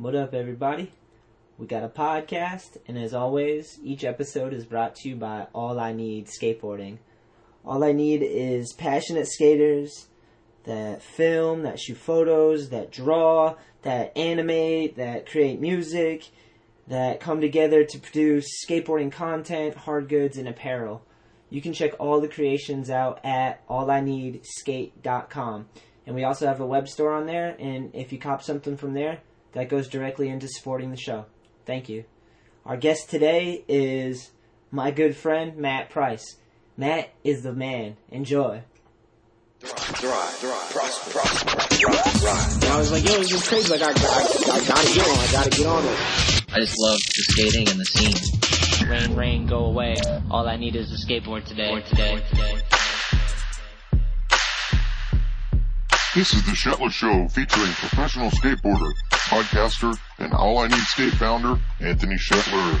What up, everybody? We got a podcast, and as always, each episode is brought to you by All I Need Skateboarding. All I need is passionate skaters that film, that shoot photos, that draw, that animate, that create music, that come together to produce skateboarding content, hard goods, and apparel. You can check all the creations out at allineedskate.com. And we also have a web store on there, and if you cop something from there, that goes directly into supporting the show. Thank you. Our guest today is my good friend, Matt Price. Matt is the man. Enjoy. Thrive, thrive, prosper, prosper, thrive, thrive. I was like, yo, this is crazy. Like, I, I, I gotta get on. I gotta get on it. I just love the skating and the scene. Rain, rain, go away. All I need is a skateboard today. today. This is the Shetler Show featuring professional skateboarder, podcaster, and All I Need Skate founder, Anthony Shetler.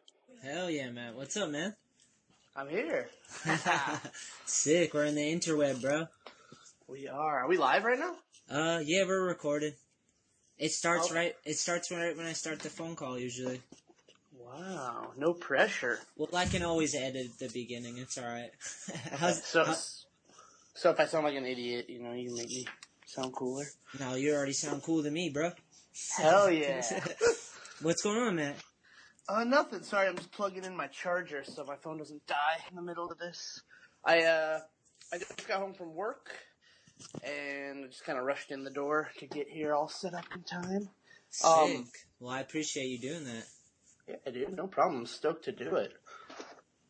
Hell yeah, Matt. What's up, man? I'm here. Sick. We're in the interweb, bro. We are. Are we live right now? Uh, yeah, we're recorded. It starts Oh. right. It starts right when I start the phone call. Usually. Wow. No pressure. Well, I can always edit the beginning. It's all right. How's, So, how- so if I sound like an idiot, you know, you can make me sound cooler. no, you already sound cool to me, bro. Hell yeah. What's going on, Matt? Uh, nothing. Sorry, I'm just plugging in my charger so my phone doesn't die in the middle of this. I, uh, I just got home from work and just kind of rushed in the door to get here all set up in time. Sick. Um, well, I appreciate you doing that. Yeah, dude, no problem. I'm stoked to do it.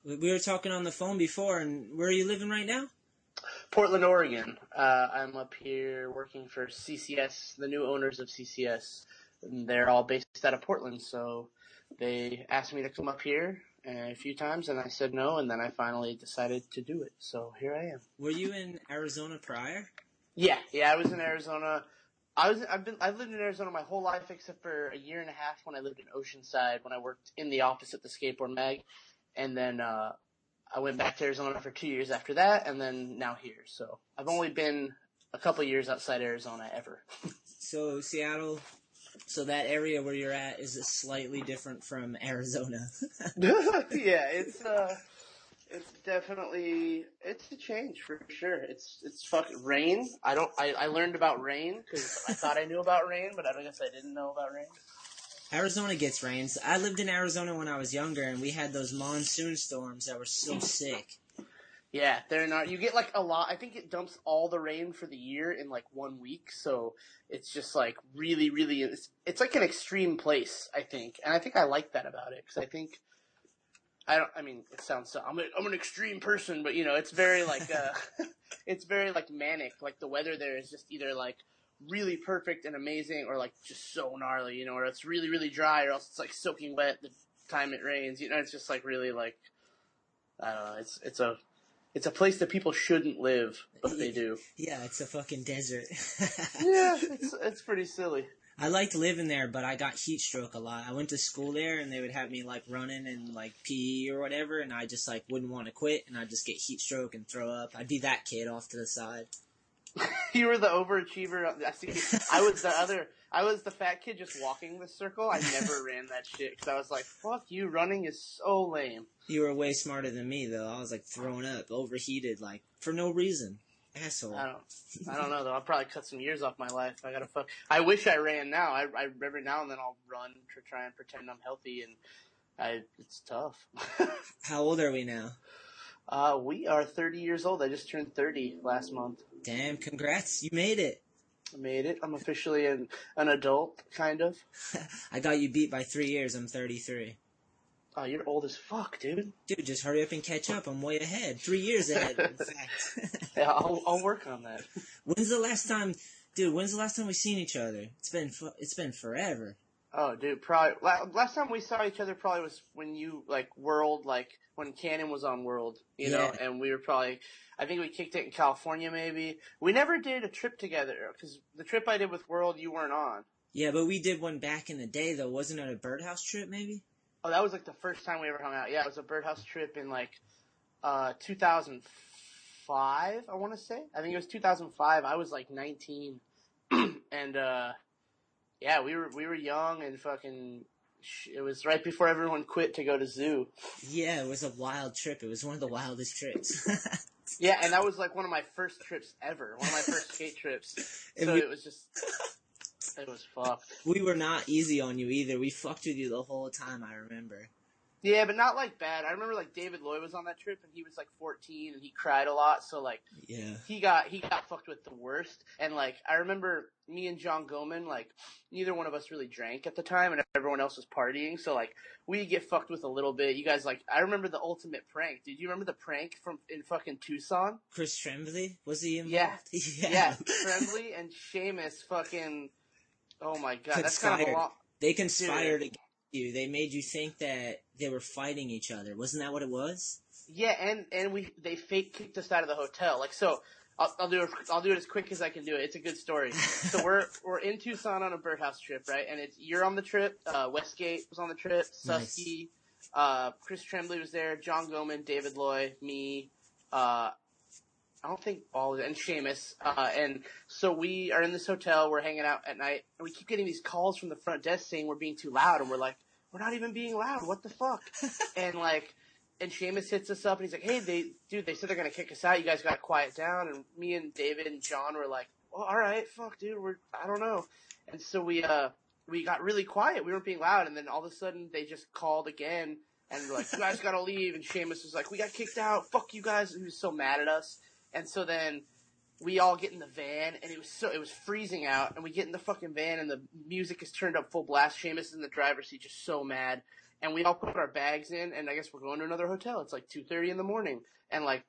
We we were talking on the phone before, and where are you living right now? Portland, Oregon. Uh, I'm up here working for CCS, the new owners of CCS. And they're all based out of Portland, so they asked me to come up here uh, a few times, and I said no, and then I finally decided to do it. So here I am. Were you in Arizona prior? Yeah, yeah. I was in Arizona. I was. I've been. I've lived in Arizona my whole life except for a year and a half when I lived in Oceanside when I worked in the office at the Skateboard Mag, and then uh, I went back to Arizona for two years after that, and then now here. So I've only been a couple years outside Arizona ever. So Seattle. So that area where you're at is slightly different from Arizona. yeah, it's uh, it's definitely it's a change for sure. It's it's fucking rain. I don't. I, I learned about rain because I thought I knew about rain, but I guess I didn't know about rain. Arizona gets rains. I lived in Arizona when I was younger, and we had those monsoon storms that were so sick. Yeah, they're not. You get like a lot. I think it dumps all the rain for the year in like one week, so it's just like really, really. It's, it's like an extreme place, I think, and I think I like that about it because I think. I don't. I mean, it sounds so. I'm a, I'm an extreme person, but you know, it's very like uh, it's very like manic. Like the weather there is just either like really perfect and amazing, or like just so gnarly, you know, or it's really really dry, or else it's like soaking wet the time it rains. You know, it's just like really like I don't know. It's it's a it's a place that people shouldn't live, but they do. Yeah, it's a fucking desert. yeah, it's it's pretty silly. I liked living there, but I got heat stroke a lot. I went to school there, and they would have me like running and like PE or whatever, and I just like wouldn't want to quit, and I'd just get heat stroke and throw up. I'd be that kid off to the side. You were the overachiever. I see. I was the other. I was the fat kid just walking the circle. I never ran that shit because I was like, "Fuck you, running is so lame." You were way smarter than me, though. I was like throwing up, overheated, like for no reason. Asshole. I don't. I don't know though. I'll probably cut some years off my life. I gotta fuck. I wish I ran now. I, I every now and then I'll run to try and pretend I'm healthy, and I it's tough. How old are we now? Uh, we are 30 years old. I just turned 30 last month. Damn, congrats, you made it. I made it. I'm officially an an adult, kind of. I got you beat by three years. I'm 33. Oh, you're old as fuck, dude. Dude, just hurry up and catch up. I'm way ahead. Three years ahead, in fact. Yeah, I'll I'll work on that. when's the last time, dude? When's the last time we've seen each other? It's been it's been forever. Oh, dude, probably last time we saw each other probably was when you like World, like when Canon was on World, you know, and we were probably, I think we kicked it in California maybe. We never did a trip together because the trip I did with World you weren't on. Yeah, but we did one back in the day though. Wasn't it a birdhouse trip? Maybe. Oh, that was like the first time we ever hung out. Yeah, it was a birdhouse trip in like uh 2005, I want to say. I think it was 2005. I was like 19, and uh yeah, we were we were young and fucking. It was right before everyone quit to go to zoo. Yeah, it was a wild trip. It was one of the wildest trips. Yeah, and that was like one of my first trips ever. One of my first skate trips. So we- it was just, it was fucked. we were not easy on you either. We fucked with you the whole time. I remember. Yeah, but not like bad. I remember like David Loy was on that trip and he was like 14 and he cried a lot. So like Yeah. he got he got fucked with the worst. And like I remember me and Jon Goemann like neither one of us really drank at the time and everyone else was partying. So like we get fucked with a little bit. You guys like I remember the ultimate prank. Did you remember the prank from in fucking Tucson? Chris Tremblay was he involved? Yeah. yeah. Yeah, Tremblay and Seamus fucking. Oh my god, that's kind of a Conspired. lot. They conspired against you. They made you think that they were fighting each other. Wasn't that what it was? Yeah, and and we they fake kicked us out of the hotel. Like so, I'll, I'll do it. I'll do it as quick as I can do it. It's a good story. so we're we're in Tucson on a birdhouse trip, right? And it's you're on the trip. Uh, Westgate was on the trip. Susky, uh, Chris Tremblay was there. Jon Goemann, David Loy, me. Uh, I don't think all and Seamus. Uh, and so we are in this hotel, we're hanging out at night, and we keep getting these calls from the front desk saying we're being too loud, and we're like, we're not even being loud, what the fuck? and like, and Seamus hits us up and he's like, hey, they, dude, they said they're gonna kick us out, you guys gotta quiet down, and me and David and John were like, well, alright, fuck, dude, we're, I don't know. And so we, uh, we got really quiet, we weren't being loud, and then all of a sudden they just called again, and were like, you guys gotta leave, and Seamus was like, we got kicked out, fuck you guys, and he was so mad at us. And so then we all get in the van, and it was so it was freezing out, and we get in the fucking van, and the music is turned up full blast. Seamus is in the driver's seat, just so mad, and we all put our bags in, and I guess we're going to another hotel. It's like two thirty in the morning, and like.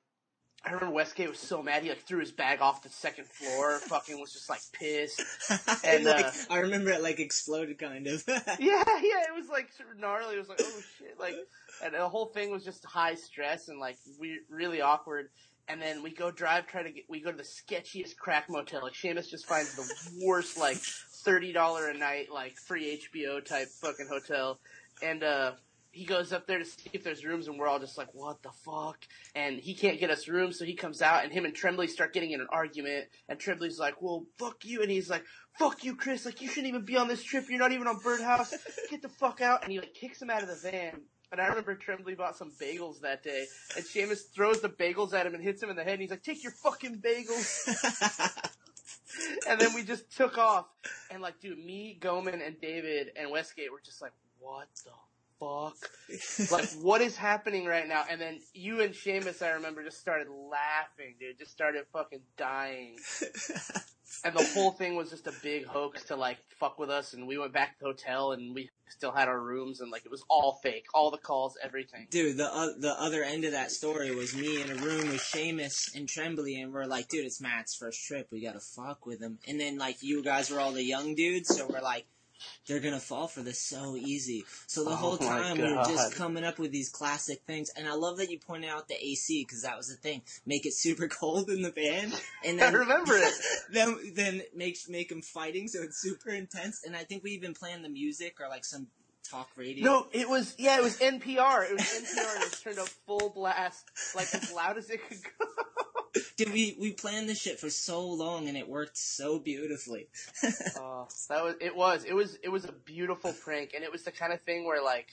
I remember Westgate was so mad he like threw his bag off the second floor, fucking was just like pissed. And, like, uh, I remember it like exploded kind of. yeah, yeah, it was like sort of gnarly. It was like, oh shit, like, and the whole thing was just high stress and like we really awkward. And then we go drive, try to get, we go to the sketchiest crack motel. Like Seamus just finds the worst, like thirty dollar a night, like free HBO type fucking hotel, and uh he goes up there to see if there's rooms, and we're all just like, what the fuck? And he can't get us rooms, so he comes out, and him and Tremblay start getting in an argument, and Tremblay's like, well, fuck you, and he's like, fuck you, Chris, like, you shouldn't even be on this trip, you're not even on Birdhouse, get the fuck out, and he like kicks him out of the van, and I remember Tremblay bought some bagels that day, and Seamus throws the bagels at him and hits him in the head, and he's like, take your fucking bagels! and then we just took off, and like, dude, me, Goemann, and David, and Westgate were just like, what the fuck? like, what is happening right now? And then you and Seamus, I remember, just started laughing, dude. Just started fucking dying. and the whole thing was just a big hoax to like fuck with us. And we went back to the hotel, and we still had our rooms, and like it was all fake, all the calls, everything. Dude, the uh, the other end of that story was me in a room with Seamus and Tremblay, and we're like, dude, it's Matt's first trip. We gotta fuck with him. And then like you guys were all the young dudes, so we're like, they're gonna fall for this so easy. So the Oh whole time we were just coming up with these classic things, and I love that you pointed out the AC because that was the thing. Make it super cold in the van, and I then remember it. then then make make them fighting, so it's super intense. And I think we even planned the music or like some talk radio. No, it was yeah, it was NPR. It was NPR. and It was turned up full blast, like as loud as it could go. Dude, we we planned this shit for so long and it worked so beautifully. Oh, that was it. Was it was it was a beautiful prank, and it was the kind of thing where like,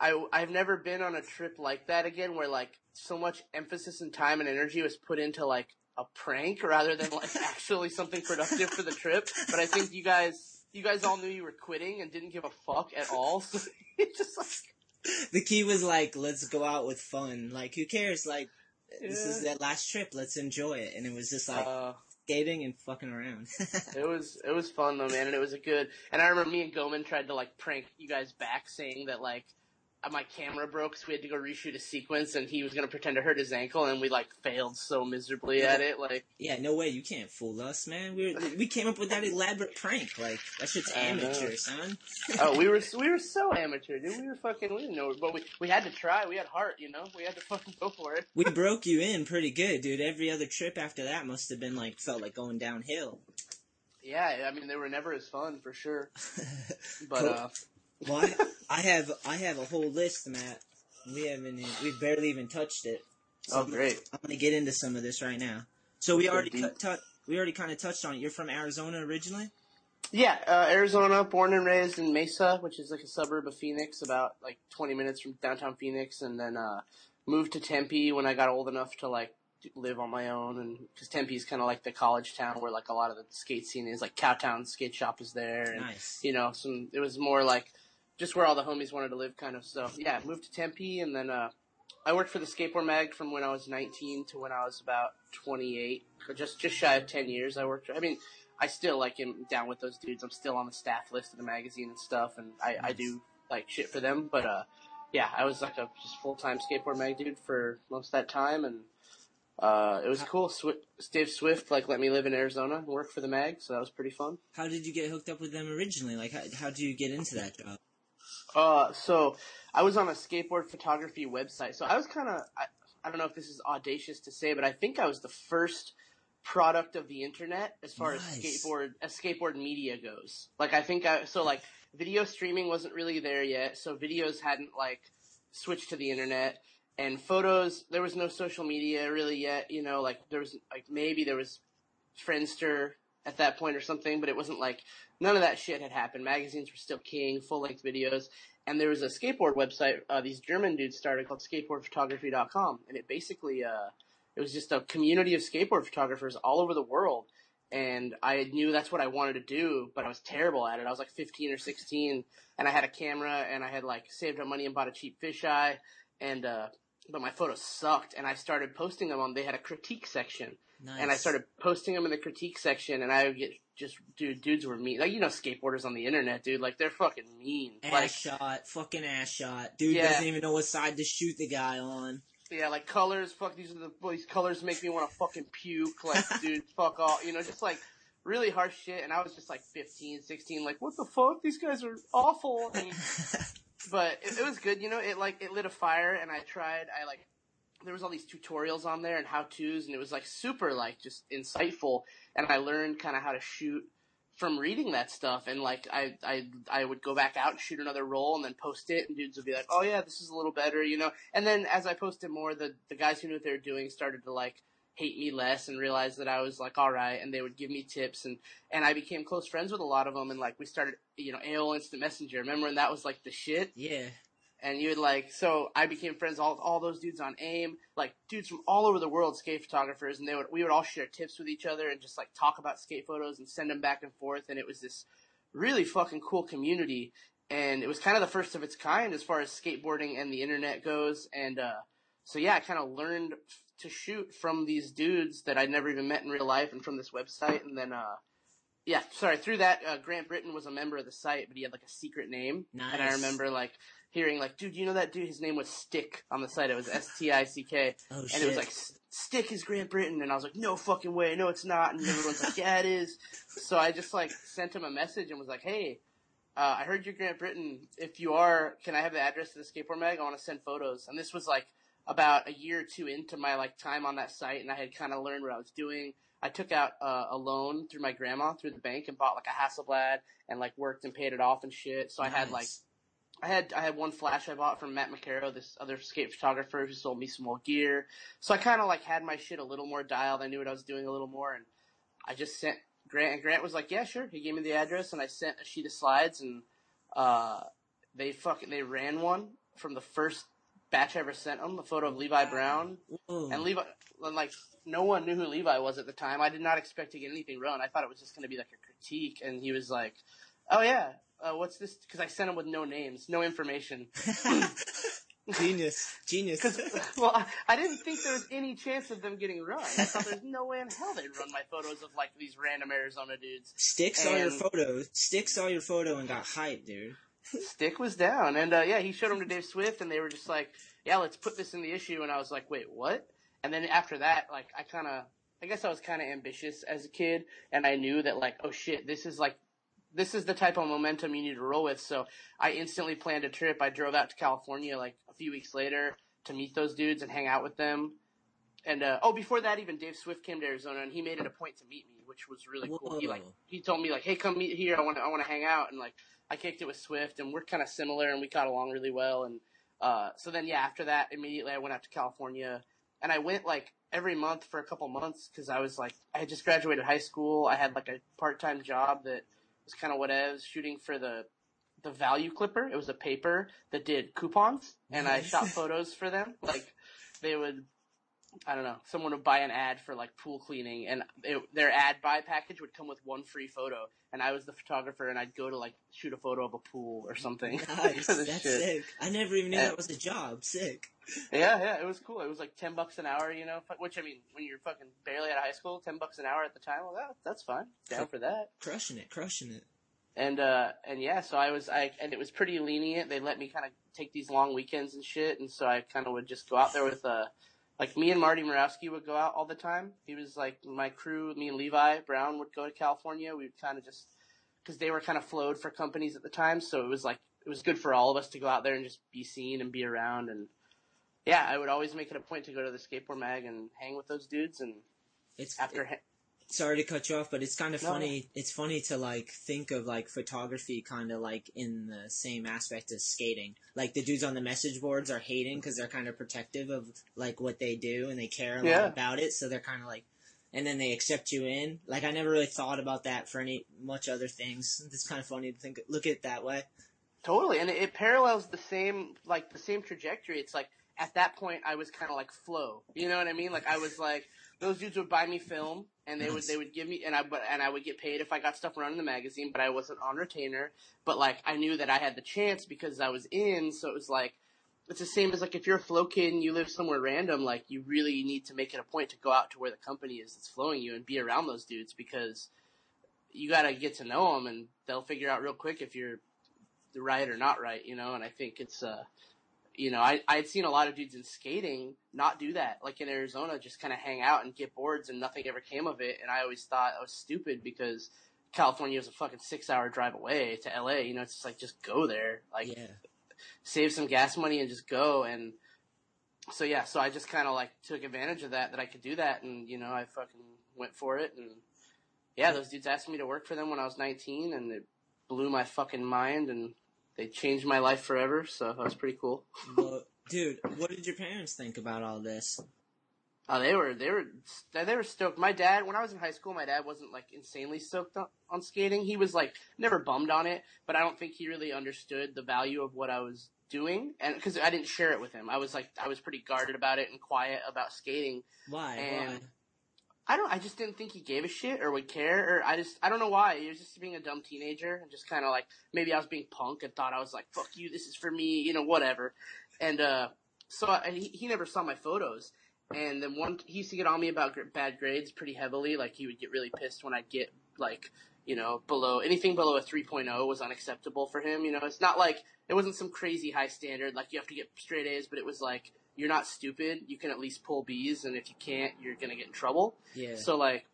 I I've never been on a trip like that again, where like so much emphasis and time and energy was put into like a prank rather than like actually something productive for the trip. But I think you guys, you guys all knew you were quitting and didn't give a fuck at all. So it's just like, The key was like, let's go out with fun. Like, who cares? Like, this is that last trip. Let's enjoy it. And it was just like uh, skating and fucking around. it was, it was fun though, man. And it was a good, and I remember me and Goemann tried to like prank you guys back saying that like, my camera broke, so we had to go reshoot a sequence, and he was gonna pretend to hurt his ankle, and we like failed so miserably at it. Like, yeah, no way. You can't fool us, man. We were, we came up with that elaborate prank. Like, that shit's know. amateur, son. oh, we were we were so amateur, dude. We were fucking we didn't know, but we we had to try. We had heart, you know. We had to fucking go for it. We broke you in pretty good, dude. Every other trip after that must have been like, felt like going downhill. Yeah, I mean they were never as fun for sure. But Cool. uh, Well, I, I have I have a whole list, Matt. We haven't we've barely even touched it. So oh great. I'm gonna get into some of this right now. So we already deep. cut, we already kind of touched on it. You're from Arizona originally. Yeah, uh, Arizona, born and raised in Mesa, which is like a suburb of Phoenix, about like 20 minutes from downtown Phoenix, and then uh, moved to Tempe when I got old enough to like live on my own, and because Tempe is kind of like the college town where like a lot of the skate scene is. Like Cowtown Skate Shop is there, and Nice. you know, some it was more like just where all the homies wanted to live, kind of. So yeah, moved to Tempe, and then uh, I worked for the Skateboard Mag from when I was 19 to when I was about 28, or just just shy of 10 years. I worked. I mean, I still like am down with those dudes. I'm still on the staff list of the magazine and stuff, and I, I do like shit for them. But uh, yeah, I was like a just full time skateboard mag dude for most of that time, and uh, it was cool. Swi- Dave Swift like let me live in Arizona and work for the mag, so that was pretty fun. How did you get hooked up with them originally? Like, how how did you get into that job? Uh, so I was on a skateboard photography website. So I was kind of, I, I don't know if this is audacious to say, but I think I was the first product of the internet as far Nice. as skateboard, as skateboard media goes. Like I think I, so like video streaming wasn't really there yet. So videos hadn't like switched to the internet and photos, there was no social media really yet, you know, like there was like maybe there was Friendster at that point or something, but it wasn't like none of that shit had happened. Magazines were still king, full length videos, and there was a skateboard website uh, these German dudes started called skateboardphotography.com, and it basically uh, it was just a community of skateboard photographers all over the world. And I knew that's what I wanted to do, but I was terrible at it. I was like 15 or 16, and I had a camera, and I had like saved up money and bought a cheap fisheye, and uh, but my photos sucked, and I started posting them on. They had a critique section, Nice. and I started posting them in the critique section, and I would get just dude, dudes were mean. Like you know, skateboarders on the internet, dude. Like they're fucking mean. ass Like shot, fucking ass shot. Dude Yeah. doesn't even know what side to shoot the guy on. yeah, like colors. Fuck these are the these colors make me want to fucking puke. Like dude, fuck off. You know, just like really harsh shit. And I was just like 15, 16, like what the fuck? These guys are awful. And but it, it was good. You know, it like it lit a fire, and I tried. I like there was all these tutorials on there and how tos, and it was like super like just insightful. And I learned kind of how to shoot from reading that stuff. And like I I I would go back out and shoot another roll, and then post it, and dudes would be like, "Oh yeah, this is a little better," you know. And then as I posted more, the the guys who knew what they were doing started to like hate me less and realize that I was like all right and they would give me tips and and I became close friends with a lot of them and like we started you know AOL Instant Messenger remember when that was like the shit Yeah. And you would like so I became friends with all all those dudes on AIM, like dudes from all over the world, skate photographers, and they would we would all share tips with each other and just like talk about skate photos and send them back and forth, and it was this really fucking cool community, and it was kind of the first of its kind as far as skateboarding and the internet goes, and uh, so yeah, I kind of learned to shoot from these dudes that I'd never even met in real life, and from this website, and then uh. Yeah, sorry. Through that, uh, Grant Brittain was a member of the site, but he had like a secret name. And I remember like hearing like, dude, you know that dude? His name was Stick on the site. It was S T I C K, Oh and shit. it was like Stick is Grant Brittain, and I was like, no fucking way, no, it's not. And everyone's like, yeah, it is. So I just like sent him a message and was like, hey, uh, I heard you're Grant Brittain. If you are, can I have the address to the skateboard mag? I want to send photos. And this was like about a year or two into my like time on that site, and I had kind of learned what I was doing. I took out uh, a loan through my grandma through the bank and bought like a Hasselblad and like worked and paid it off and shit. So I had like Nice. I had I had one flash I bought from Matt McCarroll, this other skate photographer who sold me some old gear. So I kind of like had my shit a little more dialed. I knew what I was doing a little more, and I just sent Grant. And Grant was like, "Yeah, sure." He gave me the address, and I sent a sheet of slides, and uh, they fucking they ran one from the first batch I ever sent them. a photo of Levi Brown. Whoa. And Levi, and like, no one knew who Levi was at the time. I did not expect to get anything run. I thought it was just going to be like a critique. And he was like, oh yeah, uh, what's this? Cause I sent him with no names, no information. Genius. Genius. Cause, well, I, I didn't think there was any chance of them getting run. I thought there's no way in hell they'd run my photos of like these random Arizona dudes. Stick saw your photo. Stick saw your photo and got hyped, dude. Stick was down, and uh, yeah, he showed them to Dave Swift, and they were just like, "Yeah, let's put this in the issue." And I was like, "Wait, what?" And then after that, like, I kind of, I guess I was kind of ambitious as a kid, and I knew that like, oh shit, this is like, this is the type of momentum you need to roll with. So I instantly planned a trip. I drove out to California like a few weeks later to meet those dudes and hang out with them. And uh, oh, before that, even Dave Swift came to Arizona, and he made it a point to meet me, which was really cool. He like he told me like, "Hey, come meet here. I want to I want to hang out." And like I kicked it with Swift, and we're kind of similar, and we got along really well. And uh, so then yeah, after that, immediately I went out to California, and I went like every month for a couple months because I was like I had just graduated high school. I had like a part time job that was kind of what I was shooting for the the Value Clipper. It was a paper that did coupons, and I shot photos for them. Like they would I don't know, someone would buy an ad for like pool cleaning and it, their ad buy package would come with one free photo and I was the photographer and I'd go to like shoot a photo of a pool or something. Nice. That's shit. sick. I never even knew Yeah. that was a job. Sick. Yeah, yeah, it was cool. It was like 10 bucks an hour, you know, which I mean, when you're fucking barely out of high school, 10 bucks an hour at the time, well that, that's fine. Down for that. Crushing it. Crushing it. And uh and yeah, so I was I and it was pretty lenient. They let me kind of take these long weekends and shit, and so I kind of would just go out there with uh like me and Marty Murawski would go out all the time. He was like my crew. Me and Levi Brown would go to California. We would kind of just because they were kind of flowed for companies at the time, so it was like it was good for all of us to go out there and just be seen and be around. And yeah, I would always make it a point to go to the skateboard mag and hang with those dudes. And It's after ha- sorry to cut you off, but it's kind of No. funny. It's funny to like think of like photography kind of like in the same aspect as skating. Like the dudes on the message boards are hating because they're kind of protective of like what they do and they care a Yeah. lot about it. So they're kind of like, and then they accept you in. Like I never really thought about that for any much other things. It's kind of funny to think, look at it that way. Totally, and it, it parallels the same like the same trajectory. It's like at that point I was kind of like flow. You know what I mean? Like I was like those dudes would buy me film and they would they would give me and I but and I would get paid if I got stuff run in the magazine, but I wasn't on retainer. But like I knew that I had the chance because I was in, so it was like it's the same as like if you're a flow kid and you live somewhere random, like you really need to make it a point to go out to where the company is that's flowing you and be around those dudes because you got to get to know them and they'll figure out real quick if you're the right or not right, you know, and I think it's, uh, you know, I, I'd seen a lot of dudes in skating not do that, like in Arizona, just kind of hang out and get boards and nothing ever came of it. And I always thought I was stupid because California was a fucking six hour drive away to LA, you know, it's just like, just go there, like Yeah. save some gas money and just go. And so, yeah, so I just kind of like took advantage of that, that I could do that. And, you know, I fucking went for it. And yeah, those dudes asked me to work for them when I was 19 and it blew my fucking mind and they changed my life forever. So that was pretty cool. Well, dude, what did your parents think about all this? Oh, they were they were they were stoked. My dad, when I was in high school, my dad wasn't like insanely stoked on, on skating. He was like never bummed on it, but I don't think he really understood the value of what I was doing, and because I didn't share it with him, I was like I was pretty guarded about it and quiet about skating. Why? And Why? I don't. I just didn't think he gave a shit or would care, or I just I don't know why. He was just being a dumb teenager and just kind of like maybe I was being punk and thought I was like fuck you, this is for me, you know, whatever. And uh, so I, he he never saw my photos. And then one, he used to get on me about bad grades pretty heavily. Like he would get really pissed when I'd get like, you know, below anything below a 3.0 was unacceptable for him. You know, it's not like it wasn't some crazy high standard like you have to get straight A's, but it was like you're not stupid. You can at least pull bees, and if you can't, you're gonna get in trouble. Yeah. So like,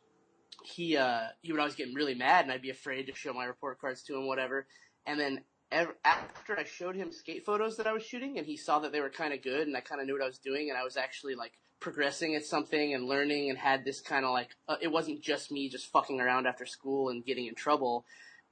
he uh he would always get really mad, and I'd be afraid to show my report cards to him, whatever. And then ev- after I showed him skate photos that I was shooting, and he saw that they were kind of good, and I kind of knew what I was doing, and I was actually like progressing at something and learning, and had this kind of like uh, it wasn't just me just fucking around after school and getting in trouble.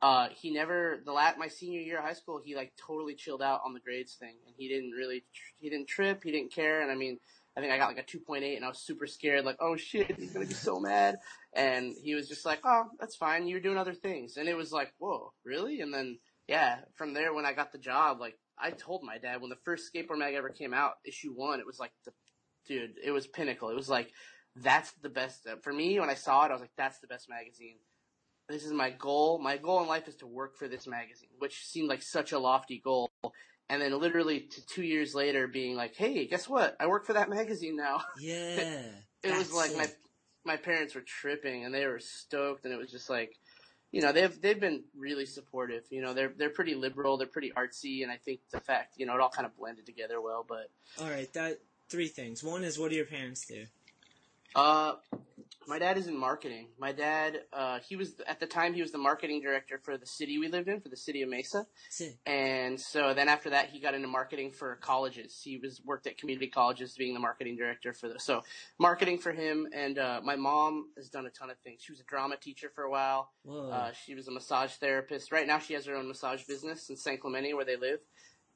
Uh, he never the lat my senior year of high school, he like totally chilled out on the grades thing, and he didn't really tr- he didn't trip, he didn't care, and I mean. I think I got like a 2.8 and I was super scared, like, oh shit, he's gonna be so mad. And he was just like, oh, that's fine, you're doing other things. And it was like, whoa, really? And then, yeah, from there when I got the job, like, I told my dad when the first skateboard mag ever came out, issue one, it was like the, dude, it was pinnacle. It was like, that's the best, for me, when I saw it, I was like, that's the best magazine. This is my goal. My goal in life is to work for this magazine, which seemed like such a lofty goal. And then literally to two years later being like, hey, guess what? I work for that magazine now. Yeah. it was like my, my parents were tripping and they were stoked and it was just like, you know, they've they've been really supportive. You know, they're they're pretty liberal, they're pretty artsy, and I think the fact, you know, it all kind of blended together well. But all right, that three things. One is what do your parents do? Uh, my dad is in marketing. My dad, uh, he was at the time he was the marketing director for the city we lived in, for the city of Mesa. Sick. And so then after that, he got into marketing for colleges. He was worked at community colleges, being the marketing director for the so marketing for him. And uh, my mom has done a ton of things. She was a drama teacher for a while. Uh, she was a massage therapist. Right now, she has her own massage business in San Clemente, where they live.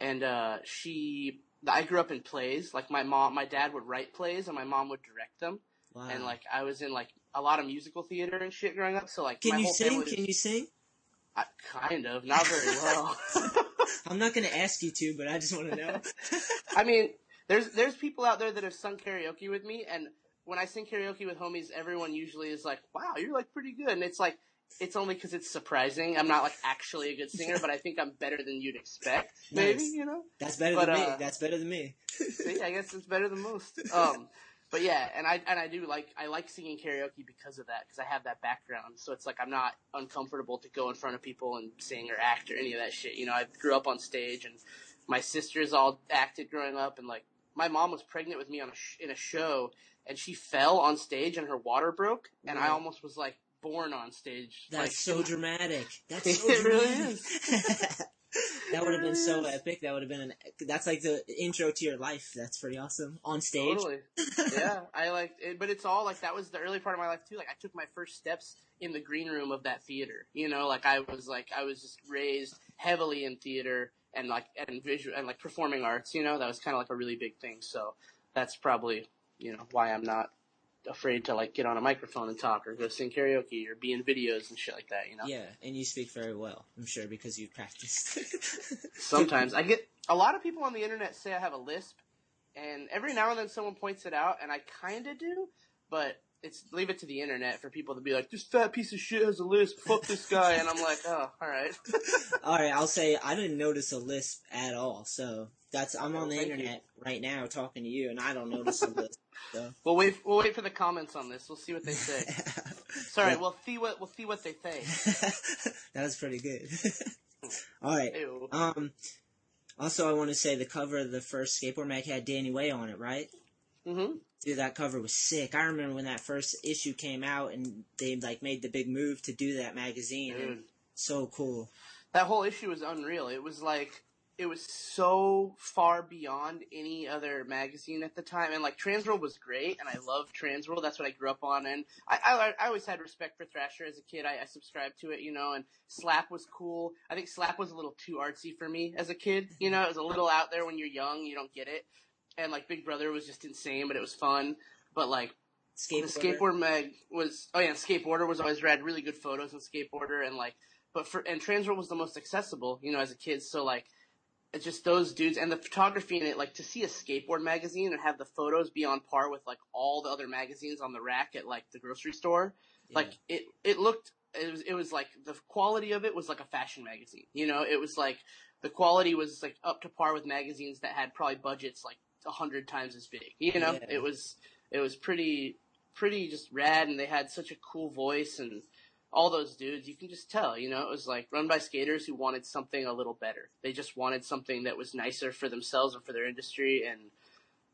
And uh, she, I grew up in plays. Like my mom, my dad would write plays, and my mom would direct them. Wow. And like I was in like a lot of musical theater and shit growing up. So like, can my you whole sing? family- Can you sing? I, kind of, not very well. I'm not gonna ask you to, but I just want to know. I mean, there's there's people out there that have sung karaoke with me, and when I sing karaoke with homies, everyone usually is like, "Wow, you're like pretty good," and it's like. It's only because it's surprising. I'm not like actually a good singer, but I think I'm better than you'd expect. Maybe Nice. you know. That's better But, than me. uh, That's better than me. See, I guess it's better than most. Um, but yeah, and I and I do like I like singing karaoke because of that because I have that background. So it's like I'm not uncomfortable to go in front of people and sing or act or any of that shit. You know, I grew up on stage, and my sisters all acted growing up, and like my mom was pregnant with me on a sh- in a show, and she fell on stage and her water broke, and I almost was like born on stage. That's like, so dramatic. That's It so really dramatic. that would have been so epic. That would have been an. That's like the intro to your life. That's pretty awesome on stage. Totally. yeah, I like it, but it's all like that was the early part of my life too. Like I took my first steps in the green room of that theater. You know, like I was like I was just raised heavily in theater and like and visual and like performing arts. You know, that was kind of like a really big thing. So that's probably you know why I'm not afraid to like get on a microphone and talk or go sing karaoke or be in videos and shit like that. You know. Yeah, and you speak very well. I'm sure because you've practiced. Sometimes I get a lot of people on the internet say I have a lisp, and every now and then someone points it out, and I kind of do, but it's leave it to the internet for people to be like, "This fat piece of shit has a lisp. Fuck this guy," and I'm like, "Oh, all right." all right, I'll say I didn't notice a lisp at all. So that's I'm oh, on the you. internet right now talking to you, and I don't notice a lisp. So. we'll wait. We'll wait for the comments on this. We'll see what they say. Sorry, Yeah. we'll see what we'll see what they say. that was pretty good. all right. Ew. Um. Also, I want to say the cover of the first skateboard mag had Danny Way on it, right? Mm-hmm. Dude, that cover was sick. I remember when that first issue came out, and they like made the big move to do that magazine. Dude. so cool. that whole issue was unreal. It was like it was so far beyond any other magazine at the time, and like Transworld was great, and I loved Transworld. That's what I grew up on, and I I, I always had respect for Thrasher as a kid. I, I subscribed to it, you know, and Slap was cool. I think Slap was a little too artsy for me as a kid. You know, it was a little out there when you're young, you don't get it, and like Big Brother was just insane, but it was fun. But like the Skateboarder. skateboard mag was oh yeah, skateboarder was always rad, really good photos on skateboarder and like but for and Transworld was the most accessible, you know, as a kid. So like it's just those dudes and the photography in it, like to see a skateboard magazine and have the photos be on par with like all the other magazines on the rack at like the grocery store. Yeah. Like it it looked it was it was like the quality of it was like a fashion magazine. You know, it was like the quality was like up to par with magazines that had probably budgets like a hundred times as big. You know, Yeah. it was it was pretty pretty just rad and they had such a cool voice and all those dudes you can just tell you know it was like run by skaters who wanted something a little better. They just wanted something that was nicer for themselves and for their industry and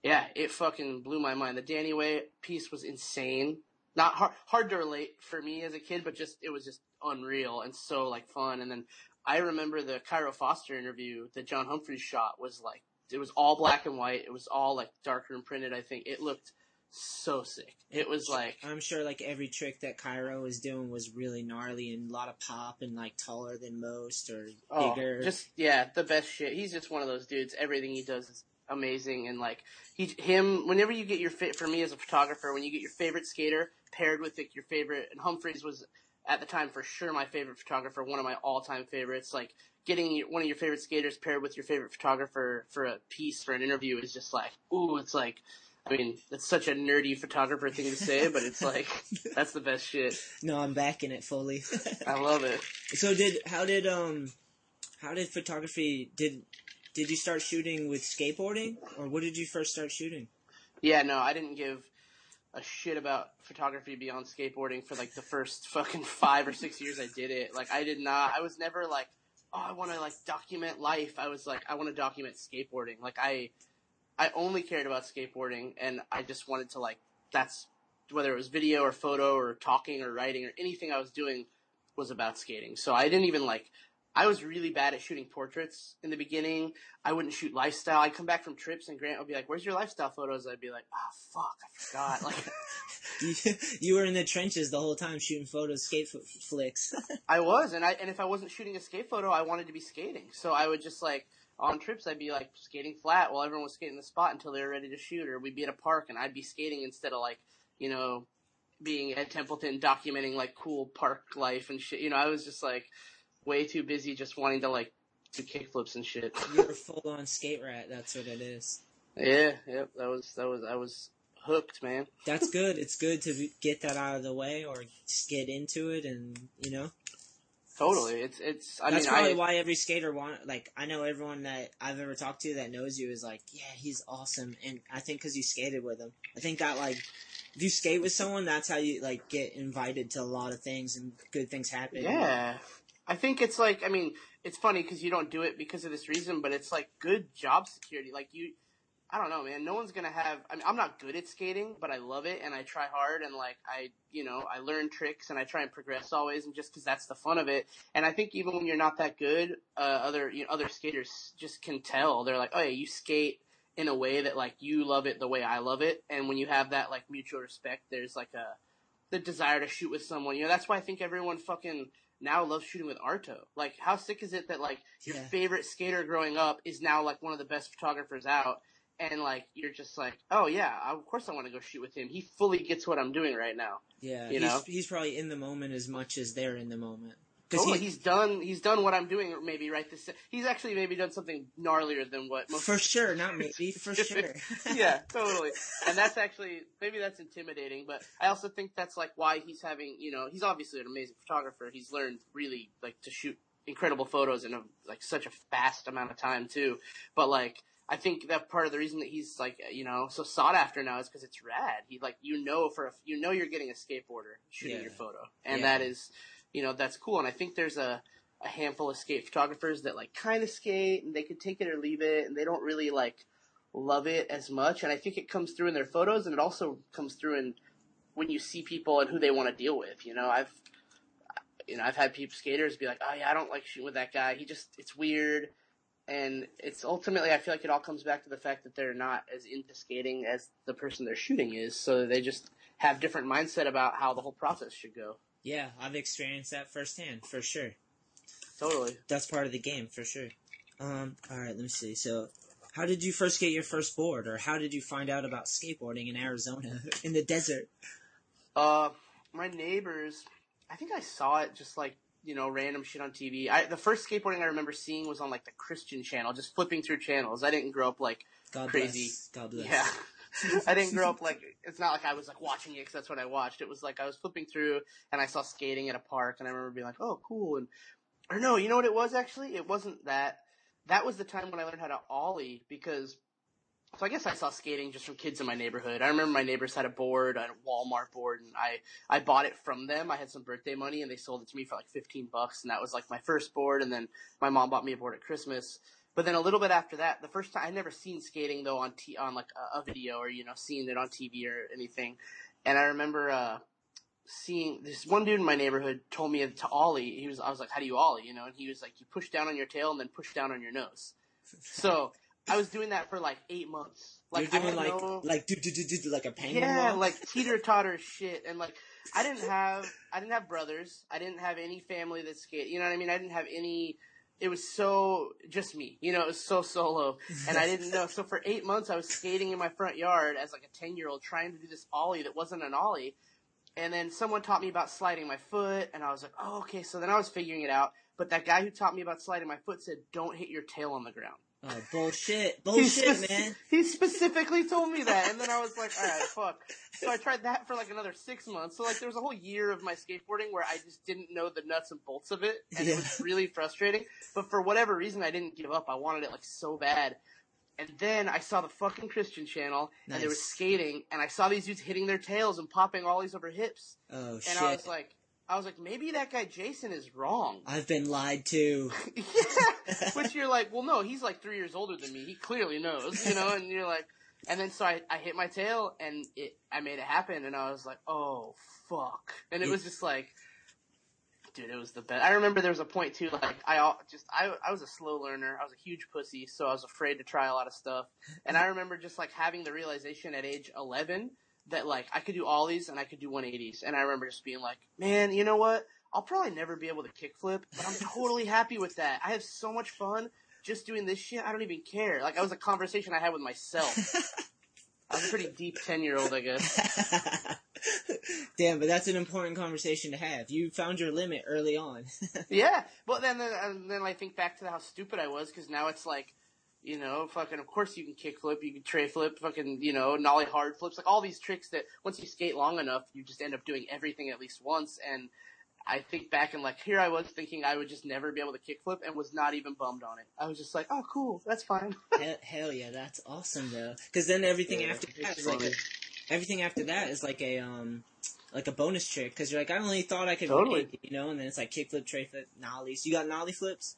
yeah it fucking blew my mind. The danny way piece was insane. Not hard, hard to relate for me as a kid but just it was just unreal and so like fun. And then i remember the cairo foster interview that jon humphries shot was like it was all black and white. It was all like darker and printed i think. It looked so sick it was like I'm sure like every trick that Cairo was doing was really gnarly and a lot of pop and like taller than most or Oh, bigger. just yeah, the best shit. He's just one of those dudes. Everything he does is amazing, and like he, him. Whenever you get your fit, for me as a photographer, when you get your favorite skater paired with like, your favorite, and Humphries was at the time for sure my favorite photographer, one of my all time favorites. Like getting one of your favorite skaters paired with your favorite photographer for a piece for an interview is just like, ooh, it's like, I mean, it's such a nerdy photographer thing to say, but it's like that's the best shit. No, I'm backing it fully. I love it. So did how did um how did photography did did you start shooting with skateboarding or what did you first start shooting? Yeah, no, I didn't give a shit about photography beyond skateboarding for like the first fucking five or six years I did it. Like I did not. I was never like, oh, I want to like document life. I was like, I want to document skateboarding. Like I I only cared about skateboarding and I just wanted to like, that's whether it was video or photo or talking or writing or anything I was doing was about skating. So I didn't even like, I was really bad at shooting portraits in the beginning. I wouldn't shoot lifestyle. I'd come back from trips and Grant would be like, where's your lifestyle photos? I'd be like, oh fuck, I forgot. Like, you, you were in the trenches the whole time shooting photos, skate f- flicks. I was, and I, and if I wasn't shooting a skate photo, I wanted to be skating. So I would just like, on trips I'd be like skating flat while everyone was skating the spot until they were ready to shoot, or we'd be at a park and I'd be skating instead of like, you know, being at Templeton documenting like cool park life and shit. You know, I was just like way too busy just wanting to like do kickflips and shit. You're a full on skate rat, that's what it is. Yeah, yep, that was that was I was hooked, man. That's good. It's good to get that out of the way or just get into it and, you know. Totally. It's it's. I That's mean, probably I, why every skater want like I know everyone that I've ever talked to that knows you is like, yeah, he's awesome, and I think because you skated with him, I think that like if you skate with someone, that's how you like get invited to a lot of things and good things happen. Yeah. I think it's like I mean, it's funny because you don't do it because of this reason, but it's like good job security. Like you, I don't know, man. No one's gonna have. I mean, I'm not good at skating, but I love it and I try hard and like I, you know, I learn tricks and I try and progress always, and just because that's the fun of it. And I think even when you're not that good, uh, other you know, other skaters just can tell. They're like, oh yeah, you skate in a way that like you love it the way I love it, and when you have that like mutual respect, there's like a the desire to shoot with someone. You know, that's why I think everyone fucking now loves shooting with Arto. Like, how sick is it that like your Yeah. favorite skater growing up is now like one of the best photographers out? And like you're just like, oh yeah, of course I want to go shoot with him. He fully gets what I'm doing right now. Yeah, You he's, know? he's probably in the moment as much as they're in the moment. 'Cause Totally, he- he's done. He's done what I'm doing. Maybe right this. He's actually maybe done something gnarlier than what most. for sure, not maybe, for sure. yeah, totally. And that's actually maybe that's intimidating, but I also think that's like why he's having. You know, he's obviously an amazing photographer. He's learned really like to shoot incredible photos in a like such a fast amount of time too. But like. I think that part of the reason that he's like, you know, so sought after now is because it's rad. He like, you know, for a, you know, you're getting a skateboarder shooting Yeah. your photo, and Yeah. that is, you know, that's cool. And I think there's a, a handful of skate photographers that like kind of skate and they could take it or leave it and they don't really like love it as much. And I think it comes through in their photos and it also comes through in when you see people and who they want to deal with. You know, I've, you know, I've had people skaters be like, oh yeah, I don't like shooting with that guy. He just, it's weird. And it's ultimately, I feel like it all comes back to the fact that they're not as into skating as the person they're shooting is. So they just have different mindset about how the whole process should go. yeah, I've experienced that firsthand, for sure. Totally. That's part of the game, for sure. Um, alright, let me see. So, how did you first get your first board, or how did you find out about skateboarding in Arizona, in the desert? Uh, my neighbors, I think I saw it just like, you know, random shit on TV. I, the first skateboarding I remember seeing was on like the Christian channel, just flipping through channels. I didn't grow up like, God Crazy. bless. God bless. yeah. I didn't grow up like, it's not like I was like watching it because that's what I watched. It was like I was flipping through and I saw skating at a park and I remember being like, oh, cool. And, or no, you know what it was actually? It wasn't that. That was the time when I learned how to ollie because so I guess I saw skating just from kids in my neighborhood. I remember my neighbors had a board, a Walmart board, and I I bought it from them. I had some birthday money, and they sold it to me for like fifteen bucks, and that was like my first board. And then my mom bought me a board at Christmas. But then a little bit after that, the first time I never seen skating though on t on like a, a video or you know seeing it on TV or anything. And I remember uh seeing this one dude in my neighborhood told me to ollie. He was I was like, how do you ollie? You know, and he was like, you push down on your tail and then push down on your nose. So I was doing that for like eight months. Like You're I doing like, no, like, do, do, do, do, like a penguin yeah, walk? like teeter totter shit, and like I didn't have I didn't have brothers. I didn't have any family that skate. You know what I mean? I didn't have any. It was so just me. You know, it was so solo, and I didn't know. So for eight months, I was skating in my front yard as like a ten year old, trying to do this ollie that wasn't an ollie. And then someone taught me about sliding my foot, and I was like, oh, okay. So then I was figuring it out. but that guy who taught me about sliding my foot said, "Don't hit your tail on the ground." Oh bullshit, He bullshit, man. He specifically told me that, and then I was like, all right, fuck. So I tried that for like another six months. So like there was a whole year of my skateboarding where I just didn't know the nuts and bolts of it, and it was really frustrating. But for whatever reason, I didn't give up. I wanted it like so bad. And then I saw the fucking Christian channel, and they were skating, and I saw these dudes hitting their tails and popping ollies over hips, Oh and shit. And I was like, I was like, maybe that guy Jason is wrong. I've been lied to. yeah. Which you're like, well, no, he's like three years older than me. He clearly knows, you know. And you're like, and then so I, I hit my tail and it, I made it happen, and I was like, oh fuck, and it was just like, dude, it was the best. I remember there was a point too, like I just I I was a slow learner. I was a huge pussy, so I was afraid to try a lot of stuff. And I remember just like having the realization at age 11 that like I could do ollies and I could do 180s, and I remember just being like, man, you know what? I'll probably never be able to kickflip, but I'm totally happy with that. I have so much fun just doing this shit. I don't even care. Like, I was a conversation I had with myself. I was a pretty deep 10 year old, I guess. Damn, but that's an important conversation to have. You found your limit early on. Yeah. But then, then, then I think back to how stupid I was, cause now it's like, you know, fucking, of course you can kickflip, you can tray flip, fucking, you know, nollie hard flips, like all these tricks that once you skate long enough, you just end up doing everything at least once. And I think back and like, here I was thinking I would just never be able to kickflip and was not even bummed on it. I was just like, oh cool, that's fine. hell, hell yeah, that's awesome though. Because then everything Yeah, after that is like a, everything after that is like a um like a bonus trick. Because you're like, I only thought I could, Totally. make you know. And then it's like kickflip, tray flip, nollies. You got nollie flips?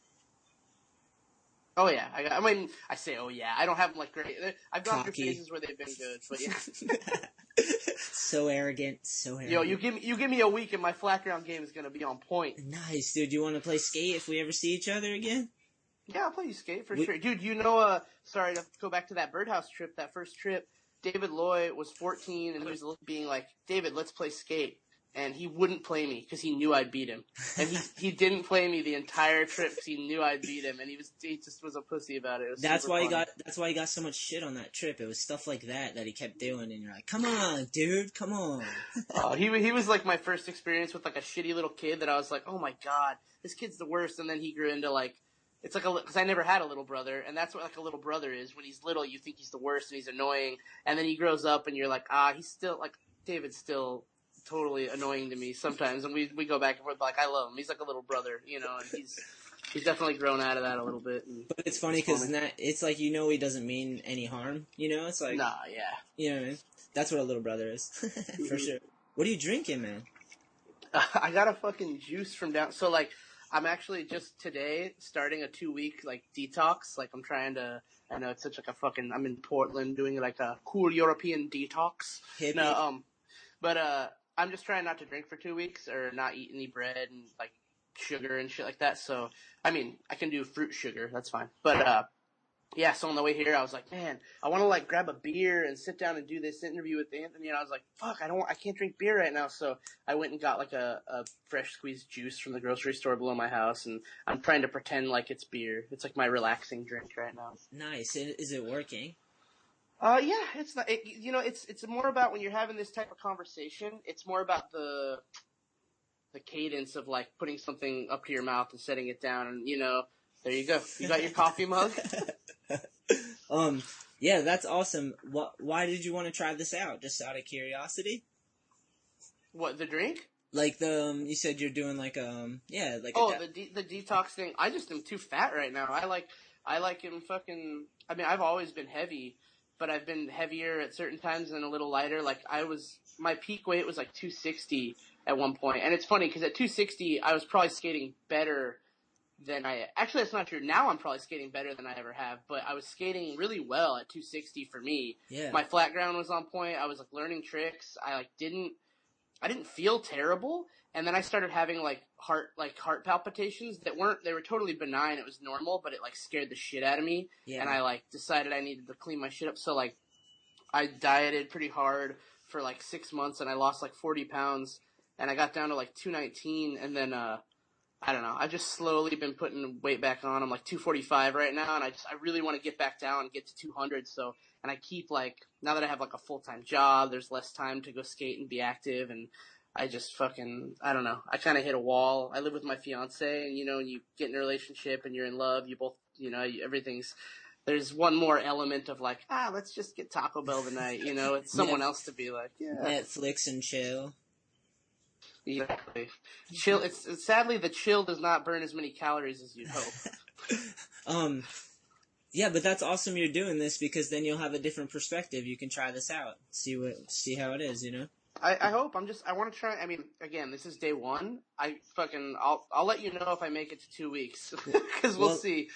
Oh yeah, I, got, I mean, I say oh yeah. I don't have them like great. I've gone Cocky. through phases where they've been good, but yeah. so arrogant, so arrogant. Yo, you give me you give me a week and my flat ground game is gonna be on point. Nice, dude. You want to play skate if we ever see each other again? Yeah, I'll play you skate for We- sure, dude. You know, uh, sorry to go back to that birdhouse trip. That first trip, David Loy was 14 and he was being like, David, let's play skate. And he wouldn't play me because he knew I'd beat him. And he he didn't play me the entire trip because he knew I'd beat him. And he was he just was a pussy about it. it That's why he got. That's why he got so much shit on that trip. It was stuff like that that he kept doing, and you're like, "Come on, dude, come on." Oh, he he was like my first experience with like a shitty little kid that I was like, oh my god, this kid's the worst. And then he grew into like, it's like a because I never had a little brother, and that's what like a little brother is. When he's little, you think he's the worst and he's annoying, and then he grows up and you're like, ah, he's still like David's still totally annoying to me sometimes, and we we go back and forth. Like I love him. He's like a little brother, you know, and he's he's definitely grown out of that a little bit. But it's funny because it's like you know he doesn't mean any harm. You know, it's like nah, yeah. you know what I mean. That's what a little brother is for sure. What are you drinking, man? I got a fucking juice from down. So like, I'm actually just today starting a two week like detox. Like I'm trying to. I know it's such like a fucking. I'm in Portland doing like a cool European detox. Hippie. No, um, but uh, I'm just trying not to drink for two weeks or not eat any bread and like sugar and shit like that. So I mean, I can do fruit sugar. That's fine. But uh, yeah. So on the way here, I was like, man, I want to like grab a beer and sit down and do this interview with Anthony. And I was like, fuck, I don't, I can't drink beer right now. So I went and got like a, a fresh squeezed juice from the grocery store below my house, and I'm trying to pretend like it's beer. It's like my relaxing drink right now. Nice. Is it working? Uh, yeah, it's not. It, you know, it's it's more about when you're having this type of conversation. It's more about the the cadence of like putting something up to your mouth and setting it down, and you know, there you go. You got your coffee mug. um. Yeah, that's awesome. What? Why did you want to try this out? Just out of curiosity? What the drink? Like the um, you said you're doing like um yeah like Oh, a the de- the detox thing. I just am too fat right now. I like I like him fucking. I mean, I've always been heavy, but I've been heavier at certain times and a little lighter. Like I was, my peak weight was like 260 at one point, and it's funny because at 260 I was probably skating better than I. Actually, that's not true. Now I'm probably skating better than I ever have, but I was skating really well at 260 for me. yeah My flat ground was on point. I was like learning tricks. I like didn't I didn't feel terrible and then I started having like heart like heart palpitations that weren't they were totally benign. It was normal, but it like scared the shit out of me yeah and I like decided I needed to clean my shit up. So like I dieted pretty hard for like 6 months and I lost like 40 pounds and I got down to like 219 and then uh I don't know. I've just slowly been putting weight back on. I'm like 245 right now, and I just I really want to get back down and get to 200. So, and I keep like now that I have like a full time job, there's less time to go skate and be active, and I just fucking, I don't know. I kind of hit a wall. I live with my fiance and you know, when you get in a relationship and you're in love, you both, you know, everything's, there's one more element of like, ah, let's just get Taco Bell tonight, you know, it's someone Yeah. else to be like, yeah. Netflix and chill. Exactly. Chill, it's, it's sadly the chill does not burn as many calories as you'd hope. Um, yeah, but that's awesome you're doing this because then you'll have a different perspective. You can try this out, see what, see how it is, you know? I, I hope. I'm just. I want to try. I mean, again, this is day one. I fucking. I'll. I'll let you know if I make it to two weeks because we'll, Well- see.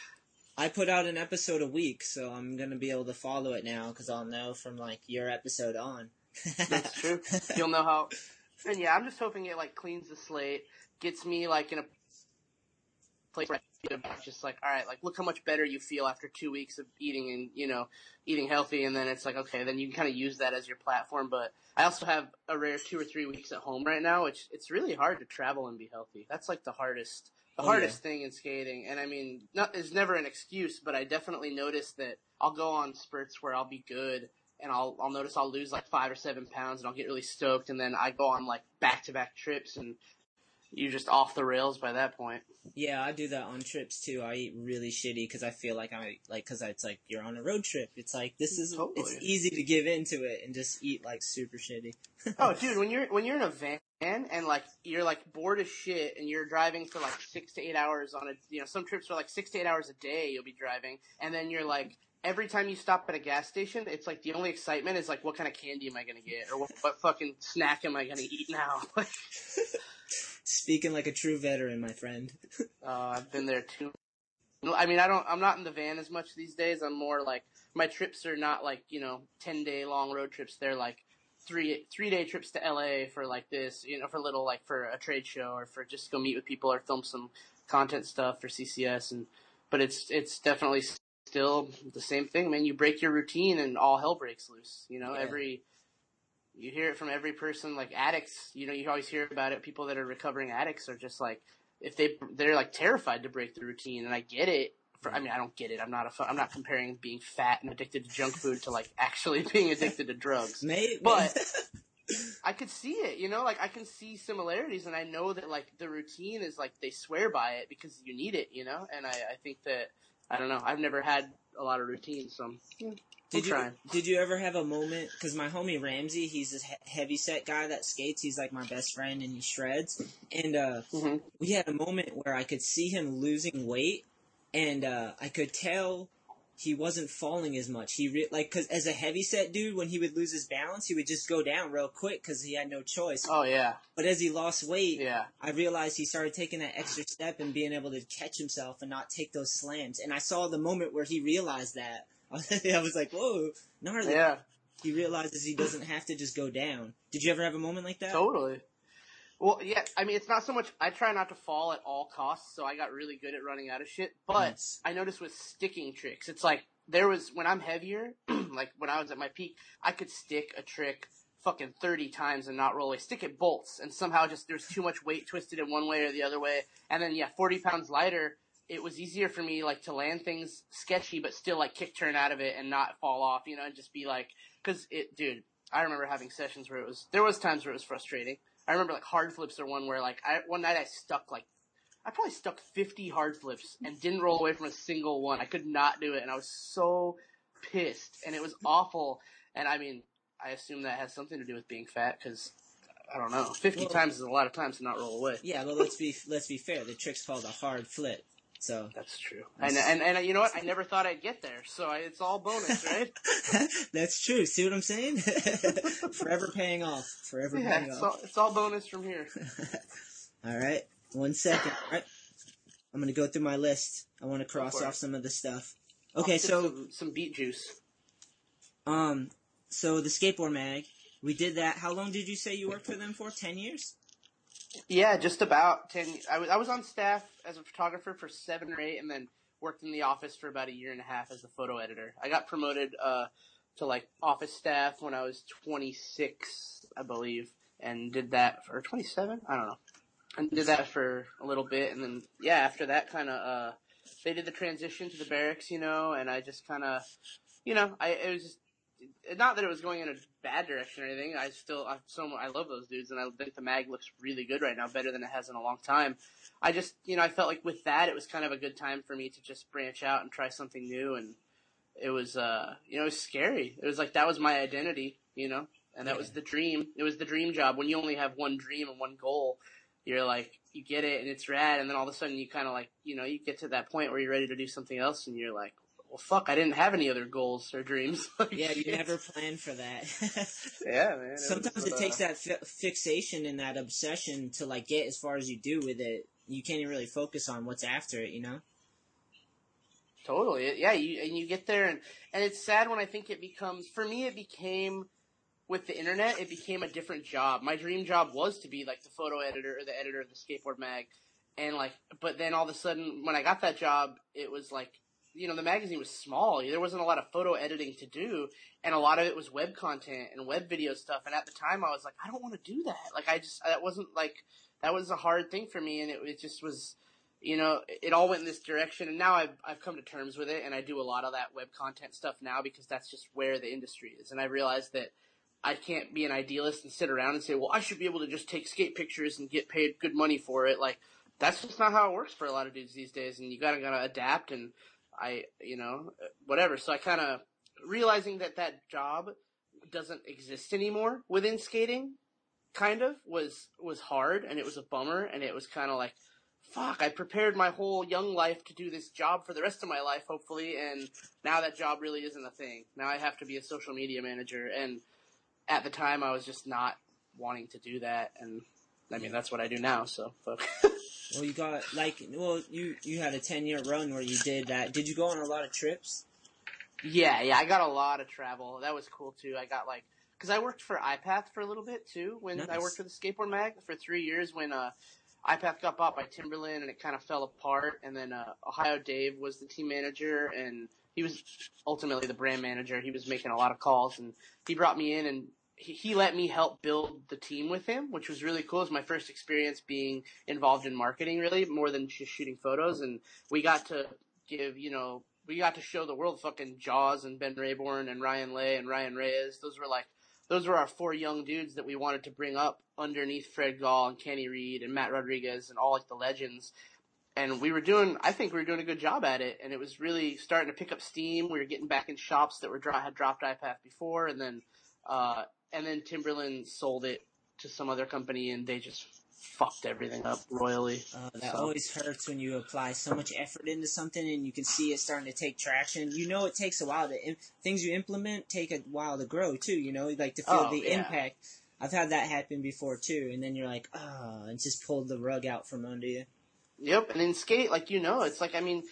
I put out an episode a week, so I'm gonna be able to follow it now because I'll know from like your episode on. That's true. You'll know how. And yeah, I'm just hoping it like cleans the slate, gets me like in a place where About just like, all right, like look how much better you feel after two weeks of eating and you know eating healthy, and then it's like okay, then you can kind of use that as your platform. But I also have a rare two or three weeks at home right now, which it's really hard to travel and be healthy. That's like the hardest. The Oh, hardest thing in skating, and I mean, not is never an excuse, but I definitely notice that I'll go on spurts where I'll be good, and I'll I'll notice I'll lose like five or seven pounds, and I'll get really stoked, and then I go on like back to back trips, and you're just off the rails by that point. Yeah, I do that on trips too. I eat really shitty because I feel like I like because it's like you're on a road trip. It's like this is Totally. it's easy to give into it and just eat like super shitty. Oh, dude, when you're when you're in a van and like you're like bored as shit, and you're driving for like six to eight hours on a you know some trips are like six to eight hours a day you'll be driving, and then you're like. Every time you stop at a gas station, it's like the only excitement is like, what kind of candy am I gonna get, or what, what fucking snack am I gonna eat now? Speaking like a true veteran, my friend. Uh, I've been there too. I mean, I don't. I'm not in the van as much these days. I'm more like my trips are not like you know ten day long road trips. They're like three three day trips to LA for like this. You know, for little like for a trade show or for just go meet with people or film some content stuff for CCS. And but it's it's definitely still the same thing, man. You break your routine and all hell breaks loose. You know, Yeah. every you hear it from every person like addicts you know you always hear about it. People that are recovering addicts are just like if they they're like terrified to break the routine and i get it. For i mean i don't get it. I'm not a fu- i'm not comparing being fat and addicted to junk food to like actually being addicted to drugs. May- But- i could see it you know? Like i can see similarities and i know that like the routine is like they swear by it because you need it you know? And i i think that i don't know. I've never had a lot of routines, so I'm, hmm. Did you trying. did you ever have a moment? Because my homie Ramsey, he's this he- heavy set guy that skates. He's like my best friend, and he shreds. And uh, Mhm. we had a moment where I could see him losing weight, and uh, I could tell he wasn't falling as much. He re- like because as a heavy set dude, when he would lose his balance, he would just go down real quick because he had no choice. oh yeah But as he lost weight, yeah I realized he started taking that extra step and being able to catch himself and not take those slams. And I saw the moment where he realized that. I was like, whoa, gnarly. yeah He realizes he doesn't have to just go down. Did you ever have a moment like that? Totally. Well, yeah, I mean, it's not so much, I try not to fall at all costs, so I got really good at running out of shit, but Nice. I noticed with sticking tricks, it's like, there was, when I'm heavier, like when I was at my peak, I could stick a trick fucking 30 times and not roll away. Stick it bolts, and somehow just, there's too much weight twisted in one way or the other way, and then yeah, 40 pounds lighter, it was easier for me like to land things sketchy, but still like kick turn out of it and not fall off, you know, and just be like, cause it, dude, I remember having sessions where it was, there was times where it was frustrating. I remember like hard flips are one where like I, one night I stuck like, I probably stuck 50 hard flips and didn't roll away from a single one. I could not do it and I was so pissed and it was awful. And I mean, I assume that has something to do with being fat cause I don't know. 50 Well- times is a lot of times to not roll away. Yeah, but let's be let's be fair. The trick's called a hard flip. So That's true. And, and, and you know what? I never thought I'd get there. So I, it's all bonus, right? that's true. See what I'm saying? Forever paying off. Forever yeah, paying it's off. all, it's all bonus from here. All right. One second. All right. I'm gonna go through my list. I want to cross off some of the stuff. Okay, so some, some beet juice. um, so the skateboard mag, we did that. How long did you say you worked for them for? Ten years? Yeah, just about ten. I was I was on staff as a photographer for seven or eight, and then worked in the office for about a year and a half as a photo editor. I got promoted uh, to like office staff when I was 26, I believe, and did that for 27. I don't know, and did that for a little bit, and then yeah, after that, kind of uh, they did the transition to the Berrics, you know, and I just kind of, you know, I it was just not that it was going in a bad direction or anything. I still, I so I love those dudes, and I think the mag looks really good right now, better than it has in a long time. I just, you know, I felt like with that, it was kind of a good time for me to just branch out and try something new, and it was, uh, you know, it was scary. It was like that was my identity, you know, and that was the dream. It was the dream job. When you only have one dream and one goal, you're like, you get it and it's rad, and then all of a sudden you kind of like, you know, you get to that point where you're ready to do something else, and you're like, well, fuck, I didn't have any other goals or dreams. Like, Yeah, you never plan for that. Yeah, man. Sometimes was, it uh, takes that fi- fixation and that obsession to like get as far as you do with it. You can't even really focus on what's after it, you know? Totally. Yeah, you and you get there and and it's sad when I think it becomes for me it became with the internet, it became a different job. My dream job was to be like the photo editor or the editor of the skateboard mag. And like but then all of a sudden when I got that job, it was like you know, the magazine was small. There wasn't a lot of photo editing to do, and a lot of it was web content and web video stuff. And at the time, I was like, I don't want to do that. Like, I just that wasn't like that was a hard thing for me, and it, it just was, you know, it all went in this direction. And now I've I've come to terms with it, and I do a lot of that web content stuff now because that's just where the industry is. And I realized that I can't be an idealist and sit around and say, well, I should be able to just take skate pictures and get paid good money for it. Like, that's just not how it works for a lot of dudes these days, and you gotta gotta adapt and. I, you know, whatever. So I kind of realizing that that job doesn't exist anymore within skating, kind of was was hard, and it was a bummer, and it was kind of like, fuck, I prepared my whole young life to do this job for the rest of my life, hopefully, and now that job really isn't a thing. Now I have to be a social media manager, and at the time I was just not wanting to do that, and I mean that's what I do now. So fuck. Well, you got like, well, you you had a ten year run where you did that. Did you go on a lot of trips? Yeah, yeah, I got a lot of travel. That was cool too. I got like, cause I worked for iPath for a little bit too. When I worked for the skateboard mag for three years, when uh, iPath got bought by Timberland and it kind of fell apart, and then uh, Ohio Dave was the team manager, and he was ultimately the brand manager. He was making a lot of calls, and he brought me in and. He, let me help build the team with him, which was really cool. It was my first experience being involved in marketing, really, more than just shooting photos. And we got to give, you know, we got to show the world fucking Jaws and Ben Raybourn and Ryan Lay and Ryan Reyes. Those were like, those were our four young dudes that we wanted to bring up underneath Fred Gall and Kenny Reed and Matt Rodriguez and all like the legends. And we were doing, I think we were doing a good job at it. And it was really starting to pick up steam. We were getting back in shops that were had dropped iPath before. And then, uh, and then Timberland sold it to some other company and they just fucked everything up royally. Uh, that So- always hurts when you apply so much effort into something and you can see it starting to take traction. You know, it takes a while to im- things you implement take a while to grow too. You know, like to feel Oh, the yeah. impact. I've had that happen before too, and then you're like, ah, and just pulled the rug out from under you. Yep, and in skate, like you know, it's like I mean,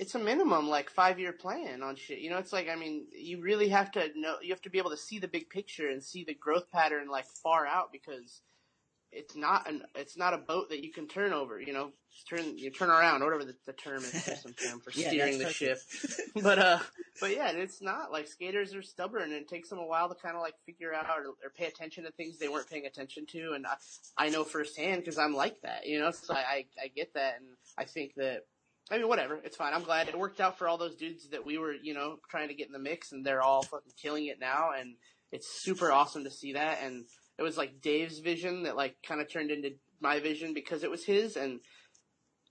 it's a minimum like five year plan on shit. You know, it's like I mean, you really have to know. You have to be able to see the big picture and see the growth pattern like far out because it's not an it's not a boat that you can turn over. You know, turn you turn around, whatever the, the term is. There's some term for Yeah, steering the ship. but uh, but yeah, it's not like skaters are stubborn and it takes them a while to kind of like figure out or, or pay attention to things they weren't paying attention to. And I, I know firsthand because I'm like that, you know. So I, I I get that, and I think that. I mean, whatever. It's fine. I'm glad it worked out for all those dudes that we were, you know, trying to get in the mix, and they're all fucking killing it now. And it's super awesome to see that. And it was like Dave's vision that like kind of turned into my vision because it was his, and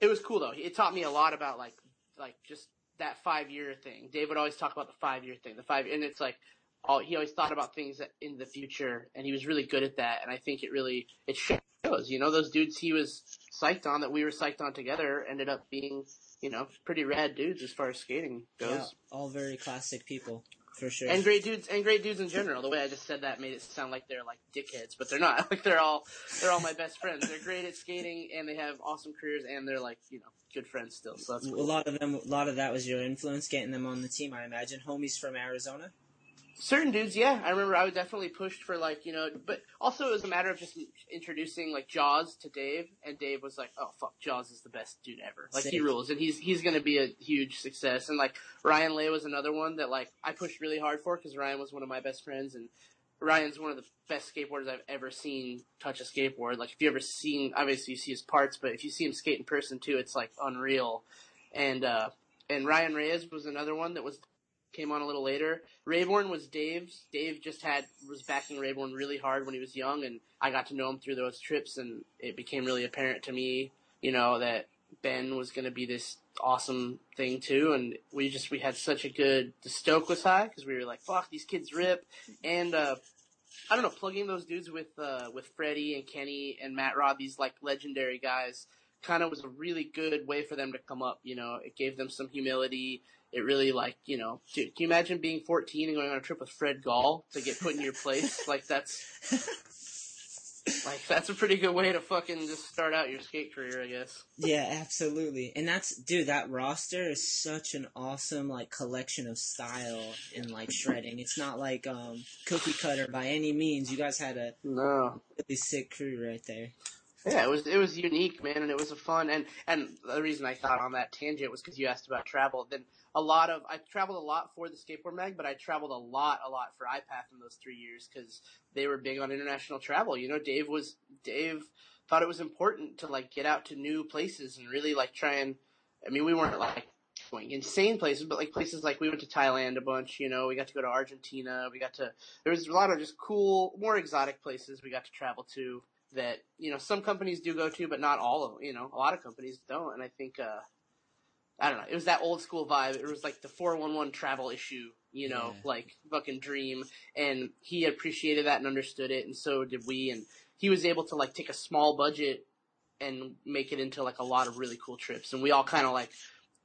it was cool though. It taught me a lot about like like just that five year thing. Dave would always talk about the five year thing, the five, and it's like all he always thought about things that in the future, and he was really good at that. And I think it really it shows. You know, those dudes he was psyched on that we were psyched on together ended up being you know pretty rad dudes as far as skating goes. Yeah, all very classic people for sure. And great dudes, and great dudes in general. The way I just said that made it sound like they're like dickheads, but they're not. Like they're all, they're all my best friends. They're great at skating, and they have awesome careers, and they're like, you know, good friends still. So that's a lot of them, a lot of that was your influence getting them on the team. I imagine homies from Arizona. Certain dudes, yeah. I remember I was definitely pushed for like, you know, but also it was a matter of just introducing like Jaws to Dave, and Dave was like, oh fuck, Jaws is the best dude ever. Like he rules, and he's he's gonna be a huge success. And like Ryan Lay was another one that like I pushed really hard for because Ryan was one of my best friends, and Ryan's one of the best skateboarders I've ever seen touch a skateboard. Like if you ever seen, obviously you see his parts, but if you see him skate in person too, it's like unreal. And uh and Ryan Reyes was another one that was came on a little later. Raybourn was Dave's. Dave just had was backing Raybourn really hard when he was young, and I got to know him through those trips, and it became really apparent to me, you know, that Ben was going to be this awesome thing too, and we just we had such a good. The stoke was high because we were like, "Fuck, these kids rip," and uh, I don't know, plugging those dudes with uh, with Freddie and Kenny and Matt Rod, these like legendary guys, kind of was a really good way for them to come up. You know, it gave them some humility. It really like you know, dude, can you imagine being 14 and going on a trip with Fred Gall to get put in your place? like that's like that's a pretty good way to fucking just start out your skate career, I guess. Yeah, absolutely. And that's dude, that roster is such an awesome like collection of style and like shredding. It's not like um cookie cutter by any means. You guys had a no really sick crew right there. Yeah, it was it was unique, man, and it was a fun and and the reason I thought on that tangent was because you asked about travel. Then a lot of I traveled a lot for the skateboard mag, but I traveled a lot, a lot for iPath in those three years because they were big on international travel. You know, Dave was Dave thought it was important to like get out to new places and really like try and. I mean, we weren't like going insane places, but like places like we went to Thailand a bunch. You know, we got to go to Argentina. We got to there was a lot of just cool, more exotic places we got to travel to that you know some companies do go to, but not all of. You know, a lot of companies don't, and I think uh, I don't know. It was that old school vibe. It was like the four one one travel issue. You know, Yeah. like fucking dream, and he appreciated that and understood it, and so did we. And he was able to like take a small budget and make it into like a lot of really cool trips, and we all kind of like.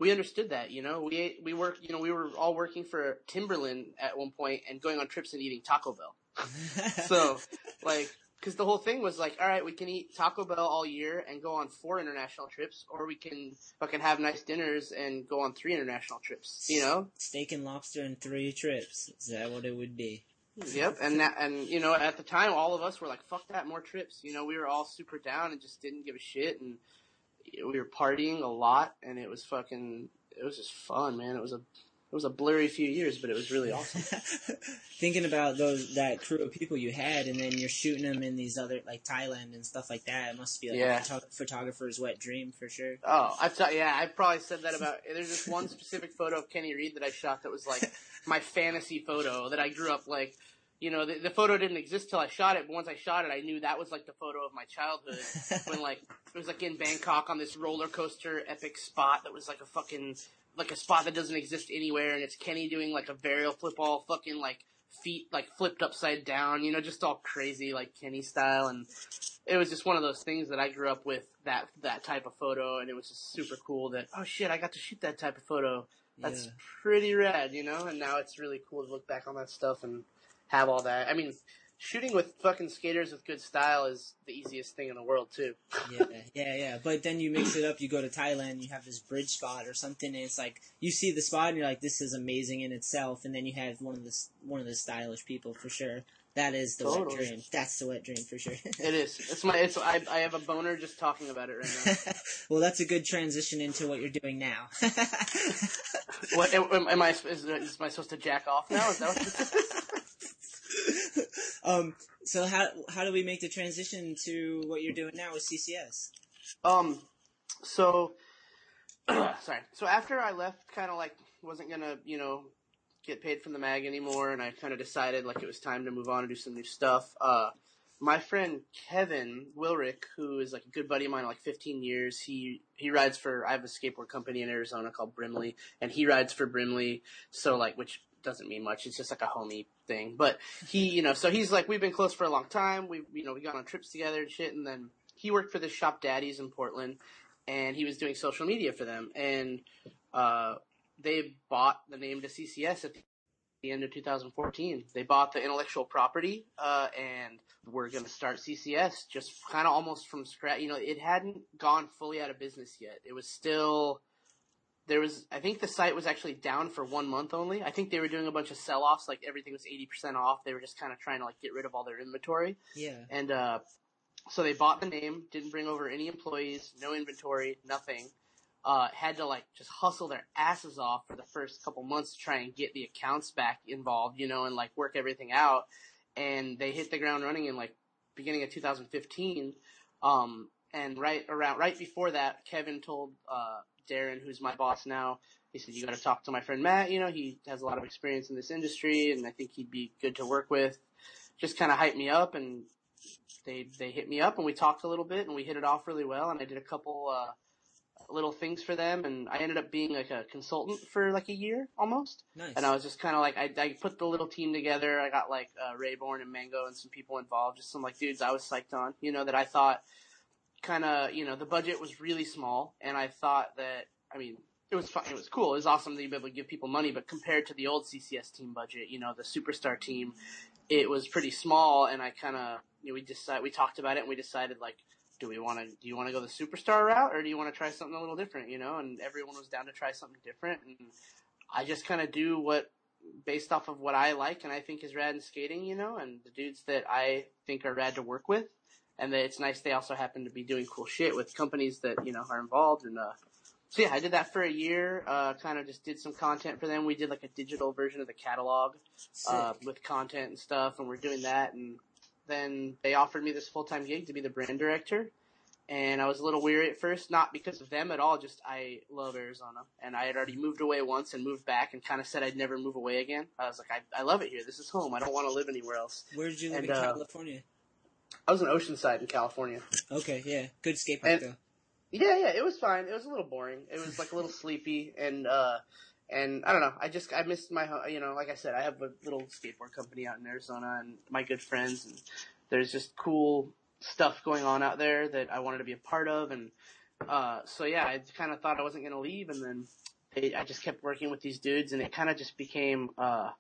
We understood that, you know. We we work, you know, we were all working for Timberland at one point and going on trips and eating Taco Bell so like because the whole thing was like all right we can eat taco bell all year and go on four international trips or we can fucking have nice dinners and go on three international trips you know steak and lobster in three trips. Is that what it would be? yep and that and you know at the time all of us were like fuck that more trips you know we were all super down and just didn't give a shit and we were partying a lot and it was fucking it was just fun man it was a it was a blurry few years but it was really awesome Thinking about those that crew of people you had, and then you're shooting them in these other like Thailand and stuff like that. It must be like Yeah. a photog- photographer's wet dream for sure. Oh, I've t- yeah, I probably said that about. There's this one specific photo of Kenny Reed that I shot that was like my fantasy photo that I grew up like. You know, the, the photo didn't exist till I shot it, but once I shot it, I knew that was like the photo of my childhood when like it was like in Bangkok on this roller coaster epic spot that was like a fucking like a spot that doesn't exist anywhere, and it's Kenny doing like a varial flip all fucking like feet like flipped upside down, you know, just all crazy like Kenny style, and it was just one of those things that I grew up with that that type of photo, and it was just super cool that oh shit, I got to shoot that type of photo. That's Yeah. pretty rad, you know, and now it's really cool to look back on that stuff and have all that. I mean, shooting with fucking skaters with good style is the easiest thing in the world too. yeah, yeah, yeah. But then you mix it up. You go to Thailand. You have this bridge spot or something, and it's like you see the spot, and you're like, "This is amazing in itself." And then you have one of the one of the stylish people for sure. That is the wet dream. That's the wet dream for sure. It is. It's my. It's. I. I have a boner just talking about it right now. well, that's a good transition into what you're doing now. what am, am I? Is, is am I supposed to jack off now? Is that what? um, so how how do we make the transition to what you're doing now with CCS? Um, so, sorry. So after I left, kind of like wasn't gonna, you know, get paid from the mag anymore, and I kind of decided like it was time to move on and do some new stuff. Uh, my friend Kevin Wilrick, who is like a good buddy of mine, like 15 years, he he rides for. I have a skateboard company in Arizona called Brimley, and he rides for Brimley. So like, which doesn't mean much. It's just like a homie thing. But he, you know, so he's like, we've been close for a long time. We, you know, we got on trips together and shit, and then he worked for the shop daddies in Portland and he was doing social media for them and uh, they bought the name to CCS at the end of 2014 they bought the intellectual property uh, and we're going to start CCS just kind of almost from scratch you know it hadn't gone fully out of business yet it was still there was I think the site was actually down for one month only. I think they were doing a bunch of sell offs, like everything was eighty percent off. They were just kind of trying to like get rid of all their inventory. Yeah. And uh, so they bought the name, didn't bring over any employees, no inventory, nothing. Uh, had to like just hustle their asses off for the first couple months to try and get the accounts back involved, you know, and like work everything out. And they hit the ground running in like beginning of 2015. Um, and right around, right before that, Kevin told, uh, Darren, who's my boss now, he said, you gotta talk to my friend Matt, you know, he has a lot of experience in this industry and I think he'd be good to work with. Just kind of hyped me up and they, they hit me up and we talked a little bit and we hit it off really well and I did a couple, uh, little things for them and I ended up being like a consultant for like a year almost. Nice. And I was just kind of like, I, I put the little team together. I got like, uh, Raybourn and Mango and some people involved, just some like dudes I was psyched on, you know, that I thought kind of, you know, the budget was really small and I thought that, I mean, it was fun. It was cool. It was awesome that you'd be able to give people money, but compared to the old CCS team budget, you know, the superstar team, it was pretty small and I kind of, you know, we decided, we talked about it and we decided like, do we want to, do you want to go the superstar route or do you want to try something a little different, you know? And everyone was down to try something different. And I just kind of do what, based off of what I like and I think is rad in skating, you know, and the dudes that I think are rad to work with. And that it's nice they also happen to be doing cool shit with companies that, you know, are involved. And, uh, so yeah, I did that for a year, uh, kind of just did some content for them. We did like a digital version of the catalog, uh, with content and stuff and we're doing that. And then they offered me this full-time gig to be the brand director. And I was a little weary at first, not because of them at all, just I love Arizona. And I had already moved away once and moved back and kind of said I'd never move away again. I was like, I, I love it here. This is home. I don't want to live anywhere else. Where did you live And, in uh, California? I was in Oceanside in California. Okay, yeah, good skate park and- though. Yeah, yeah, it was fine. It was a little boring. It was like a little sleepy and, uh, and I don't know. I just, I missed my, you know, like I said, I have a little skateboard company out in Arizona and my good friends and there's just cool stuff going on out there that I wanted to be a part of. And, uh, so yeah, I kind of thought I wasn't going to leave and then they, I just kept working with these dudes and it kind of just became, uh,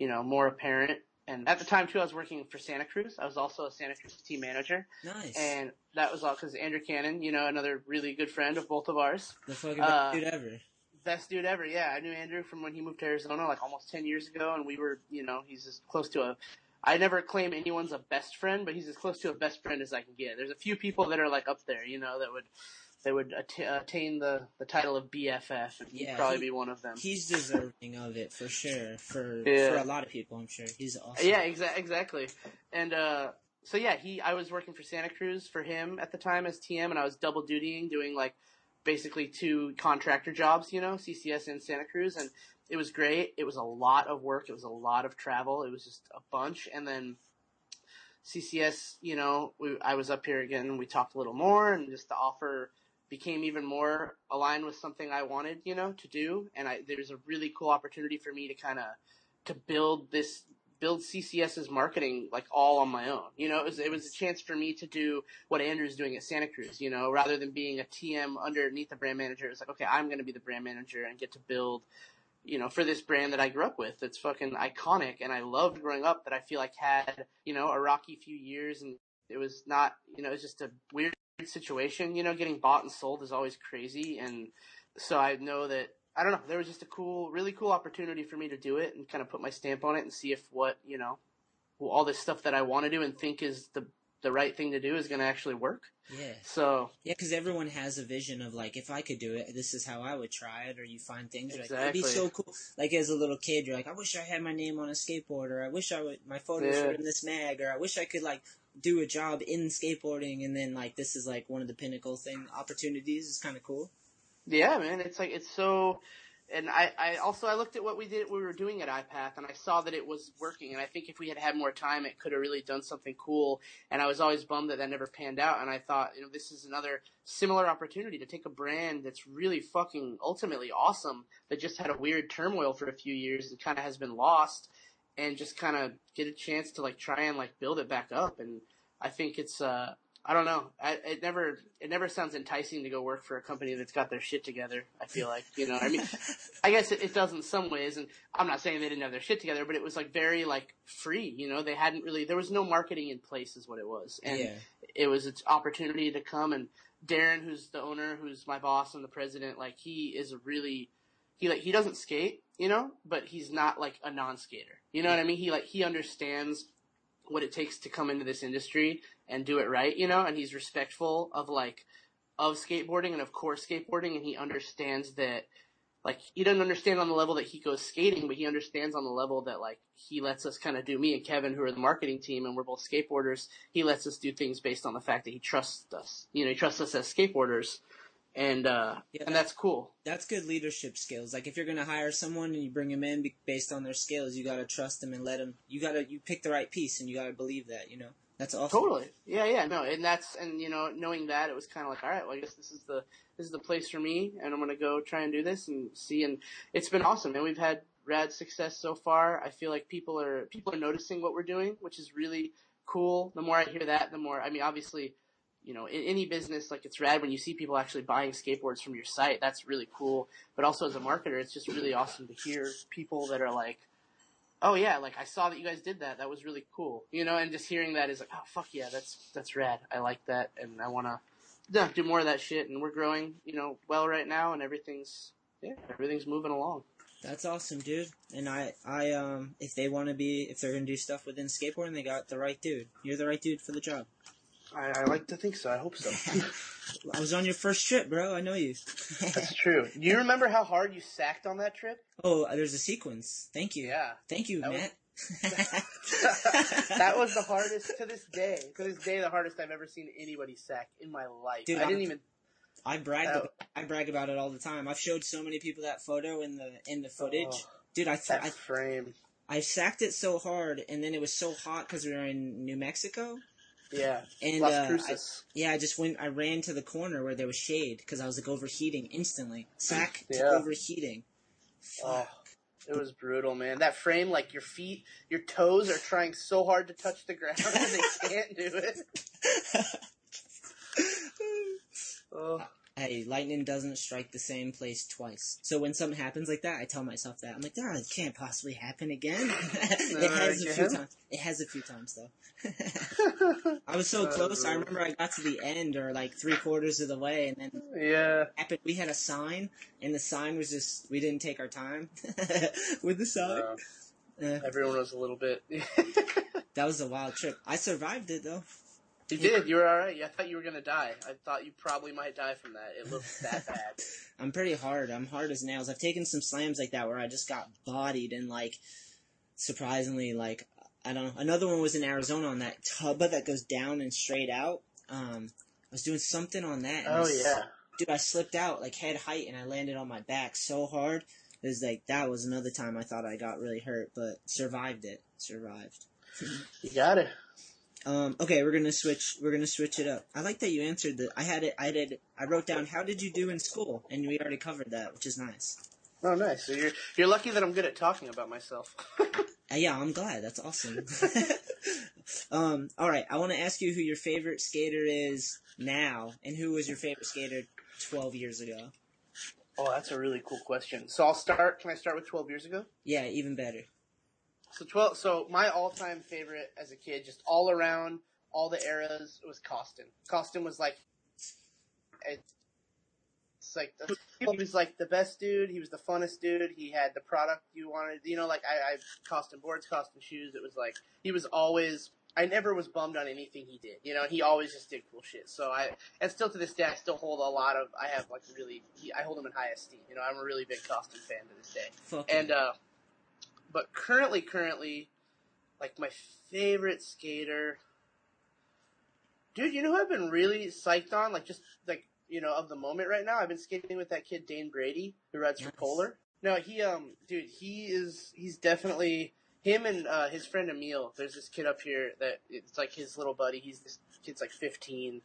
you know, more apparent. And at the time too, I was working for Santa Cruz. I was also a Santa Cruz team manager. Nice. And that was all because Andrew Cannon, you know, another really good friend of both of ours. the fucking uh, best dude ever. Best dude ever, yeah. I knew Andrew from when he moved to Arizona, like almost 10 years ago, and we were, you know, he's as close to a, I never claim anyone's a best friend, but he's as close to a best friend as I can get. There's a few people that are like up there, you know, that would, that would att- attain the, the title of BFF, and he'd probably he- be one of them. He's deserving of it for sure. For Yeah. for a lot of people, I'm sure he's awesome. Yeah, exa- exactly. And uh so yeah, he I was working for Santa Cruz for him at the time as TM and I was double dutying doing like basically two contractor jobs, you know, CCS and Santa Cruz and it was great. It was a lot of work, it was a lot of travel, it was just a bunch and then CCS, you know, we, I was up here again we talked a little more and just the offer became even more aligned with something I wanted, you know, to do. And I, there's a really cool opportunity for me to kind of, to build this, build CCS's marketing like all on my own. You know, it was, it was a chance for me to do what Andrew's doing at Santa Cruz, you know, rather than being a TM underneath the brand manager. It's like, okay, I'm going to be the brand manager and get to build, you know, for this brand that I grew up with. That's fucking iconic. And I loved growing up that I feel like had, you know, a rocky few years and it was not, you know, it was just a weird situation. You know, getting bought and sold is always crazy. And so I know that, I don't know, there was just a cool, really cool opportunity for me to do it and kind of put my stamp on it and see if what, you know, all this stuff that I want to do and think is the, the right thing to do is going to actually work. Yeah. So, Yeah, because everyone has a vision of like, if I could do it, this is how I would try it. Or you find things you're like, it'd be so cool. Like as a little kid, you're like, I wish I had my name on a skateboard, or I wish I would my photos Yeah. were in this mag, or I wish I could like do a job in skateboarding. And then like this is like one of the pinnacle thing opportunities. is kind of cool. Yeah, man, it's like it's so. And I, I also I looked at what we did, we were doing at iPath, and I saw that it was working. And I think if we had had more time, it could have really done something cool. And I was always bummed that that never panned out. And I thought, you know, this is another similar opportunity to take a brand that's really fucking ultimately awesome that just had a weird turmoil for a few years and kind of has been lost, and just kind of get a chance to like try and like build it back up. And I think it's uh I don't know. I, it never it never sounds enticing to go work for a company that's got their shit together. I feel like you know. I mean, I guess it, it does in some ways, and I'm not saying they didn't have their shit together, but it was like very like free. You know, they hadn't really there was no marketing in place, is what it was, and yeah. it was its opportunity to come. And Darren, who's the owner, who's my boss and the president, like he is a really he like he doesn't skate, you know, but he's not like a non-skater. You know what I mean? He like he understands what it takes to come into this industry and do it right, you know, and he's respectful of like of skateboarding and of course skateboarding and he understands that like he doesn't understand on the level that he goes skating, but he understands on the level that like he lets us kind of do me and Kevin who are the marketing team and we're both skateboarders, he lets us do things based on the fact that he trusts us. You know, he trusts us as skateboarders and uh, Yeah, and that's cool. That's good leadership skills. Like if you're gonna hire someone and you bring them in based on their skills, you gotta trust them and let them. You gotta you pick the right piece and you gotta believe that. You know that's awesome. Totally. Yeah, yeah, no, and that's and you know knowing that it was kind of like all right, well I guess this is the this is the place for me, and I'm gonna go try and do this and see, and it's been awesome, and we've had rad success so far. I feel like people are people are noticing what we're doing, which is really cool. The more I hear that, the more I mean, obviously. You know, in any business, like it's rad when you see people actually buying skateboards from your site. That's really cool. But also as a marketer, it's just really awesome to hear people that are like, oh yeah, like I saw that you guys did that. That was really cool. You know, and just hearing that is like, oh fuck yeah, that's that's rad. I like that, and I want to do more of that shit. And we're growing, you know, well right now, and everything's yeah, everything's moving along. That's awesome, dude. And I, I, um, if they want to be, if they're gonna do stuff within skateboarding, they got the right dude. You're the right dude for the job. I, I like to think so. I hope so. I was on your first trip, bro. I know you. That's true. Do you remember how hard you sacked on that trip? oh, there's a sequence. Thank you. Yeah. Thank you, That was- Matt. that was the hardest to this day. To this day, the hardest I've ever seen anybody sack in my life. Dude, I didn't I'm- even. I brag. Oh. About, I brag about it all the time. I've showed so many people that photo in the in the footage. Oh, Dude, I, th- that I frame. I sacked it so hard, and then it was so hot because we were in New Mexico. Yeah. And Las uh, I, yeah, I just went. I ran to the corner where there was shade because I was like overheating instantly. Sack to Yeah. overheating. Oh, it was brutal, man. That frame, like your feet, your toes are trying so hard to touch the ground and they can't do it. Oh, Hey, lightning doesn't strike the same place twice. So when something happens like that, I tell myself that. I'm like, ah, it can't possibly happen again. it has a few times. It has a few times though. I was so close. I remember I got to the end or like three quarters of the way, and then yeah. happened. We had a sign, and the sign was just we didn't take our time with the sign. Uh, everyone was a little bit. that was a wild trip. I survived it though. Did. You were all right. I thought you were gonna die. I thought you probably might die from that. It looked that bad. I'm pretty hard. I'm hard as nails. I've taken some slams like that where I just got bodied and like surprisingly like I don't know. Another one was in Arizona on that tubba that goes down and straight out. Um, I was doing something on that. I Oh yeah. dude, I slipped out like head height and I landed on my back so hard. It was like that was another time I thought I got really hurt, but survived it. Survived. You got it. Um, okay, we're gonna switch. We're gonna switch it up. I like that you answered the. I had it. I did. I wrote down. How did you do in school? And we already covered that, which is nice. Oh, nice. So you're you're lucky that I'm good at talking about myself. Uh, yeah, I'm glad. That's awesome. um, all right. I want to ask you who your favorite skater is now, and who was your favorite skater 12 years ago. oh, that's a really cool question. So I'll start. Can I start with 12 years ago? Yeah, even better. So 12. So my all-time favorite as a kid, just all around, all the eras, was Koston. Koston was like, it's like the, he was like the best dude. He was the funnest dude. He had the product you wanted. You know, like I, I Koston boards, Koston shoes. It was like he was always. I never was bummed on anything he did. You know, he always just did cool shit. So I, and still to this day, I still hold a lot of. I have like really. He, I hold him in high esteem. You know, I'm a really big Koston fan to this day. Fuck. And uh but currently currently like my favorite skater Dude, you know who I've been really psyched on? Like just like you know, of the moment right now, I've been skating with that kid Dane Brady, who rides for. Polar. No, he um dude, he is he's definitely him and uh his friend Emil, there's this kid up here that it's like his little buddy, he's this kid's like fifteen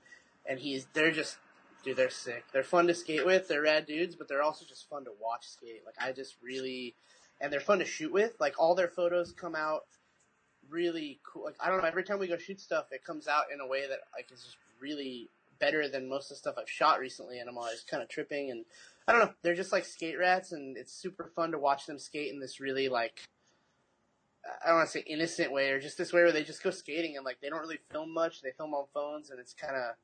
and he's they're just dude, they're sick. They're fun to skate with, they're rad dudes, but they're also just fun to watch skate. Like I just really and they're fun to shoot with. Like all their photos come out really cool. Like I don't know, every time we go shoot stuff, it comes out in a way that like is just really better than most of the stuff I've shot recently, and I'm always kind of tripping. And I don't know, they're just like skate rats, and it's super fun to watch them skate in this really like I don't want to say innocent way, or just this way where they just go skating and like they don't really film much. They film on phones, and it's kind of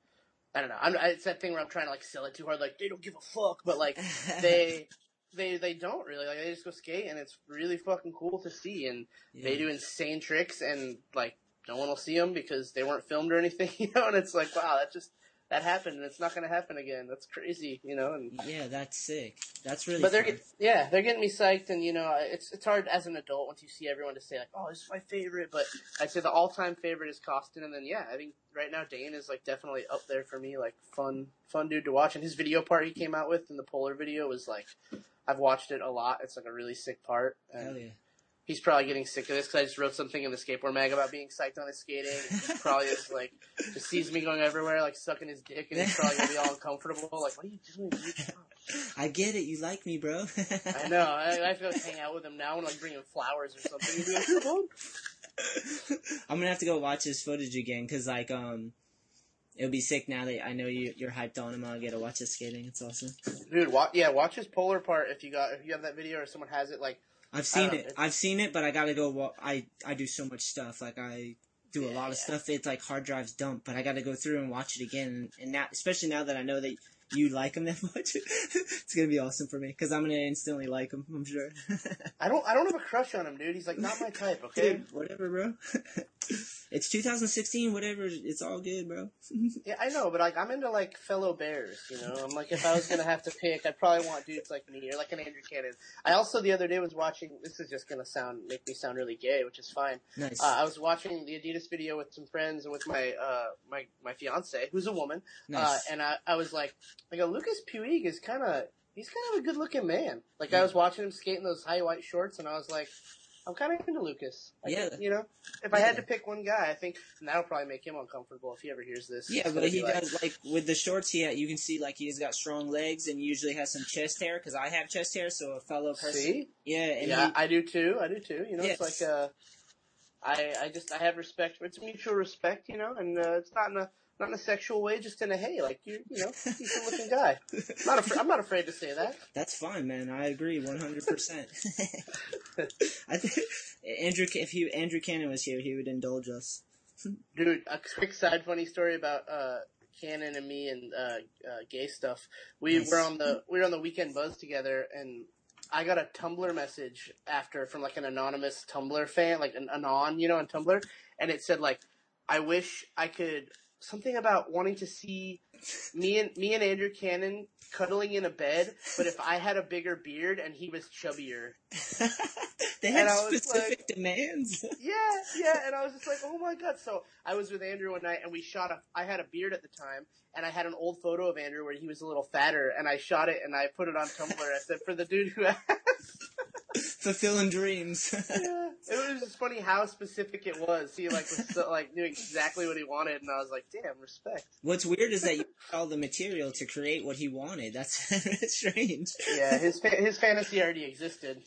I don't know. I'm, it's that thing where I'm trying to like sell it too hard, like they don't give a fuck, but like they. They they don't really like they just go skate and it's really fucking cool to see and they do insane tricks and like no one will see them because they weren't filmed or anything you know and it's like wow that just that happened and it's not going to happen again. That's crazy, you know. And Yeah, that's sick. That's really. but they're fun. get, yeah, they're getting me psyched, and you know, it's it's hard as an adult once you see everyone to say like, oh, this is my favorite. But I'd say the all time favorite is Koston, and then yeah, I think right now Dane is like definitely up there for me. Like fun, fun dude to watch, and his video part he came out with in the Polar video was like, I've watched it a lot. It's like a really sick part. And Hell yeah. He's probably getting sick of this because I just wrote something in the skateboard mag about being psyched on his skating. He probably just like, just sees me going everywhere, like sucking his dick, and he's probably gonna be all uncomfortable. Like, what are you doing? I get it. You like me, bro. I know. I, I have to go hang out with him now and like bring him flowers or something. Like, I'm gonna have to go watch his footage again because like um, it would be sick now that I know you you're hyped on him. I'll get to watch his skating. It's awesome. Dude, wa- yeah, watch his polar part if you got if you have that video or someone has it. Like, I've seen don't know, it. I've seen it, but I gotta go. Wa- I I do so much stuff. Like I do a lot of stuff. It's like hard drives dump, but I gotta go through and watch it again. And now, especially now that I know that you like him that much, it's gonna be awesome for me because I'm gonna instantly like him. I'm sure. I don't I don't have a crush on him, dude. He's like not my type. Okay. Dude, whatever, bro. it's 2016. Whatever. It's all good, bro. Yeah, I know, but like I'm into like fellow bears. You know, I'm like if I was gonna have to pick, I'd probably want dudes like me or like an Andrew Cannon. I also the other day was watching. This is just gonna sound make me sound really gay, which is fine. Nice. Uh, I was watching the Adidas video with some friends and with my uh my my fiance, who's a woman. Uh, nice. and I, I was like, I go, Lucas Puig is kind of, he's kind of a good looking man. Like I was watching him skate in those high white shorts, and I was like, I'm kind of into Lucas. I Yeah. you know, if I had to pick one guy, I think and that'll probably make him uncomfortable if he ever hears this. Yeah, but he like, does like with the shorts. He you can see like he's got strong legs and usually has some chest hair because I have chest hair. So a fellow person, See? yeah, and yeah, he- I do too. I do too. You know, Yes. it's like uh, I I just I have respect. It's mutual respect, you know, and uh, it's not a not in a sexual way, just in a hey, like you you know, decent looking guy. I'm not afraid. I'm not afraid to say that. that's fine, man. I agree, one hundred percent. I think Andrew, if he Andrew Cannon was here, he would indulge us. Dude, a quick side funny story about uh Cannon and me and uh, uh gay stuff. We Nice. were on the we were on the weekend buzz together and I got a Tumblr message after from like an anonymous Tumblr fan, like an anon, you know, on Tumblr, and it said like, "I wish I could something about wanting to see me and me and Andrew Cannon cuddling in a bed, but if I had a bigger beard and he was chubbier." they had And I was specific demands. Yeah, yeah, and I was just like, oh my god. So I was with Andrew one night, and we shot a. I had a beard at the time, and I had an old photo of Andrew where he was a little fatter, and I shot it and I put it on Tumblr. I said, for the dude who asked. Fulfilling dreams. yeah, it was just funny how specific it was. He like was so, like knew exactly what he wanted, and I was like, damn, respect. What's weird is that you all the material to create what he wanted. That's strange. Yeah, his fa- his fantasy already existed,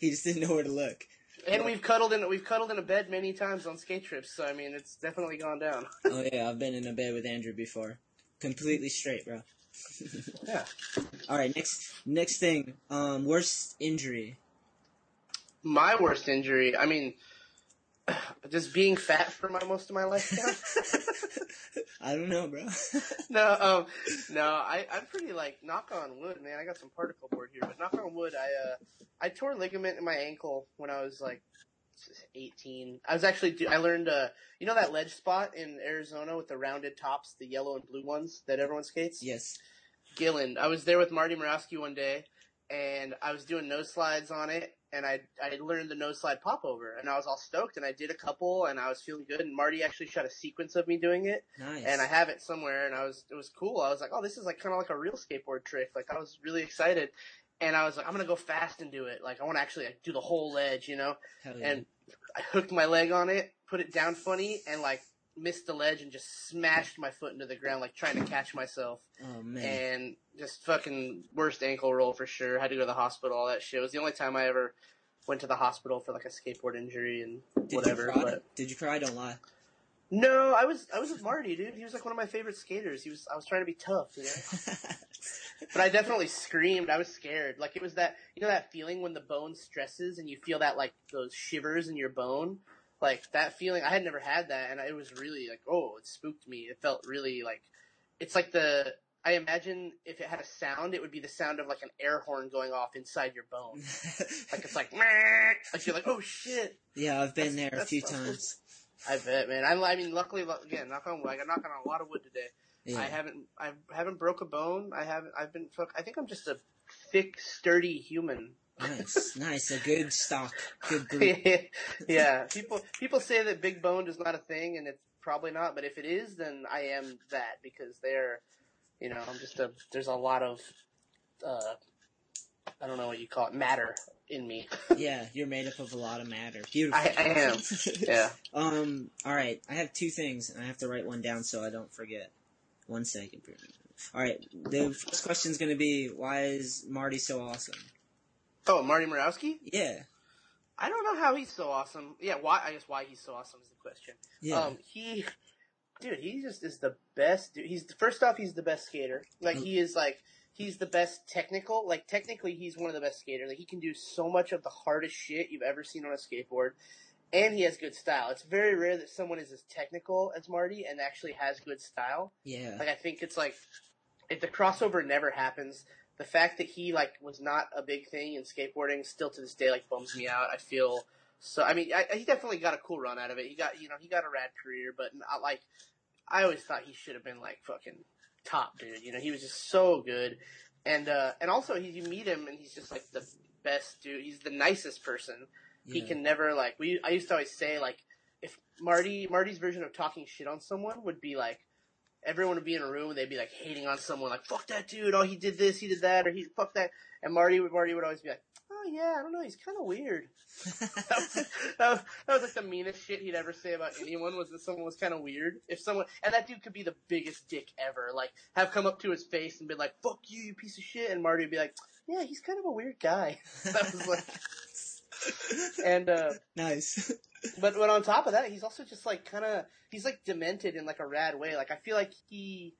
he just didn't know where to look. And we've cuddled in we've cuddled in a bed many times on skate trips. So I mean, it's definitely gone down. Oh yeah, I've been in a bed with Andrew before. Completely straight, bro. Yeah. All right, next next thing. Um, worst injury. My worst injury, I mean, just being fat for my most of my life. now. I don't know, bro. no, um, no, I, I'm pretty like knock on wood, man. I got some particle board here, but knock on wood, I uh, I tore ligament in my ankle when I was like 18. I was actually, I learned, uh, you know that ledge spot in Arizona with the rounded tops, the yellow and blue ones that everyone skates. yes. Gilland. I was there with Marty Murawski one day, and I was doing nose slides on it, and I I learned the nose slide pop over, and I was all stoked, and I did a couple, and I was feeling good, and Marty actually shot a sequence of me doing it, Nice. and I have it somewhere, and I was it was cool. I was like, oh, this is like kind of like a real skateboard trick. Like I was really excited, and I was like, I'm gonna go fast and do it. Like I want to actually like, do the whole ledge, you know. Yeah. And I hooked my leg on it, put it down funny, and like missed the ledge and just smashed my foot into the ground, like trying to catch myself oh man. and just fucking worst ankle roll for sure. Had to go to the hospital, all that shit. It was the only time I ever went to the hospital for like a skateboard injury and Did whatever. you cry? But Did you cry? Don't lie. no, I was I was with Marty, dude. He was like one of my favorite skaters. He was I was trying to be tough, you know. But I definitely screamed. I was scared. Like it was that you know that feeling when the bone stresses and you feel that like those shivers in your bone. Like that feeling, I had never had that, and it was really like, oh, it spooked me. It felt really like, it's like the. I imagine if it had a sound, it would be the sound of like an air horn going off inside your bone. Like it's like, "Meh." like you're like, oh shit. yeah, I've been That's- there a few so- times. I bet, man. I, I mean, luckily, lu- again, knock on wood. I knock on a lot of wood today. Yeah. I haven't, I haven't broke a bone. I haven't, I've been, I think I'm just a thick, sturdy human. Nice, nice, a good stock, good group. yeah, people, people say that big boned is not a thing, and it's probably not. But if it is, then I am that because they're, you know, I'm just a. There's a lot of, uh, I don't know what you call it, matter in me. yeah, you're made up of a lot of matter. Beautiful. I, I am. Yeah. Um. All right. I have two things, and I have to write one down so I don't forget. One second. All right. The first question is going to be, why is Marty so awesome? Oh, Marty Murawski? Yeah. I don't know how he's so awesome. Yeah, why? I guess why he's so awesome is the question. Yeah. Um, he, dude, he just is the best. Dude. He's first off, he's the best skater. Like he is like he's the best technical. Like technically, he's one of the best skaters. Like he can do so much of the hardest shit you've ever seen on a skateboard, and he has good style. It's very rare that someone is as technical as Marty and actually has good style. Yeah. Like I think it's like if the crossover never happens, the fact that he like was not a big thing in skateboarding still to this day like bums me out. I feel so. I mean, I, he definitely got a cool run out of it. He got you know he got a rad career, but not like I always thought he should have been like fucking top dude. You know, he was just so good, and uh and also he, you meet him and he's just like the best dude. He's the nicest person. He can never like we. I used to always say like if Marty Marty's version of talking shit on someone would be like everyone would be in a room and they'd be like hating on someone like fuck that dude. Oh he did this he did that or he fuck that. And Marty would Marty would always be like oh yeah I don't know he's kind of weird. That, was, that, was, that was like the meanest shit he'd ever say about anyone was that someone was kind of weird. If someone and that dude could be the biggest dick ever like have come up to his face and been like fuck you you piece of shit. And Marty would be like yeah he's kind of a weird guy. That was like and uh nice. but but on top of that, he's also just like kind of he's like demented in like a rad way. Like I feel like he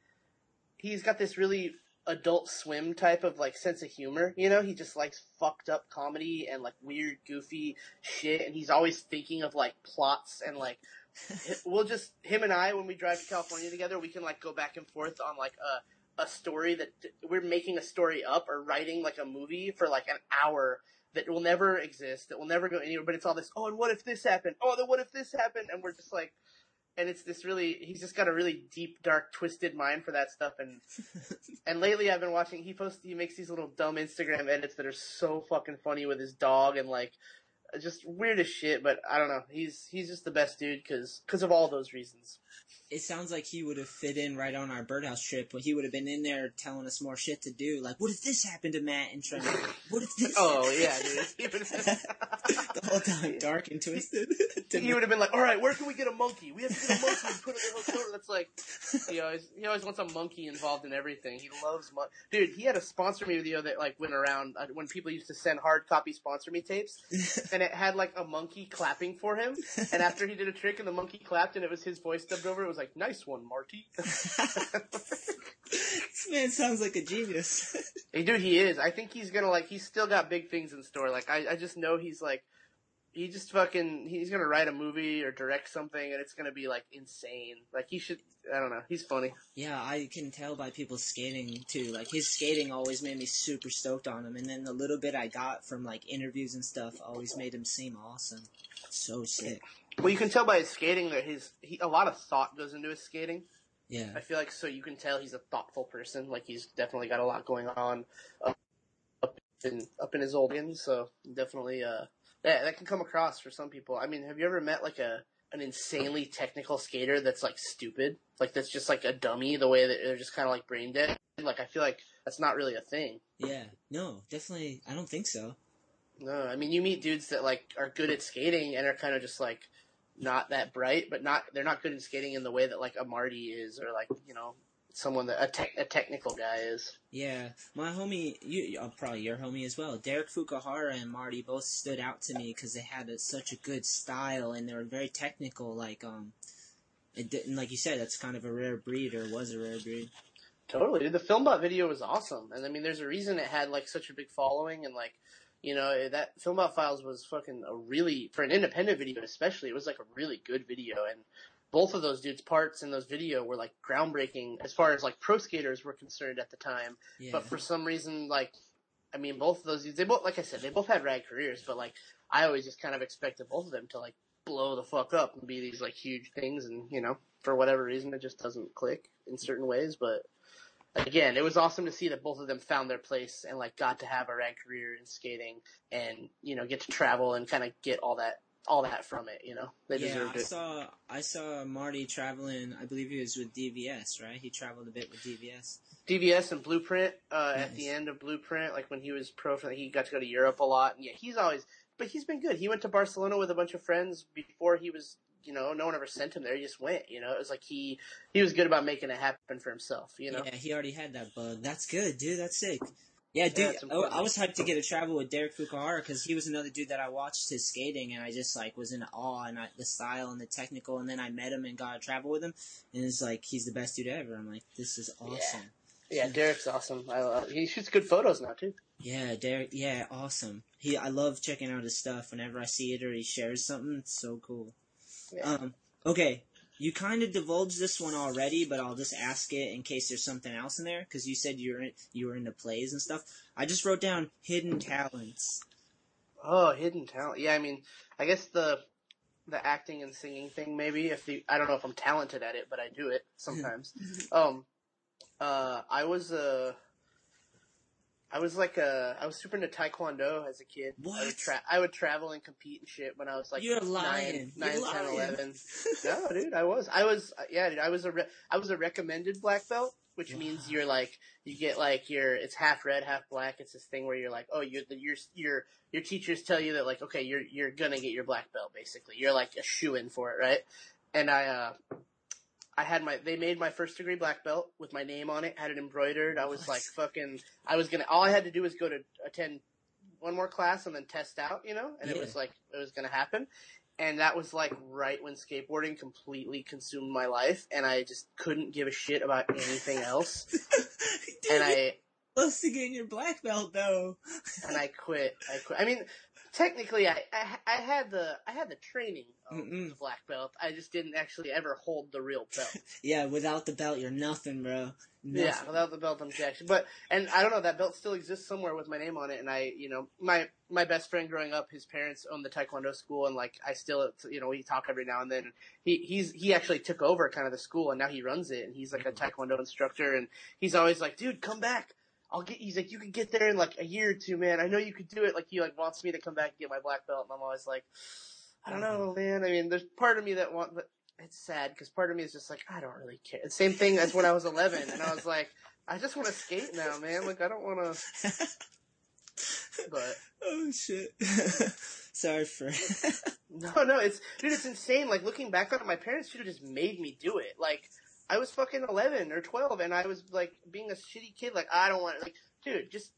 he's got this really adult swim type of like sense of humor. You know, he just likes fucked up comedy and like weird, goofy shit, and he's always thinking of like plots and like we'll just him and I when we drive to California together, we can like go back and forth on like a a story that we're making a story up or writing like a movie for like an hour that will never exist, that will never go anywhere, but it's all this, oh, and what if this happened? Oh, then what if this happened? And we're just like, and it's this really, he's just got a really deep, dark, twisted mind for that stuff. And, and lately I've been watching, he posts, he makes these little dumb Instagram edits that are so fucking funny with his dog and like, just weird as shit, but I don't know. He's, he's just the best dude cause, cause of all those reasons. It sounds like he would have fit in right on our birdhouse trip, but he would have been in there telling us more shit to do. Like, what if this happened to Matt? And trying what if this? Oh yeah, dude. The whole time, dark and twisted. he would have been like, "All right, where can we get a monkey? We have to get a monkey and put it in the hotel." That's like, he always he always wants a monkey involved in everything. He loves mon- dude. He had a sponsor me video that like went around uh, when people used to send hard copy sponsor me tapes, and it had like a monkey clapping for him. And after he did a trick and the monkey clapped and it was his voice dubbed over, it was like, "Nice one, Marty." this man sounds like a genius. Hey, dude, he is. I think he's gonna like. He's still got big things in store. Like, I, I just know he's like, he just fucking. He's gonna write a movie or direct something, and it's gonna be like insane. Like, he should. I don't know. He's funny. Yeah, I can tell by people skating too. Like his skating always made me super stoked on him, and then the little bit I got from like interviews and stuff always made him seem awesome. So sick. Well, you can tell by his skating that his he a lot of thought goes into his skating. Yeah. I feel like so you can tell he's a thoughtful person. Like he's definitely got a lot going on up, up in up in his old inn. So definitely, uh, that that can come across for some people. I mean, have you ever met like a an insanely technical skater that's like stupid, like that's just like a dummy? The way that they're just kind of like brain dead. Like I feel like that's not really a thing. Yeah. No, definitely. I don't think so. No, I mean you meet dudes that like are good at skating and are kind of just like not that bright, but not they're not good at skating in the way that like a Marty is, or like you know someone that a, tech a technical guy is. Yeah, my homie, you uh, probably your homie as well. Derek Fukuhara and Marty both stood out to me because they had a, such a good style and they were very technical. Like um, it didn't like you said, that's kind of a rare breed or was a rare breed. Totally, dude. The Filmbot video was awesome, and I mean, there's a reason it had like such a big following, and like, you know, eh, that Filmbot Files was fucking a really for an independent video, especially. It was like a really good video, and both of those dudes' parts in those video were like groundbreaking as far as like pro skaters were concerned at the time. Yeah. But for some reason, like, I mean, both of those dudes, they both, like I said, they both had rad careers, but like, I always just kind of expected both of them to like blow the fuck up and be these like huge things and you know for whatever reason it just doesn't click in certain ways but again it was awesome to see that both of them found their place and like got to have a rad career in skating and you know get to travel and kind of get all that all that from it you know they yeah, deserved I it saw I saw Marty traveling. I believe he was with DVS, right? He traveled a bit with DVS. DVS and Blueprint uh, at the end of Blueprint, like when he was pro, for he got to go to Europe a lot. And yeah, he's always, but he's been good. He went to Barcelona with a bunch of friends before he was, you know, no one ever sent him there. He just went. You know, it was like he he was good about making it happen for himself. You know, Yeah, he already had that bug. That's good, dude. That's sick. Yeah, dude. it's oh, I. I was hyped to get to travel with Derek Fukuhara because he was another dude that I watched his skating and I just like was in awe and I, the style and the technical. And then I met him and got to travel with him, and it's like he's the best dude ever. I'm like, this is awesome. yeah, Derek's awesome. I, love he shoots good photos now too. Yeah, Derek. Yeah, awesome. He, I love checking out his stuff whenever I see it or he shares something. It's so cool. Yeah. Um, okay, you kind of divulged this one already, but I'll just ask it in case there's something else in there because you said you were in, you were into plays and stuff. I just wrote down hidden talents. Oh, hidden talent. Yeah, I mean, I guess the the acting and singing thing maybe. If the I don't know if I'm talented at it, but I do it sometimes. um, uh, I was uh, I was like a, I was super into Taekwondo as a kid. I What? would, tra- I would travel and compete and shit when I was like You're lying. nine, You're nine, 10, 11. no, dude, I was. I was. Yeah, dude, I was a. Re- I was a recommended black belt, which means you're like you get like your it's half red, half black. It's this thing where you're like, oh, you're the your your your teachers tell you that like, okay, you're you're gonna get your black belt. Basically, you're like a shoe in for it, right? And I uh, I had my they made my first degree black belt with my name on it, had it embroidered. I was What? like fucking. I was gonna. All I had to do was go to attend one more class and then test out, you know, and it was like it was gonna happen. And that was like right when skateboarding completely consumed my life, and I just couldn't give a shit about anything else. Dude, and I close to getting your black belt though. and I quit. I quit. I mean, technically, I I, I had the I had the training of Mm-mm. the black belt. I just didn't actually ever hold the real belt. yeah, without the belt, you're nothing, bro. Yeah, without the belt, I'm jacked. But and I don't know that belt still exists somewhere with my name on it. And I, you know, my my best friend growing up, his parents owned the taekwondo school, and like I still, you know, we talk every now and then. He he's he actually took over kind of the school, and now he runs it, and he's like a mm-hmm. taekwondo instructor, and he's always like, dude, come back. I'll get. He's like, you could get there in like a year or two, man. I know you could do it. Like he like wants me to come back and get my black belt, and I'm always like, I don't know, man. I mean, there's part of me that want, but it's sad because part of me is just like, I don't really care. The same thing as when I was 11, and I was like, I just want to skate now, man. Like I don't want to. But oh shit. Sorry for. no, no, it's dude, it's insane. Like looking back on it, my parents should have just made me do it. Like I was fucking 11 or 12, and I was like being a shitty kid. Like I don't want, to, like, dude, just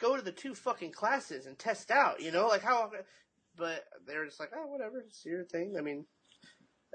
go to the two fucking classes and test out. You know, like how. But they were just like, oh, whatever, it's your thing. I mean.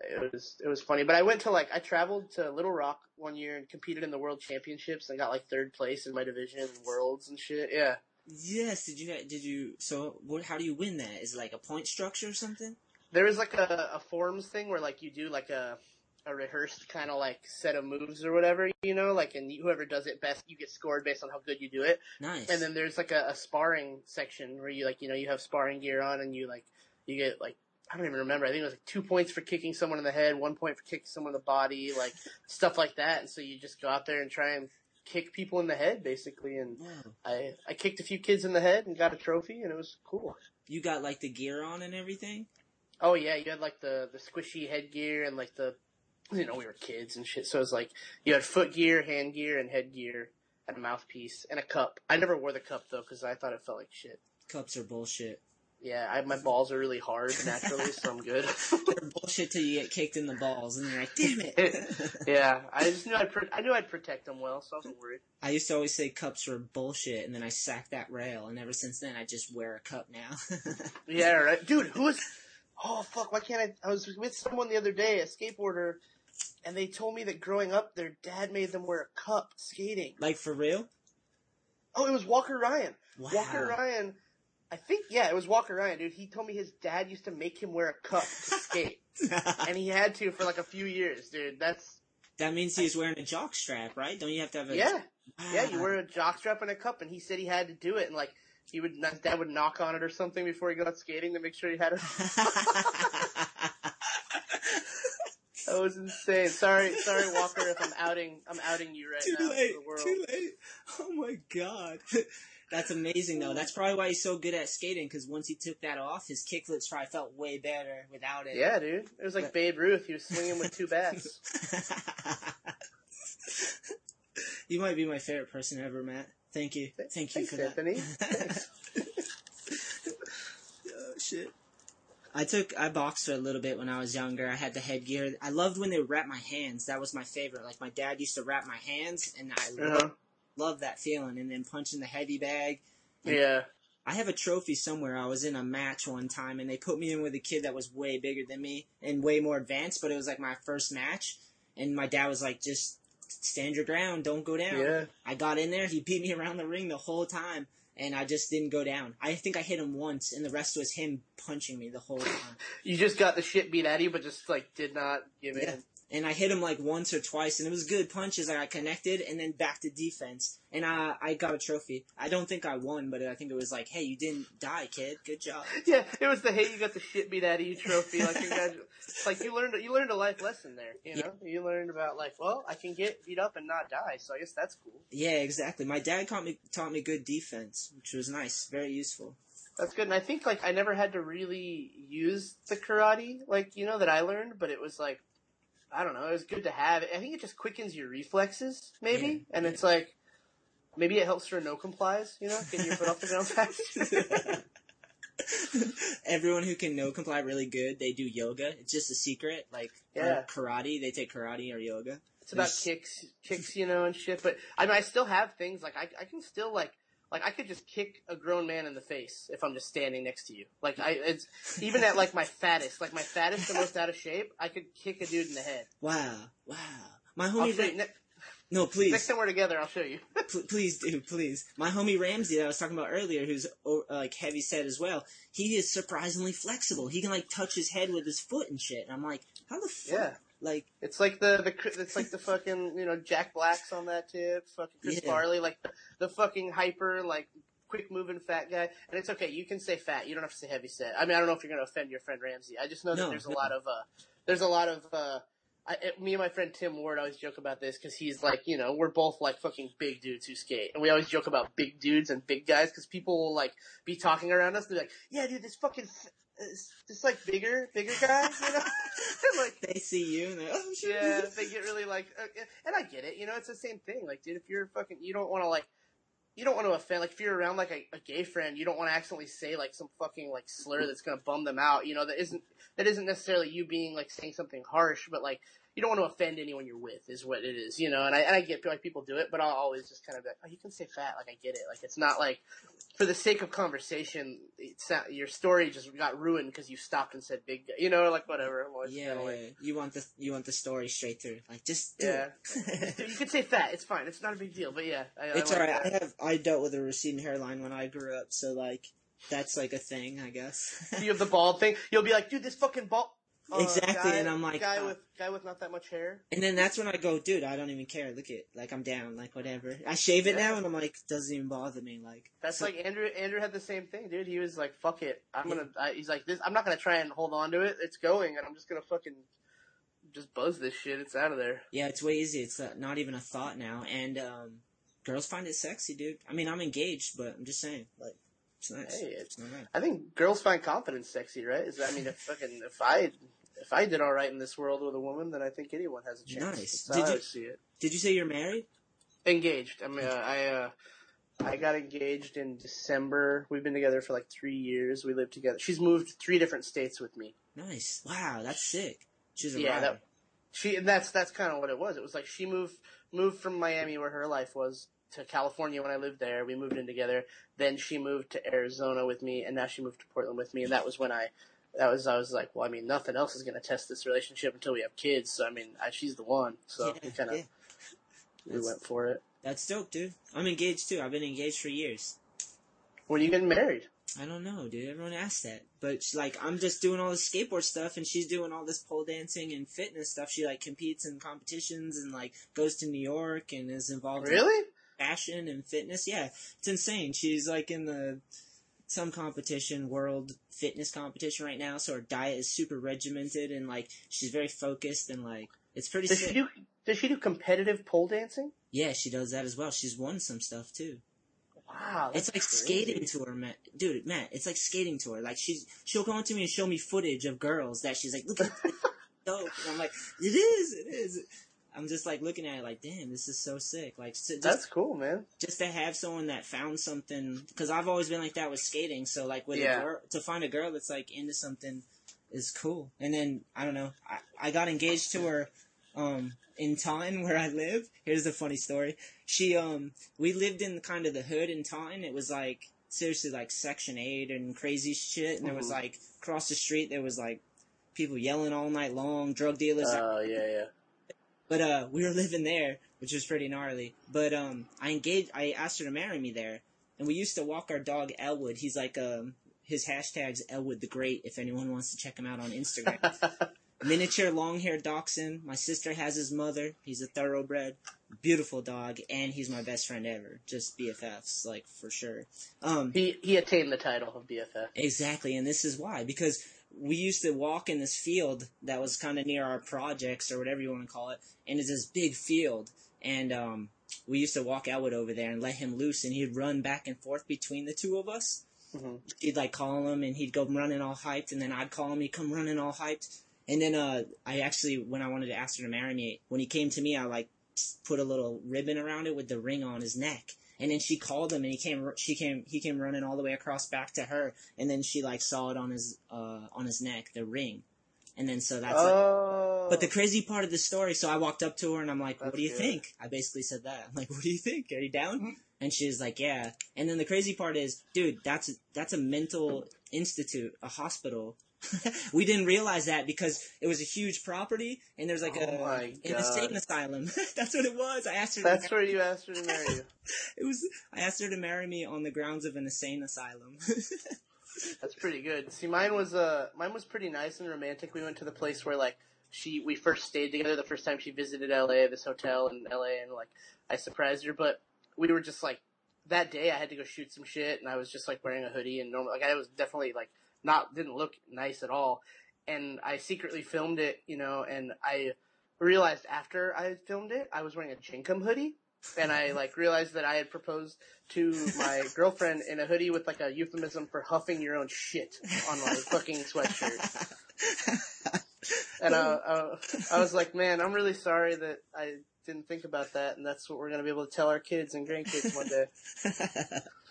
It was it was funny, but I went to like I traveled to Little Rock one year and competed in the World Championships and got like third place in my division and worlds and shit. Yeah, yes. Did you? Did you? So, what? How do you win that? Is it like a point structure or something? there was like a, a forms thing where like you do like a a rehearsed kind of like set of moves or whatever, you know, like and whoever does it best, you get scored based on how good you do it. Nice. And then there's like a, a sparring section where you like you know you have sparring gear on and you like you get like I don't even remember. I think it was like two points for kicking someone in the head, one point for kicking someone in the body, like stuff like that. And so you just go out there and try and kick people in the head basically. And Whoa. I I kicked a few kids in the head and got a trophy, and it was cool. You got like the gear on and everything. Oh yeah, you had like the the squishy headgear and like the you know we were kids and shit, so it was like you had foot gear, hand gear, and head gear, and a mouthpiece and a cup. I never wore the cup though because I thought it felt like shit. Cups are bullshit. Yeah, I, my balls are really hard naturally, so I'm good. They're bullshit till you get kicked in the balls, and you're like, damn it. yeah, I just knew I'd pro- I knew I'd protect them well, so I wasn't worried. I used to always say cups were bullshit, and then I sacked that rail, and ever since then I just wear a cup now. Yeah, right, dude. Who was? Oh fuck! Why can't I? I was with someone the other day, a skateboarder, and they told me that growing up, their dad made them wear a cup skating. like for real? Oh, it was Walker Ryan. Wow. Walker Ryan. I think yeah, it was Walker Ryan, dude. He told me his dad used to make him wear a cup to skate, and he had to for like a few years, dude. That's that means he was wearing a jock strap, right? Don't you have to have a yeah, yeah. You wear a jockstrap and a cup, and he said he had to do it, and like he would, his dad would knock on it or something before he got skating to make sure he had it. That was insane. Sorry, sorry, Walker, if I'm outing, I'm outing you right Too now late. to the world. Too late. Oh my god. That's amazing though. That's probably why he's so good at skating because once he took that off, his kickflips probably felt way better without it. Yeah, dude. It was like Babe Ruth. He was swinging with two bats. you might be my favorite person ever, Matt. Thank you. Thank you Thanks, for Anthony. that. oh shit. I took I boxed for a little bit when I was younger. I had the headgear. I loved when they would wrap my hands. That was my favorite. Like my dad used to wrap my hands, and I Uh-huh. loved, loved that feeling. And then punching the heavy bag. Yeah. I have a trophy somewhere. I was in a match one time, and they put me in with a kid that was way bigger than me and way more advanced. But it was like my first match, and my dad was like, "Just stand your ground, don't go down." Yeah. I got in there. He beat me around the ring the whole time, and I just didn't go down. I think I hit him once, and the rest was him punching me the whole time. You just got the shit beat out of you, but just like did not give Yeah. in. And I hit him like once or twice, and it was good punches. I got connected, and then back to defense, and I I got a trophy. I don't think I won, but I think it was like, "Hey, you didn't die, kid. Good job." Yeah, it was the hey, you got the shit beat out of you trophy. Like, like you learned, you learned a life lesson there. You know, you learned about like, well, I can get beat up and not die. So I guess that's cool. Yeah, exactly. My dad taught me taught me good defense, which was nice, very useful. That's good. And I think like I never had to really use the karate, like you know that I learned, but it was like, I don't know, it was good to have. I think it just quickens your reflexes, maybe, Yeah, and yeah. it's like. Maybe it helps for no complies, you know, getting your foot off the ground fast. Everyone who can no comply really good, they do yoga. It's just a secret, like Yeah. karate. They take karate or yoga. It's about There's- kicks, kicks, you know, and shit. But I mean, I still have things like I, I can still like, like I could just kick a grown man in the face if I'm just standing next to you. Like I, it's even at like my fattest, like my fattest the most out of shape, I could kick a dude in the head. Wow, wow. My homie. Ra- Ne- no, please, next time we're together, I'll show you. Pl- please do, please. My homie Ramsey that I was talking about earlier, who's oh, uh, like heavy set as well. He is surprisingly flexible. He can like touch his head with his foot and shit. And I'm like, how the fuck? Yeah. Like, It's like the the it's like the fucking you know Jack Black's on that tip, fucking Chris Yeah. Farley, like the, the fucking hyper like quick moving fat guy. And it's okay, you can say fat. You don't have to say heavy set. I mean, I don't know if you're gonna offend your friend Ramsey. I just know that No, there's a lot of uh there's a lot of uh. I, it- me and my friend Tim Ward always joke about this because he's like, you know, we're both like fucking big dudes who skate, and we always joke about big dudes and big guys because people will like be talking around us. They're like, "Yeah, dude, this fucking, this like bigger, bigger guys, you know? like, they see you and they're, oh shit. yeah, they get really like, uh, and I get it. You know, it's the same thing. Like, dude, if you're fucking, you don't want to like, you don't want to offend. Like, if you're around like a, a gay friend, you don't want to accidentally say like some fucking like slur that's gonna bum them out. You know, that isn't that isn't necessarily you being like saying something harsh, but like you don't want to offend anyone you're with is what it is. You know, and I and I get like people do it, but I'll always just kind of be like, oh, you can say fat. Like, I get it. Like, it's not like for the sake of conversation, it's not, your story just got ruined because you stopped and said big. You know, like whatever. Yeah, kinda like. You want the you want the story straight through. Like just do Yeah. you can say fat. It's fine. It's not a big deal. But yeah, I, it's I like alright. I have I dealt with a receding hairline when I grew up, so like that's like a thing, I guess. You have the bald thing. You'll be like, dude, this fucking bald. Uh, Exactly, guy- and I'm like, guy uh, with guy with not that much hair. and then that's when I go, dude, I don't even care. Look at like I'm down, like whatever. I shave it now, and I'm like, doesn't even bother me. Like That's so- like Andrew. Andrew had the same thing, dude. He was like, "Fuck it, I'm gonna." I, he's like, "This, I'm not gonna try and hold on to it. It's going, and I'm just gonna fucking just buzz this shit. It's out of there." Yeah, it's way easy. It's uh, not even a thought now, and um, girls find it sexy, dude. I mean, I'm engaged, but I'm just saying, like, it's nice. Hey, it's not right. I think girls find confidence sexy, right? Is I mean, if fucking if I if I did all right in this world with a woman, then I think anyone has a chance. Nice. Did you- see it. Did you say you're married? Engaged. I mean, uh, I uh, I got engaged in December. We've been together for like three years. We lived together. She's moved three different states with me. Nice. Wow, that's sick. She's a Yeah, rider. that, she. And that's that's kind of what it was. It was like she moved moved from Miami, where her life was, to California when I lived there. We moved in together. Then she moved to Arizona with me, and now she moved to Portland with me. And that was when I. That was I was like, well, I mean, nothing else is going to test this relationship until we have kids. So I mean, I, she's the one. So Yeah, we kind of yeah. we went for it. That's dope, dude. I'm engaged too. I've been engaged for years. When are you getting married? I don't know, dude. Everyone asks that, but she's like, I'm just doing all this skateboard stuff, and she's doing all this pole dancing and fitness stuff. She like competes in competitions and like goes to New York and is involved in Really? fashion and fitness. Yeah, it's insane. She's like in the some competition, world fitness competition right now. So her diet is super regimented and like she's very focused and like it's pretty. Does sick. she do? Does she do competitive pole dancing? Yeah, she does that as well. She's won some stuff too. Wow, It's like skating to her, Matt. Dude, Matt, it's like skating to her. Like she's, she'll come up to me and show me footage of girls that she's like, look at this, dope. And I'm like, it is, it is. I'm just like looking at it like, damn, this is so sick. Like, so just, That's cool, man. just to have someone that found something, because I've always been like that with skating. So like, with Yeah. a girl, to find a girl that's like into something is cool. And then I don't know, I, I got engaged to her um in Taunton where I live. Here's a funny story. She um we lived in kind of the hood in Taunton. It was like seriously like section 8 and crazy shit and there was Mhm. like across the street there was like people yelling all night long, drug dealers. Oh yeah, yeah. But uh, we were living there, which was pretty gnarly. But um, I engaged. I asked her to marry me there, and we used to walk our dog Elwood. He's like um, his hashtag's Elwood the Great. If anyone wants to check him out on Instagram, miniature long-haired dachshund. My sister has his mother. He's a thoroughbred, beautiful dog, and he's my best friend ever. Just BFFs, like for sure. Um, He he attained the title of BFF. Exactly, and this is why because we used to walk in this field that was kind of near our projects or whatever you want to call it, and it's this big field, and um, we used to walk Elwood over there and let him loose, and he'd run back and forth between the two of us. Mhm. He'd like call him, and he'd go running all hyped, and then I'd call him, he'd come running all hyped, and then uh, I actually when I wanted to ask her to marry me, when he came to me, I like put a little ribbon around it with the ring on his neck. And then she called him, and he came. She came. He came running all the way across back to her, and then she like saw it on his uh on his neck, the ring, and then so that's. like, oh, but the crazy part of the story, so I walked up to her and I'm like, "What do you good. think?" I basically said that. I'm like, "What do you think? Are you down?" And she's like, "Yeah." And then the crazy part is, dude, that's that's a mental institute, a hospital. we didn't realize that because it was a huge property and there's like Oh a my an God. insane asylum. that's what it was. I asked her. that's to where you asked her to marry you. it was. I asked her to marry me on the grounds of an insane asylum. That's pretty good. See, mine was uh, mine was pretty nice and romantic. We went to the place where like she we first stayed together the first time she visited LA, this hotel in LA, and like I surprised her. But we were just like that day I had to go shoot some shit, and I was just like wearing a hoodie and normal. Like I was definitely like not didn't look nice at all, and I secretly filmed it, you know, and I realized after I had filmed it I was wearing a Jenkem hoodie. And I like realized that I had proposed to my girlfriend in a hoodie with like a euphemism for huffing your own shit on my fucking sweatshirt. And uh, uh, I was like, man, I'm really sorry that I didn't think about that, and that's what we're gonna be able to tell our kids and grandkids one day.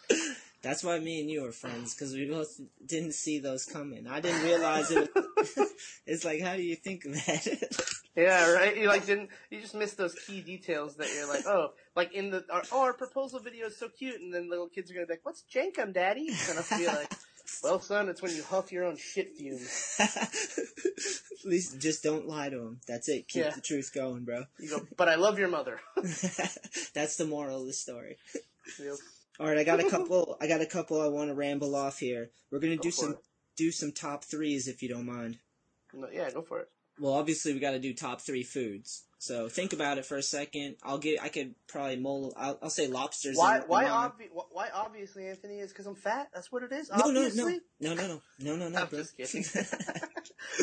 That's why me and you are friends because we both didn't see those coming. I didn't realize it. it's like, how do you think of that? Yeah, right. You like didn't you just missed those key details that you're like, oh, like in the our, oh our proposal video is so cute, and then little kids are gonna be like, what's Jenkem, Daddy? And I'll be like, well, son, it's when you huff your own shit fumes. At least just don't lie to him. That's it. Keep Yeah. the truth going, bro. You go, but I love your mother. That's the moral of the story. Yep. All right, I got a couple. I got a couple. I want to ramble off here. We're gonna Go do some it. do some top threes if you don't mind. No, yeah, go for it. Well, obviously we got to do top three foods. So think about it for a second. I'll get. I could probably mold. I'll, I'll say lobsters. Why? Why? Obvi- why? Obviously, Anthony is because I'm fat. That's what it is. No, no, obviously. no, no, no, no, no, no, no, I'm bro. just kidding.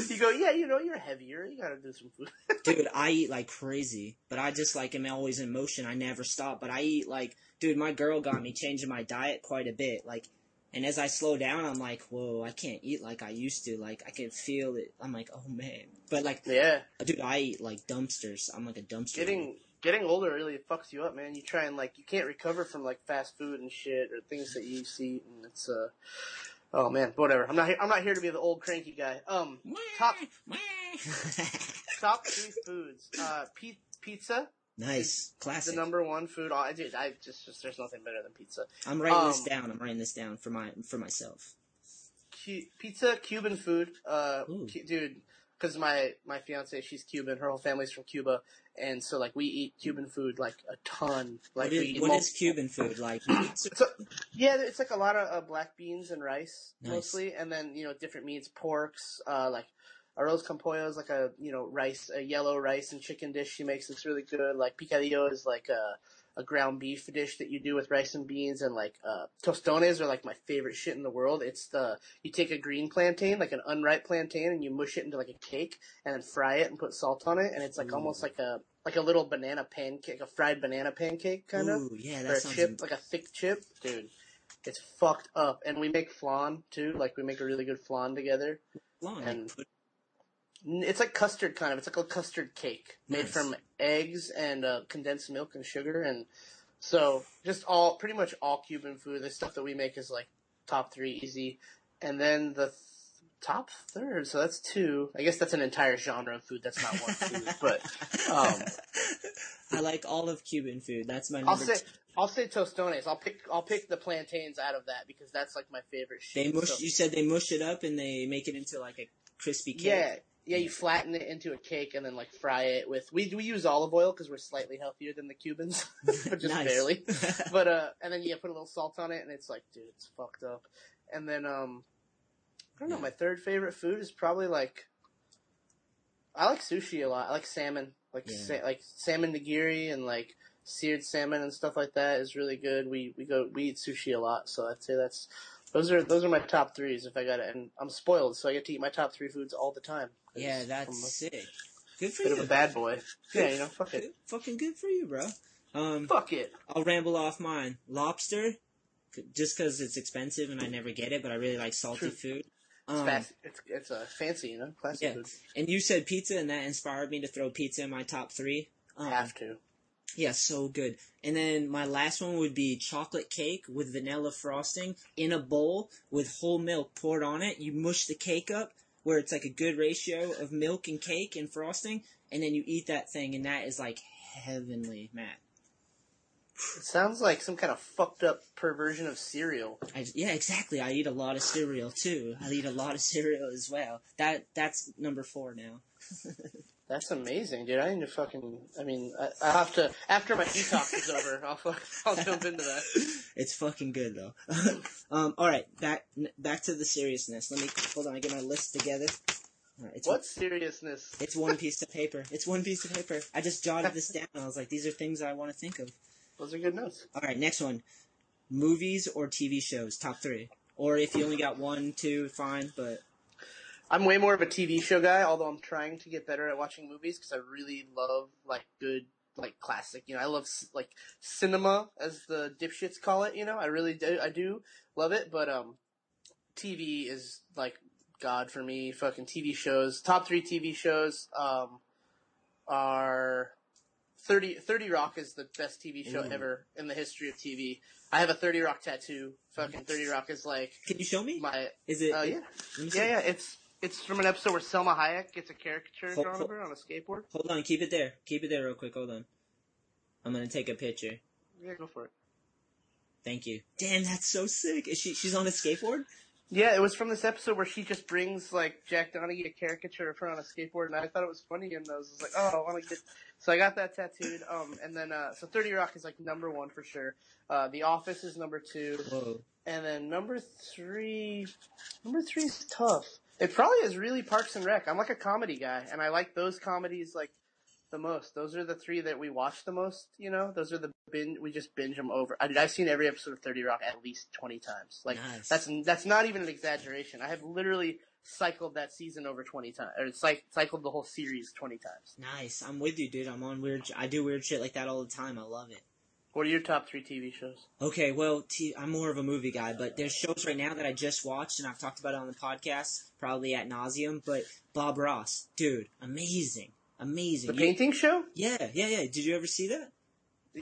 you go, yeah, you know, you're heavier. You gotta do some food. dude, I eat like crazy, but I just like am always in motion. I never stop. But I eat like, dude, my girl got me changing my diet quite a bit. Like, and as I slow down, I'm like, whoa, I can't eat like I used to. Like, I can feel it. I'm like, oh man. But like, yeah, dude, I eat like dumpsters. I'm like a dumpster. getting getting older really fucks you up, man. You try and like you can't recover from like fast food and shit or things that you eat, and it's uh. Oh man, whatever. I'm not. Here, I'm not here to be the old cranky guy. Um, top top three foods. Uh, pizza, nice, classic. the number one food. I dude, I just, just there's nothing better than pizza. I'm writing this um, down. I'm writing this down for my for myself. Cu- pizza, Cuban food. Uh, cu- dude, because my my fiance, she's Cuban. Her whole family's from Cuba, and so like we eat Cuban food like a ton. Like what is, we what mul- is Cuban food like? So, yeah, it's like a lot of uh, black beans and rice Nice. mostly, and then you know different meats, porks, uh, like arroz con pollo is like a you know rice, a yellow rice and chicken dish she makes. It's really good. Like picadillo is like a a ground beef dish that you do with rice and beans and like uh tostones are like my favorite shit in the world. It's the you take a green plantain, like an unripe plantain, and you mush it into like a cake and then fry it and put salt on it, and it's like almost like a like a little banana pancake, a fried banana pancake kind of, Ooh, yeah, or that a sounds. chip, like a thick chip, dude. It's fucked up, and we make flan too. Like we make a really good flan together. long. and- N- It's like custard kind of. It's like a custard cake made Nice. from eggs and uh, condensed milk and sugar, and so just all pretty much all Cuban food. The stuff that we make is like top three easy, and then the th- top third. So that's two. I guess that's an entire genre of food. That's not one food, but um, I like all of Cuban food. That's my I'll say. I'll say tostones. I'll pick I'll pick the plantains out of that because that's like my favorite shit. They mush. So- You said they mush it up and they make it into like a crispy cake. Yeah, yeah. You flatten it into a cake and then like fry it with. We we use olive oil because we're slightly healthier than the Cubans, but just barely. But uh, and then you put a little salt on it, and it's like, dude, it's fucked up. And then um, I don't know. My third favorite food is probably like. I like sushi a lot. I like salmon, like Yeah. sa- like salmon nigiri and like seared salmon and stuff like that is really good. We we go we eat sushi a lot, so I'd say that's those are those are my top threes if I got it. And I'm spoiled, so I get to eat my top three foods all the time. Yeah, that's a sick. Good for bit you. of a bad boy. Yeah, you know, fuck it, Fucking good for you, bro. Um, fuck it. I'll ramble off mine. Lobster, just because it's expensive and I never get it, but I really like salty True. food. It's Um, fast. It's it's uh, fancy, you know, classic Yeah. food. and you said pizza, and that inspired me to throw pizza in my top three. Um, Have to. Yeah, so good. And then my last one would be chocolate cake with vanilla frosting in a bowl with whole milk poured on it. You mush the cake up where it's like a good ratio of milk and cake and frosting, and then you eat that thing, and that is like heavenly, Matt. It sounds like some kind of fucked up perversion of cereal. I, yeah, exactly. I eat a lot of cereal too. I eat a lot of cereal as well. That that's number four now. That's amazing, dude. I need to fucking. I mean, I, I have to after my detox is over. I'll fuck, I'll jump into that. It's fucking good though. um, all right, back back to the seriousness. Let me hold on. I get my list together. All right, it's What seriousness? It's one piece of paper. It's one piece of paper. I just jotted this down. I was like, these are things I want to think of. Those are good notes. All right, next one: movies or TV shows. Top three. Or if you only got one, two, fine. But I'm way more of a TV show guy, although I'm trying to get better at watching movies because I really love like good, like classic. You know, I love like cinema, as the dipshits call it. You know, I really do. I do love it, but um, TV is like God for me. Fucking TV shows. Top three TV shows um are 30, 30 Rock is the best TV show Ooh. ever in the history of TV. I have a 30 Rock tattoo. Fucking 30 Rock is like can you show me? my. Is it? Uh, yeah. let me see. Yeah, yeah, it's it's from an episode where Salma Hayek gets a caricature Ho- drawn of her on a skateboard. Hold on, keep it there. Keep it there real quick. Hold on. I'm gonna take a picture. Yeah, go for it. Thank you. Damn, that's so sick. Is she? She's on a skateboard. Yeah, it was from this episode where she just brings like Jack Donaghy a caricature of her on a skateboard, and I thought it was funny, and I was like, oh, I want to get. So I got that tattooed. Um, and then uh, so Thirty Rock is like number one for sure. Uh, The Office is number two, Whoa. and then number three. Number three is tough. It probably is really Parks and Rec. I'm like a comedy guy, and I like those comedies like the most. Those are the three that we watch the most. You know, those are the binge. We just binge them over. I, mean, I've seen every episode of Thirty Rock at least twenty times. Like Nice. that's that's not even an exaggeration. I have literally cycled that season over twenty times, or cy- cycled the whole series twenty times. Nice. I'm with you, dude. I'm on weird. I do weird shit like that all the time. I love it. What are your top three TV shows? Okay, well, t- I'm more of a movie guy, but there's shows right now that I just watched, and I've talked about it on the podcast, probably at nauseum. But Bob Ross, dude, amazing, amazing. The You- painting show? yeah, yeah, yeah. Did you ever see that?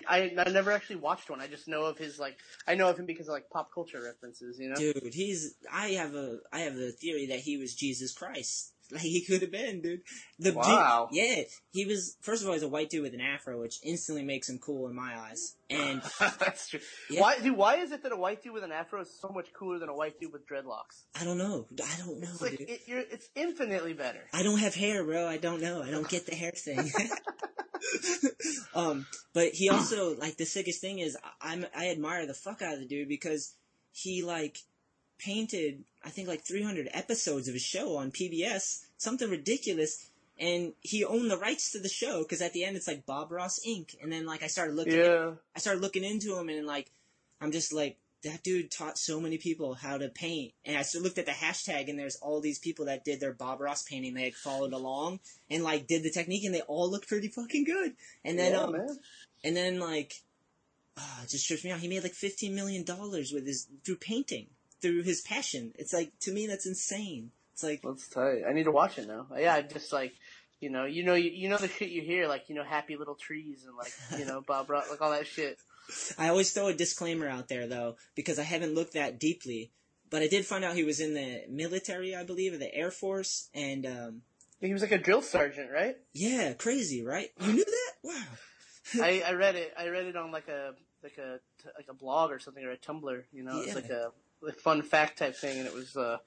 I I never actually watched one. I just know of his like I know of him because of like pop culture references. You know. Dude, he's. I have a. I have the theory that he was Jesus Christ. Like he could have been, dude. The dude- Wow. yeah, he was. First of all, he's a white dude with an afro, which instantly makes him cool in my eyes. And That's true. Yeah. Why, dude? Why is it that a white dude with an afro is so much cooler than a white dude with dreadlocks? I don't know. I don't know, It's like dude. it, you're, it's infinitely better. I don't have hair, bro. I don't know. I don't get the hair thing. um, but he also like the sickest thing is I- I'm I admire the fuck out of the dude because he like painted I think like 300 episodes of a show on PBS, something ridiculous, and he owned the rights to the show because at the end it's like Bob Ross Inc. And then like I started looking, Yeah. I started looking into him, and like I'm just like that dude taught so many people how to paint. And I looked at the hashtag, and there's all these people that did their Bob Ross painting. They like, followed along and like did the technique, and they all looked pretty fucking good. And then Yeah, um, man. and then like, ah, it just trips me out. He made like fifteen million dollars with his through painting, through his passion. It's like to me that's insane. It's like Let's tell. I need to watch it now. Yeah, I just like, you know, you know, you, you know the shit you hear, like you know, happy little trees and like, you know, Bob Ross, like all that shit. I always throw a disclaimer out there though, because I haven't looked that deeply. But I did find out he was in the military, I believe, or the Air Force, and um, He was like a drill sergeant, right? yeah, crazy, right? You knew that? Wow. I, I read it. I read it on like a like a like a blog or something or a Tumblr. You know, it's like a, a fun fact type thing, and it was. uh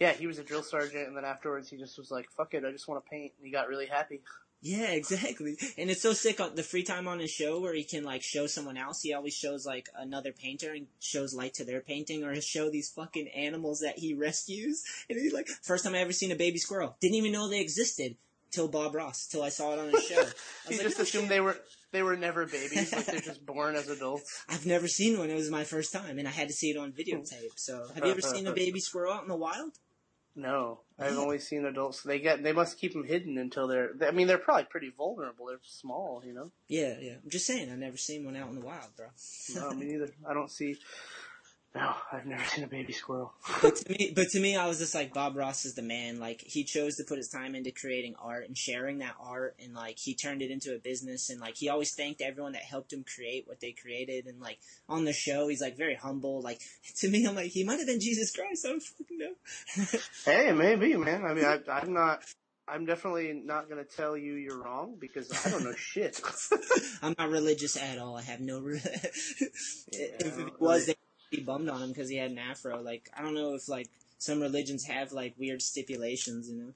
yeah, he was a drill sergeant, and then afterwards he just was like, "Fuck it, I just want to paint," and he got really happy. Yeah, exactly. And it's so sick on the free time on his show where he can like show someone else. He always shows like another painter and shows light to their painting or he'll show these fucking animals that he rescues. And he's like, first time I ever seen a baby squirrel. Didn't even know they existed till Bob Ross, till I saw it on his show. I He was like, just "No assumed shit." they were they were never babies, like they're just born as adults. I've never seen one. It was my first time and I had to see it on videotape. So have you ever seen a baby squirrel out in the wild? No, I've only seen adults. They get they must keep them hidden until they're. I mean, they're probably pretty vulnerable. They're small, you know. Yeah, yeah. I'm just saying, I've never seen one out in the wild, bro. No, me neither. I don't see. No, I've never seen a baby squirrel. but to me, but to me, I was just like Bob Ross is the man. Like he chose to put his time into creating art and sharing that art, and like he turned it into a business. And like he always thanked everyone that helped him create what they created. And like on the show, he's like very humble. Like to me, I'm like he might have been Jesus Christ. I don't fucking know. Hey, maybe, man. I mean, I, I'm not. I'm definitely not going to tell you you're wrong because I don't know shit. I'm not religious at all. I have no. Re- if it was, they'd be bummed on him because he had an afro. Like I don't know if like some religions have like weird stipulations, you know.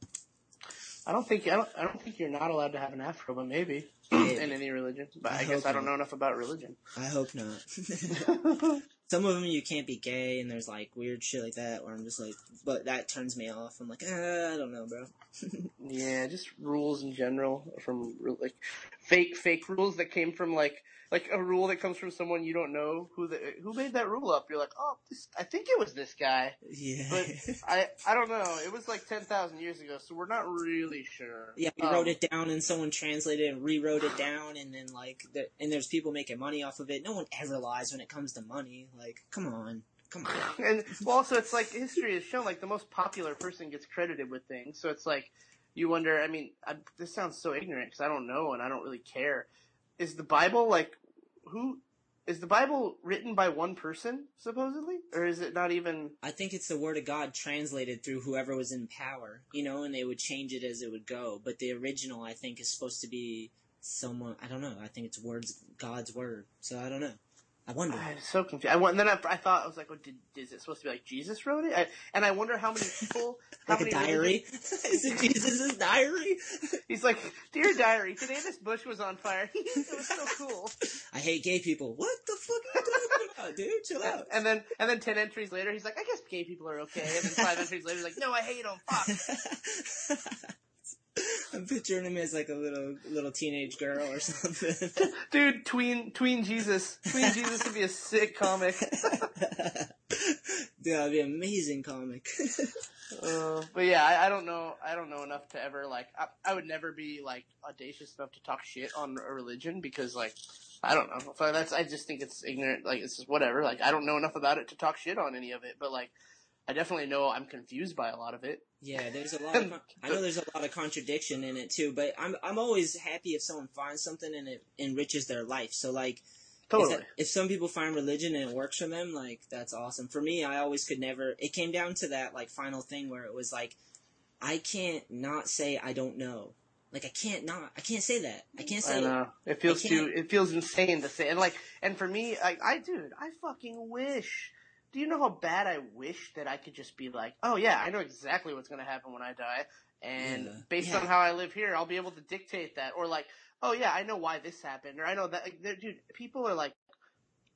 I don't think I don't. I don't think you're not allowed to have an afro, but maybe in any religion. But I, I guess I don't not. know enough about religion. I hope not. Some of them you can't be gay, and there's like weird shit like that where I'm just like, but that turns me off. I'm like, uh, I don't know, bro. Yeah, just rules in general from like fake fake rules that came from like like a rule that comes from someone you don't know who the who made that rule up. You're like, oh, this, I think it was this guy, Yeah. but I I don't know. It was like ten thousand years ago, so we're not really sure. yeah, we Um, wrote it down, and someone translated it and rewrote it down, and then like, the, and there's people making money off of it. No one ever lies when it comes to money. Like, come on, come on. and well, also it's like history has shown like the most popular person gets credited with things. So it's like you wonder. I mean, I, this sounds so ignorant because I don't know and I don't really care. Is the Bible like who? Is the Bible written by one person supposedly, or is it not even? I think it's the word of God translated through whoever was in power, you know, and they would change it as it would go. But the original, I think, is supposed to be someone. I don't know. I think it's words, God's word. So I don't know. I wonder. I'm so confused. I and then I, I thought I was like, oh, did, is it supposed to be like Jesus wrote it? I, and I wonder how many people, how like a diary? is it Jesus' diary? He's like, dear diary, today this bush was on fire. it was so cool. I hate gay people. What the fuck are you talking about, dude? Chill And, out. and then and then ten entries later, he's like, I guess gay people are okay. And then five entries later, he's like, No, I hate them. Fuck. I'm picturing him as like a little little teenage girl or something. Dude, tween tween Jesus, tween Jesus would be a sick comic. Dude, that'd be an amazing comic. Uh, but yeah, I, I don't know. I don't know enough to ever like. I, I would never be like audacious enough to talk shit on a religion because like I don't know. So that's I just think it's ignorant. Like it's just whatever. Like I don't know enough about it to talk shit on any of it. But like I definitely know I'm confused by a lot of it. Yeah, there's a lot. Of con- I know there's a lot of contradiction in it too, but I'm I'm always happy if someone finds something and it enriches their life. So like, if, Totally. that- if some people find religion and it works for them, like that's awesome. For me, I always could never. It came down to that like final thing where it was like, I can't not say I don't know. Like I can't not. I can't say that. I can't say. I know. It feels too. It feels insane to say. And like, and for me, I, I, dude, I fucking wish. Do you know how bad I wish that I could just be like, oh yeah, I know exactly what's gonna happen when I die, and Yeah. based Yeah. on how I live here, I'll be able to dictate that, or like, oh yeah, I know why this happened, or I know that. Like, dude, people are like.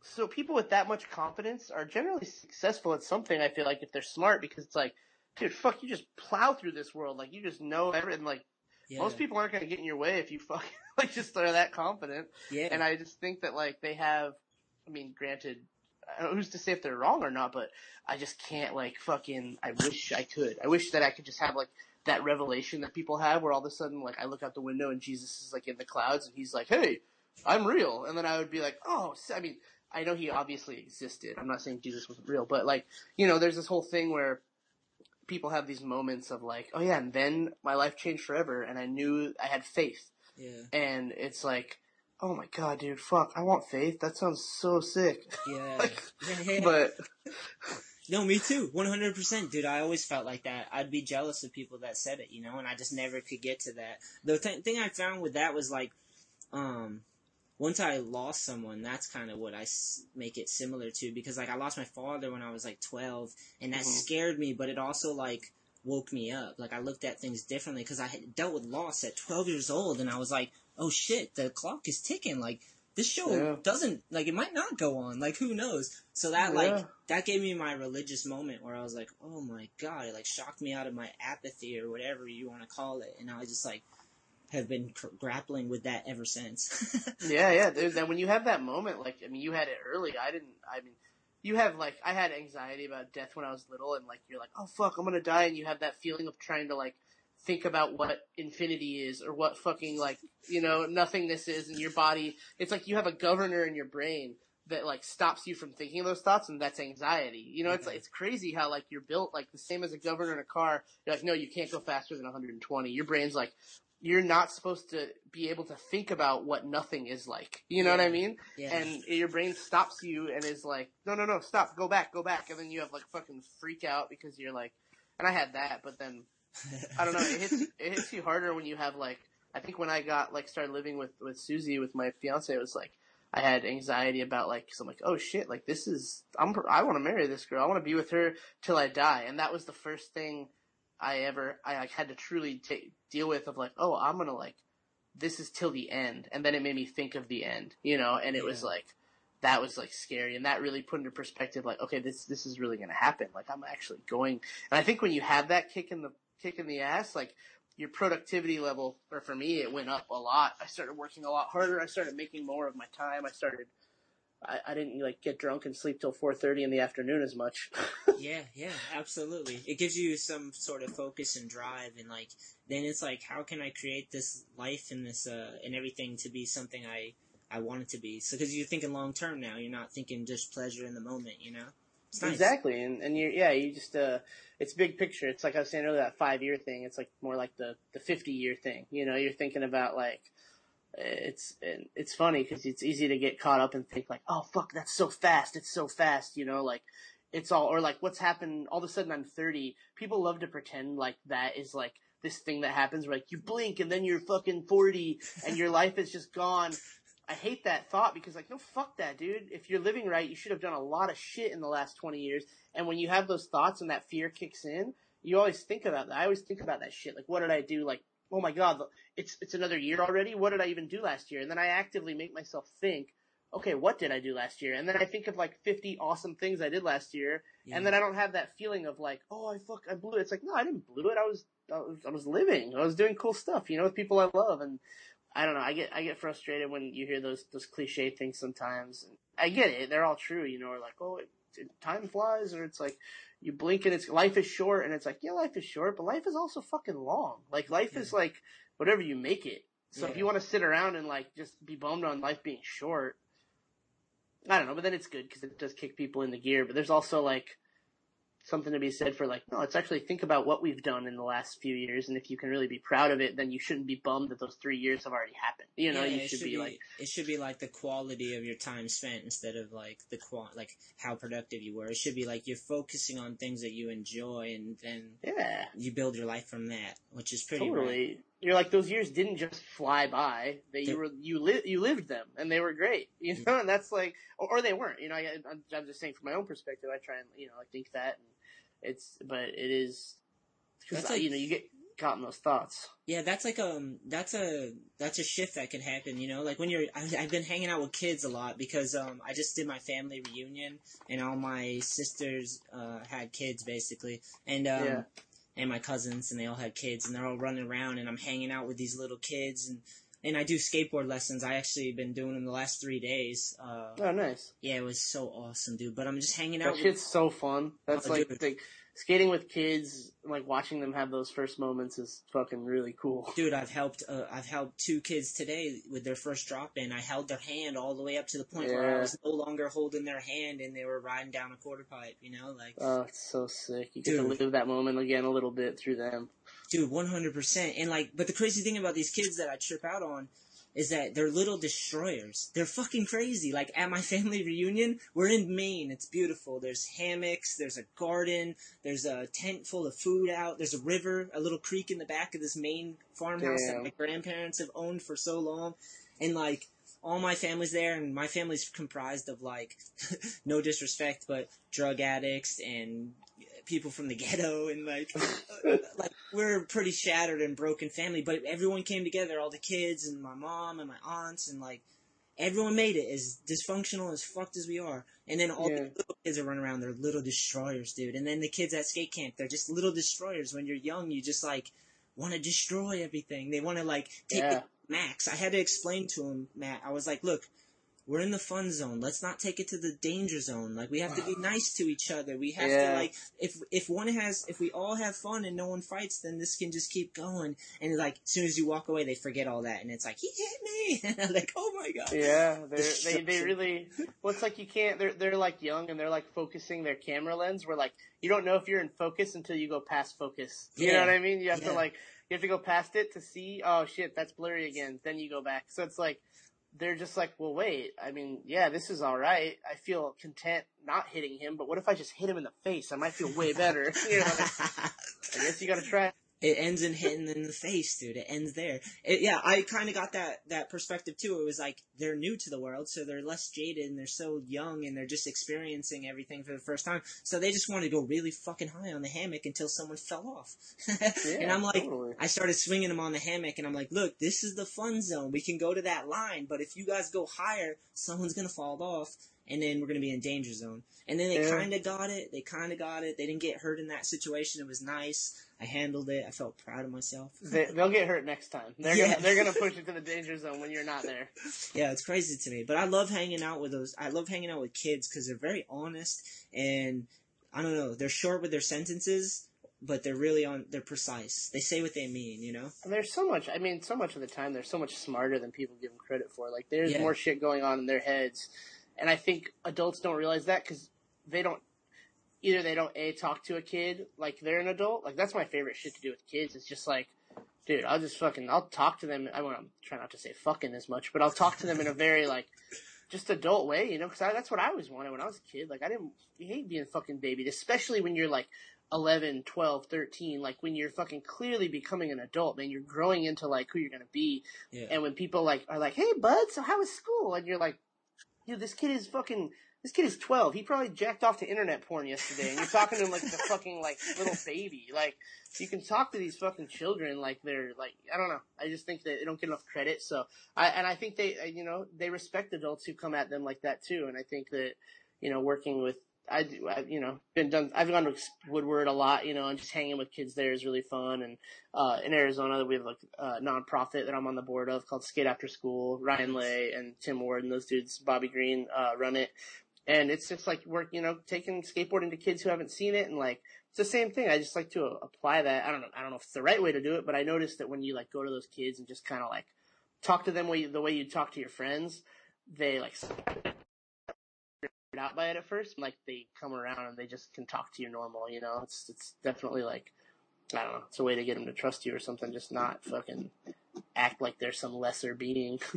So people with that much confidence are generally successful at something. I feel like if they're smart, because it's like, dude, fuck, you just plow through this world, like you just know everything. Like, Yeah. Most people aren't going to get in your way if you fucking like just are that confident. Yeah. And I just think that like they have, I mean, granted, I don't know Uh, who's to say if they're wrong or not, but I just can't like fucking. I wish I could. I wish that I could just have like that revelation that people have, where all of a sudden like I look out the window and Jesus is like in the clouds and he's like, "Hey, I'm real," and then I would be like, "Oh," I mean, I know he obviously existed. I'm not saying Jesus wasn't real, but like you know, there's this whole thing where people have these moments of like, "Oh yeah," and then my life changed forever, and I knew I had faith, Yeah. and it's like. Oh my god, dude! Fuck! I want faith. That sounds so sick. Yeah. Like, but No, me too. One hundred percent, dude. I always felt like that. I'd be jealous of people that said it, you know, and I just never could get to that. The th- thing I found with that was like, um, once I lost someone, that's kind of what I s- make it similar to because like I lost my father when I was like twelve, and that Mhm. scared me, but it also like woke me up. Like I looked at things differently because I had dealt with loss at twelve years old, and I was like, oh shit, the clock is ticking. Like this show Yeah. doesn't like it might not go on. Like who knows? So that Yeah. like that gave me my religious moment where I was like, oh my god, it like shocked me out of my apathy or whatever you want to call it, and I just like have been cr- grappling with that ever since. Yeah, yeah. Dude, then when you have that moment, like I mean, you had it early. I didn't. I mean, you have like I had anxiety about death when I was little, and like you're like, oh fuck, I'm gonna die, and you have that feeling of trying to like think about what infinity is or what fucking like you know nothingness is in your body. It's like you have a governor in your brain that like stops you from thinking those thoughts, and that's anxiety. You know, it's like it's crazy how like you're built like the same as a governor in a car. You're like, no, you can't go faster than 120. Your brain's like, you're not supposed to be able to think about what nothing is like. You know what I mean? yeah. And your brain stops you and is like, no, no, no, stop, go back, go back. And then you have like fucking freak out because you're like, and I had that, but then I don't know, it hits, it hits you harder when you have like, I think when I got like started living with, with Susie, with my fiance, it was like, I had anxiety about like, cause I'm like, oh shit, like this is, I'm, I want to marry this girl. I want to be with her till I die. And that was the first thing I ever, I like had to truly take, deal with of like, oh, I'm gonna like, this is till the end. And then it made me think of the end, you know, and it was like, that was like scary and that really put into perspective like, okay, this, this is really gonna happen. Like I'm actually going, and I think when you have that kick in the, kick in the ass, like, your productivity level, or for me, it went up a lot. I started working a lot harder. I started making more of my time. I started, I, I didn't like get drunk and sleep till 4.30 in the afternoon as much. yeah, yeah, absolutely. It gives you some sort of focus and drive, and like then it's like, how can I create this life and this uh and everything to be something I I want it to be? So because you're thinking long term now, you're not thinking just pleasure in the moment, you know. Nice. Exactly, and and you're yeah, you just uh, it's big picture. It's like I was saying earlier, that five year thing. It's like more like the the fifty year thing. You know, you're thinking about like it's it's funny because it's easy to get caught up and think like, oh fuck, that's so fast. It's so fast. You know, like it's all or like what's happened. All of a sudden, I'm thirty. People love to pretend like that is like this thing that happens where like you blink and then you're fucking forty and your life is just gone. I hate that thought because like no fuck that dude. If you're living right, you should have done a lot of shit in the last 20 years. And when you have those thoughts and that fear kicks in, you always think about that. I always think about that shit. Like what did I do? Like oh my god, it's it's another year already. What did I even do last year? And then I actively make myself think, okay, what did I do last year? And then I think of like 50 awesome things I did last year, Yeah. and then I don't have that feeling of like, oh, I fuck, I blew it. It's like no, I didn't blew it. I was I was, I was living. I was doing cool stuff, you know, with people I love and. I don't know. I get I get frustrated when you hear those those cliche things sometimes. And I get it; they're all true, you know. Or like, oh, it, it, time flies, or it's like you blink and it's life is short, and it's like, yeah, life is short, but life is also fucking long. Like life is like whatever you make it. So if you want to sit around and like just be bummed on life being short, I don't know. But then it's good because it does kick people in the gear. But there's also like something to be said for like, no, let's actually think about what we've done in the last few years, and if you can really be proud of it, then you shouldn't be bummed that those three years have already happened. You know, Yeah, you it should, be, like, it should be like the quality of your time spent instead of like the qual like how productive you were. It should be like you're focusing on things that you enjoy, and then yeah, you build your life from that, which is pretty totally. rad. You're like those years didn't just fly by. They, They- you were you li- you lived them, and they were great. You mm. know, and that's like, or, or they weren't. You know, I, I'm, I'm just saying from my own perspective. I try and you know, I think that, and it's, but it is because That's like- you know you get caught in those thoughts. Yeah, that's like um, that's a that's a shift that can happen. You know, like when you're, I, I've been hanging out with kids a lot because um, I just did my family reunion and all my sisters uh had kids basically, and um, Yeah. and my cousins, and they all had kids, and they're all running around, and I'm hanging out with these little kids, and and I do skateboard lessons. I actually been doing them the last three days. Uh, Oh, nice. yeah, it was so awesome, dude. But I'm just hanging out. That with, shit's so fun. That's Oh, like, dude. skating with kids, like watching them have those first moments is fucking really cool. Dude, I've helped. Uh, I've helped two kids today with their first drop in. I held their hand all the way up to the point where I was no longer holding their hand, and they were riding down a quarter pipe. You know, like Oh, it's so sick. You get to Dude. live that moment again a little bit through them. Dude, one hundred percent. And like, but the crazy thing about these kids that I trip out on is that they're little destroyers. They're fucking crazy. Like at my family reunion, we're in Maine. It's beautiful. There's hammocks. There's a garden. There's a tent full of food out. There's a river, a little creek in the back of this Maine farmhouse Damn. that my grandparents have owned for so long, and like. All my family's there, and my family's comprised of like, no disrespect, but drug addicts and people from the ghetto, and like, uh, like we're a pretty shattered and broken family, but everyone came together, all the kids and my mom and my aunts and like everyone made it as dysfunctional as fucked as we are. And then all Yeah. the little kids are running around, they're little destroyers, dude. And then the kids at skate camp, they're just little destroyers. When you're young, you just like want to destroy everything. They want to like take Yeah. the max. I had to explain to him, Matt. I was like, look, we're in the fun zone. Let's not take it to the danger zone. Like we have to be nice to each other. We have to like if if one has if we all have fun and no one fights, then this can just keep going. And like as soon as you walk away, they forget all that, and it's like he hit me. And I'm like, oh my god. Yeah, they they really. Well, it's like you can't. They're they're like young and they're like focusing their camera lens. Where like you don't know if you're in focus until you go past focus. You know what I mean? You have Yeah. to like you have to go past it to see. Oh shit, that's blurry again. Then you go back. So it's like they're just like, well, wait. I mean, yeah, this is all right. I feel content not hitting him, but what if I just hit him in the face? I might feel way better. you know, I guess you got to try. It ends in hitting them in the face, dude. It ends there. It, yeah, I kind of got that that perspective too. It was like they're new to the world, so they're less jaded and they're so young and they're just experiencing everything for the first time. So they just want to go really fucking high on the hammock until someone fell off. and I'm like, totally. I started swinging them on the hammock, and I'm like, look, this is the fun zone. We can go to that line, but if you guys go higher, someone's gonna fall off. And then we're gonna be in danger zone. And then they Yeah. kind of got it. They kind of got it. They didn't get hurt in that situation. It was nice. I handled it. I felt proud of myself. They, they'll get hurt next time. They're Yeah. gonna they're gonna push it to the danger zone when you're not there. yeah, it's crazy to me. But I love hanging out with those. I love hanging out with kids because they're very honest and I don't know. They're short with their sentences, but they're really on. They're precise. They say what they mean. You know. And there's so much. I mean, so much of the time they're so much smarter than people give them credit for. Like there's Yeah. more shit going on in their heads, and I think adults don't realize that because they don't. Either they don't a talk to a kid like they're an adult. Like that's my favorite shit to do with kids. It's just like, dude, I'll just fucking I'll talk to them. I want to try not to say fucking as much, but I'll talk to them in a very like. Just adult way, you know, because that's what I always wanted when I was a kid. Like, I didn't you hate being fucking babied, especially when you're like 11, 12, 13, like when you're fucking clearly becoming an adult, man, you're growing into like who you're gonna be. Yeah. And when people like are like, "Hey, bud, so how was school?" and you're like, "Dude, this kid is fucking, this kid is 12. He probably jacked off to internet porn yesterday." And you're talking to him like the fucking like little baby. Like you can talk to these fucking children like they're like I don't know. I just think that they don't get enough credit. So I and I think they uh, you know they respect adults who come at them like that too. And I think that you know working with I do, I, you know, been done. I've gone to Woodward a lot, you know, and just hanging with kids there is really fun. And uh, in Arizona, we have like a nonprofit that I'm on the board of called Skate After School. Ryan Lay and Tim Ward and those dudes, Bobby Green, uh, run it. And it's just like work, you know, taking skateboarding to kids who haven't seen it, and like it's the same thing. I just like to apply that. I don't know. I don't know if it's the right way to do it, but I noticed that when you like go to those kids and just kind of like talk to them way, the way you talk to your friends, they like out by it at first. And, Like they come around and they just can talk to you normal. You know, it's it's definitely like I don't know. It's a way to get them to trust you or something. Just not fucking act like they're some lesser being.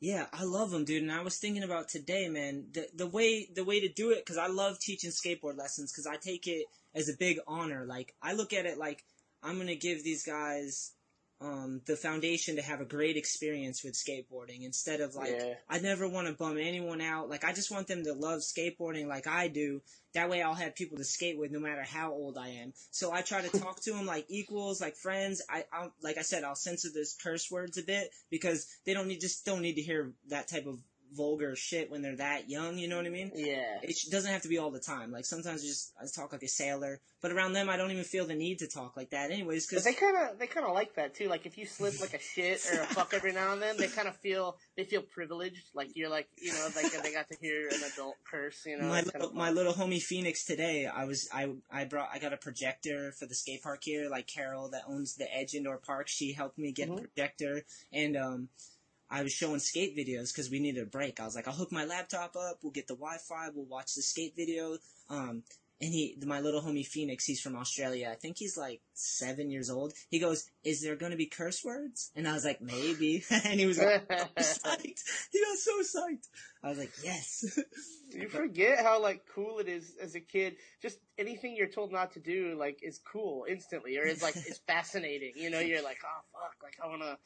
Yeah, I love them, dude. And I was thinking about today, man, the the way the way to do it because I love teaching skateboard lessons because I take it as a big honor. Like I look at it like I'm gonna give these guys um, the foundation to have a great experience with skateboarding instead of like Yeah. I never want to bum anyone out. Like I just want them to love skateboarding like I do. That way I'll have people to skate with no matter how old I am. So I try to talk to them like equals, like friends. I, I'll, like I said, I'll censor those curse words a bit because they don't need, just don't need to hear that type of vulgar shit when they're that young. You know what I mean? Yeah. It doesn't have to be all the time. Like sometimes I just I talk like a sailor, but around them I don't even feel the need to talk like that, anyways. But Because they kind of they kind of like that too. Like if you slip like a shit or a fuck every now and then, they kind of feel they feel privileged. Like you're like you know like they got to hear an adult curse. You know, my little, my little homie Phoenix today, I was I I brought I got a projector for the skate park here. Like Carol that owns the Edge Indoor Park, she helped me get a projector, and um, I was showing skate videos because we needed a break. I was like, I'll hook my laptop up, we'll get the Wi-Fi, we'll watch the skate video. Um, and he, my little homie Phoenix, he's from Australia. I think he's like seven years old. He goes, "Is there going to be curse words?" And I was like, "Maybe." and he was like, so psyched. He got so psyched. I was like, "Yes." You forget how like cool it is as a kid. Just anything you're told not to do like is cool instantly, or is like is fascinating. You know, you're like, oh fuck, like I wanna.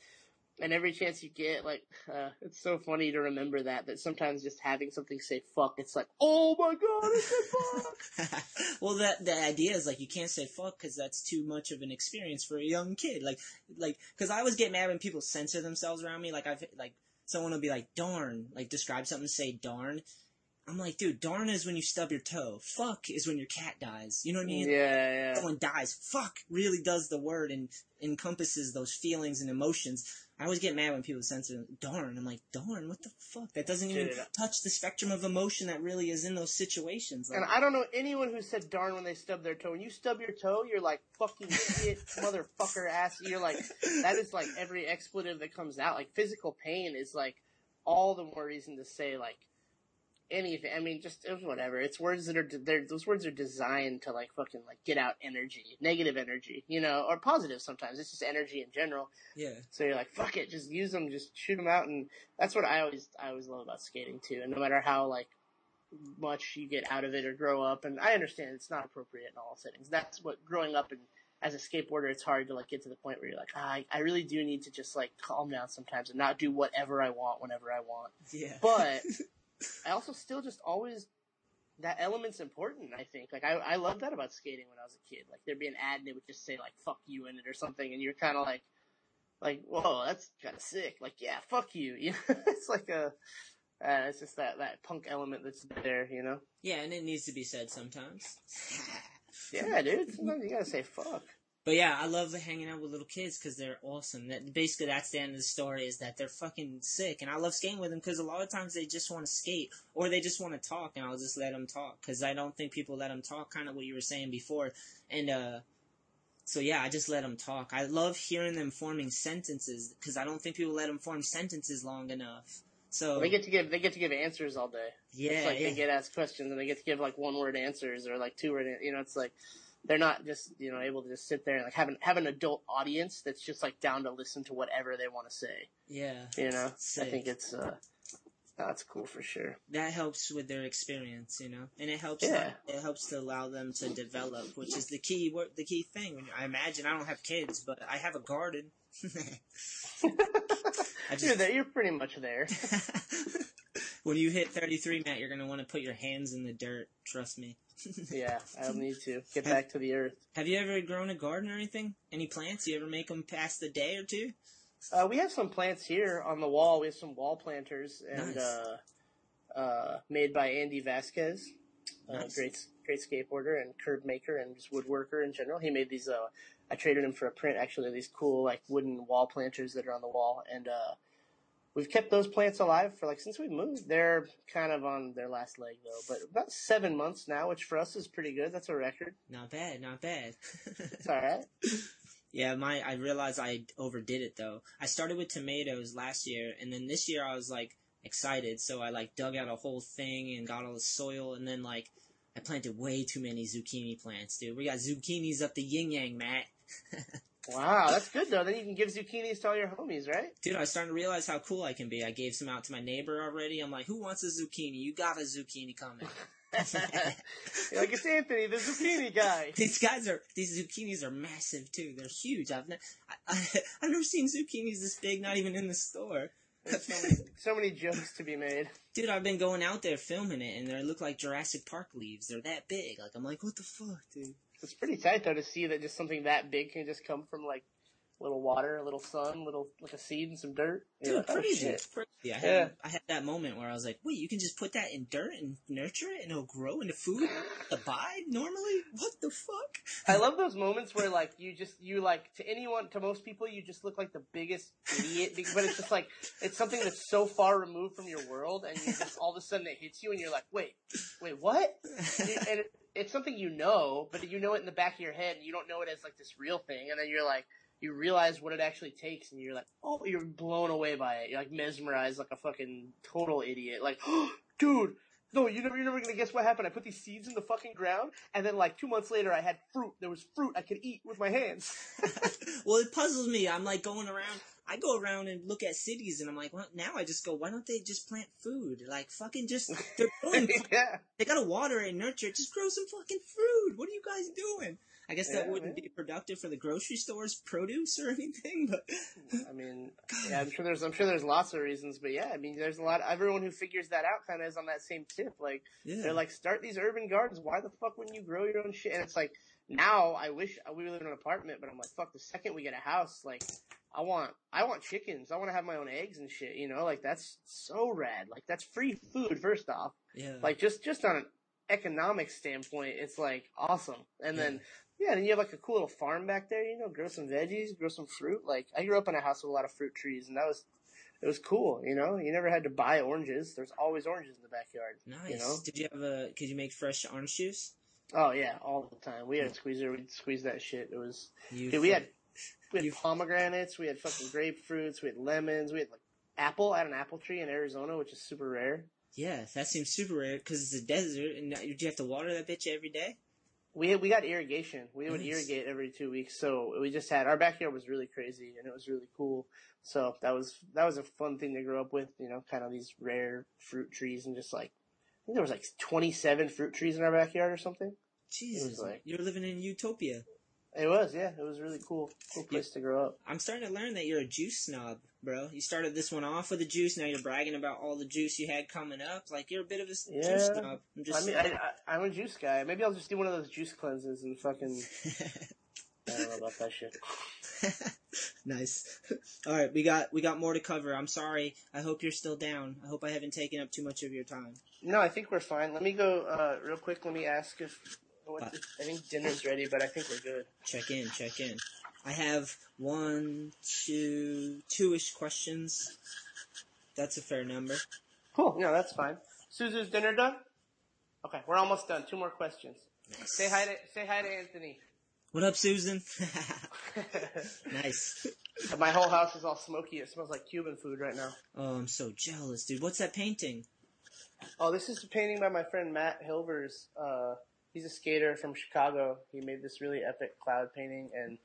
And every chance you get, like, uh, it's so funny to remember that. That sometimes just having something say "fuck," it's like, oh my god, it said fuck. well, that the idea is like you can't say fuck because that's too much of an experience for a young kid. Like, like because I always get mad when people censor themselves around me. Like I've like someone will be like darn, like describe something, say darn. I'm like, dude, darn is when you stub your toe. Fuck is when your cat dies. You know what I mean? Yeah, yeah. Someone dies. Fuck really does the word and encompasses those feelings and emotions. I always get mad when people censor darn. I'm like, darn, what the fuck? That doesn't even Dude. touch the spectrum of emotion that really is in those situations. Like, And I don't know anyone who said darn when they stub their toe. When you stub your toe, you're like fucking shit, motherfucker ass. You're like, that is like every expletive that comes out. Like physical pain is like all the more reason to say like anything. I mean, just it whatever. It's words that are, they're, those words are designed to like fucking like get out energy, negative energy, you know, or positive sometimes. It's just energy in general. yeah. So you're like, fuck it, just use them, just shoot them out, and that's what I always, I always love about skating too. And no matter how like much you get out of it or grow up, and I understand it's not appropriate in all settings. That's what growing up and as a skateboarder, it's hard to like get to the point where you're like, ah, I, I really do need to just like calm down sometimes and not do whatever I want whenever I want. Yeah. But I also still just always that element's important. I think like I I love that about skating when I was a kid. Like there'd be an ad and it would just say like "fuck you" in it or something, and you're kind of like like whoa, that's kind of sick. Like yeah, fuck you. You know, it's like a uh, it's just that that punk element that's there. You know. Yeah, and it needs to be said sometimes. Yeah, dude. Sometimes you gotta say fuck. But yeah, I love hanging out with little kids because they're awesome. That basically that's the end of the story is that they're fucking sick, and I love skating with them because a lot of times they just want to skate or they just want to talk, and I'll just let them talk because I don't think people let them talk. Kind of what you were saying before, and uh, so yeah, I just let them talk. I love hearing them forming sentences because I don't think people let them form sentences long enough. So They get to give they get to give answers all day. yeah, it's like yeah. they get asked questions and they get to give like one word answers or like two word. You know, it's like they're not just you know able to just sit there and like have an have an adult audience that's just like down to listen to whatever they want to say. yeah. You know, I think it's uh, that's cool for sure. that helps with their experience, you know, and it helps. Yeah. it helps to allow them to develop, which is the key. wor- The key thing. When I imagine I don't have kids, but I have a garden. I You're there. You're pretty much there. when you hit 33, Matt, you're gonna want to put your hands in the dirt. Trust me. yeah, I'll need to get back to the earth. Have you ever grown a garden or anything? Any plants? You ever make them past the day or two? Uh, we have some plants here on the wall. We have some wall planters and Nice. uh, uh, made by Andy Vasquez, uh, Nice. great great skateboarder and curb maker and just woodworker in general. He made these. Uh, I traded him for a print. Actually, these cool like wooden wall planters that are on the wall, and uh, we've kept those plants alive for like since we moved. They're kind of on their last leg though, but about seven months now, which for us is pretty good. That's a record. Not bad, not bad. It's all right. Yeah, my I realized I overdid it though. I started with tomatoes last year, and then this year I was like excited, so I like dug out a whole thing and got all the soil, and then like I planted way too many zucchini plants, dude. We got zucchinis up the yin yang, Matt. Wow, that's good though. Then you can give zucchinis to all your homies, right? Dude, I started to realize how cool I can be. I gave some out to my neighbor already. I'm like, who wants a zucchini? You got a zucchini coming. Like it's Anthony, the zucchini guy. These guys are these zucchinis are massive too. They're huge. I've ne- I, I, I've never seen zucchinis this big, not even in the store. So many, so many jokes to be made. Dude, I've been going out there filming it, and they look like Jurassic Park leaves. They're that big. Like I'm like, what the fuck, dude? It's pretty tight though to see that just something that big can just come from like little water, a little sun, a little like a seed and some dirt. You're Dude, like, oh, crazy. shit. crazy. I, had, I had that moment where I was like, wait, you can just put that in dirt and nurture it and it'll grow into food to buy normally? What the fuck? I love those moments where like you just you like to anyone to most people you just look like the biggest idiot, but it's just like it's something that's so far removed from your world, and you just all of a sudden it hits you, and you're like, wait, wait, what? and it, it's something you know, but you know it in the back of your head, and you don't know it as like this real thing, and then you're like. You realize what it actually takes, and you're like, oh, you're blown away by it. You're like mesmerized, like a fucking total idiot. Like, dude, no, you're never, you're never gonna guess what happened. I put these seeds in the fucking ground, and then like two months later, I had fruit. There was fruit I could eat with my hands. well, it puzzles me. I'm like going around. I go around and look at cities, and I'm like, well, now I just go, why don't they just plant food? Like, fucking just, they're growing. yeah. They gotta water and nurture it. Just grow some fucking fruit. What are you guys doing? I guess that wouldn't be productive for the grocery store's produce or anything, but I mean, yeah, I'm sure there's, I'm sure there's lots of reasons, but yeah, I mean, there's a lot. Everyone who figures that out kind of is on that same tip. Like, Yeah. they're like, start these urban gardens. Why the fuck wouldn't you grow your own shit? And it's like, now I wish uh, we live in an apartment, but I'm like, fuck. The second we get a house, like, I want, I want chickens. I want to have my own eggs and shit. You know, like that's so rad. Like that's free food. First off, yeah. like just just on an economic standpoint, it's like awesome. And then yeah, then you have like a cool little farm back there. You know, grow some veggies, grow some fruit. Like I grew up in a house with a lot of fruit trees, and that was it was cool. You know, you never had to buy oranges. There's always oranges in the backyard. nice. You know. Did you have a? Could you make fresh orange juice? Oh yeah, all the time. We had a squeezer. We'd squeeze that shit. It was. You Dude, we had we had pomegranates. We had fucking grapefruits. We had lemons. We had like apple. I had an apple tree in Arizona, which is super rare. Yeah, that seems super rare because it's a desert, and you have to water that bitch every day? We had, we got irrigation. We would Nice. irrigate every two weeks. So we just had our backyard was really crazy and it was really cool. So that was that was a fun thing to grow up with. You know, kind of these rare fruit trees and just like I think there was like twenty seven fruit trees in our backyard or something. Jesus, like- you're living in utopia. It was yeah, it was really cool. Cool place to grow up. I'm starting to learn that you're a juice snob, bro. You started this one off with a juice, now you're bragging about all the juice you had coming up. Like you're a bit of a Yeah. juice snob. I'm just I mean, I, I, I'm a juice guy. Maybe I'll just do one of those juice cleanses and fucking. I don't know about that shit. nice. All right, we got we got more to cover. I'm sorry. I hope you're still down. I hope I haven't taken up too much of your time. No, I think we're fine. Let me go uh, real quick. Let me ask if, what, Uh, I think dinner's ready, but I think we're good. Check in, check in. I have one, two, two-ish questions. That's a fair number. Cool. No, that's fine. Suzu's dinner done? Okay, we're almost done. Two more questions. Say hi to say hi to Anthony. What up, Susan? nice. My whole house is all smoky. It smells like Cuban food right now. Oh, I'm so jealous, dude. What's that painting? Oh, this is a painting by my friend Matt Hilvers. Uh, he's a skater from Chicago. He made this really epic cloud painting, and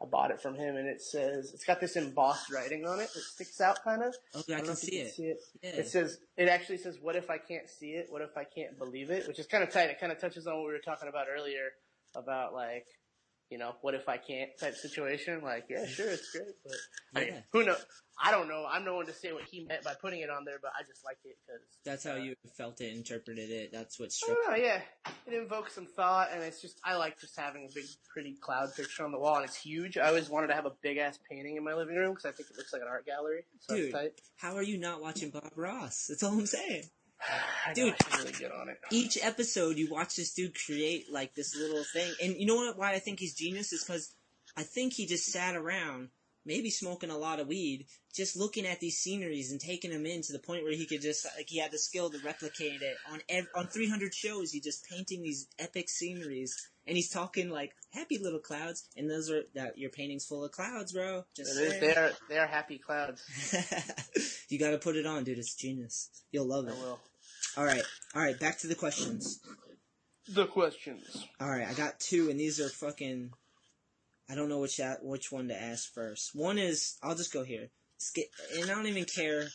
I bought it from him. And it says it's got this embossed writing on it that sticks out kind of. Oh, okay, I don't can see can it. see it. Yeah. It says it actually says, "What if I can't see it? What if I can't believe it?" Which is kind of tight. It kind of touches on what we were talking about earlier about like, you know, what if I can't type situation. Like, yeah, sure, it's great, but I mean, who knows? I don't know. I'm no one to say what he meant by putting it on there, but I just like it because That's how uh, you felt it, interpreted it. That's what struck. know, yeah. It invokes some thought, and it's just, I like just having a big, pretty cloud picture on the wall, and it's huge. I always wanted to have a big ass painting in my living room because I think it looks like an art gallery. So Dude, tight. how are you not watching Bob Ross? That's all I'm saying. Dude. Really get on it. Each episode, you watch this dude create like this little thing, and you know what? Why I think he's genius is because I think he just sat around, maybe smoking a lot of weed, just looking at these sceneries and taking them in to the point where he could just like he had the skill to replicate it on ev- on 300 shows. He just painting these epic sceneries, and he's talking like happy little clouds, and those are that your painting's full of clouds, bro. Just It is, they are, they are happy clouds. you got to put it on, dude. It's genius. You'll love it. I it. will. All right, all right. Back to the questions. The questions. All right, I got two, and these are fucking. I don't know which which one to ask first. One is I'll just go here, and I don't even care.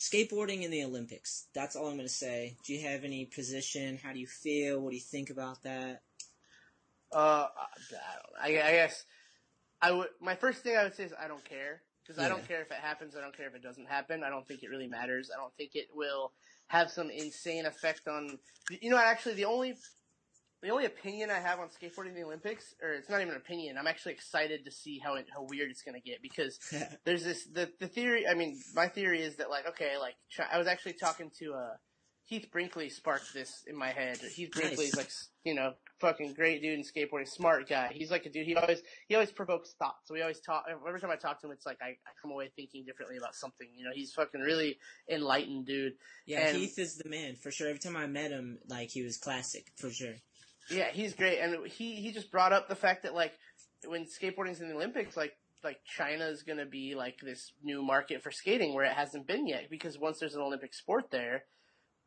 Skateboarding in the Olympics. That's all I'm gonna say. Do you have any position? How do you feel? What do you think about that? Uh, I, don't, I, I guess I would. My first thing I would say is I don't care because I don't care if it happens. I don't care if it doesn't happen. I don't think it really matters. I don't think it will have some insane effect on. You know, actually, the only the only opinion I have on skateboarding in the Olympics, or it's not even an opinion. I'm actually excited to see how it, how weird it's going to get because there's this the the theory. I mean, my theory is that like okay, like I was actually talking to uh Heath Brinkley sparked this in my head. Heath Brinkley's like you know fucking great dude in skateboarding, smart guy. He's like a dude. He always he always provokes thought. So we always talk. Every time I talk to him, it's like I, I come away thinking differently about something. You know, he's fucking really enlightened dude. Yeah, And- Heath is the man for sure. Every time I met him, like he was classic for sure. Yeah, he's great, and he he just brought up the fact that like when skateboarding's in the Olympics, like like China is going to be like this new market for skating where it hasn't been yet because once there's an Olympic sport there,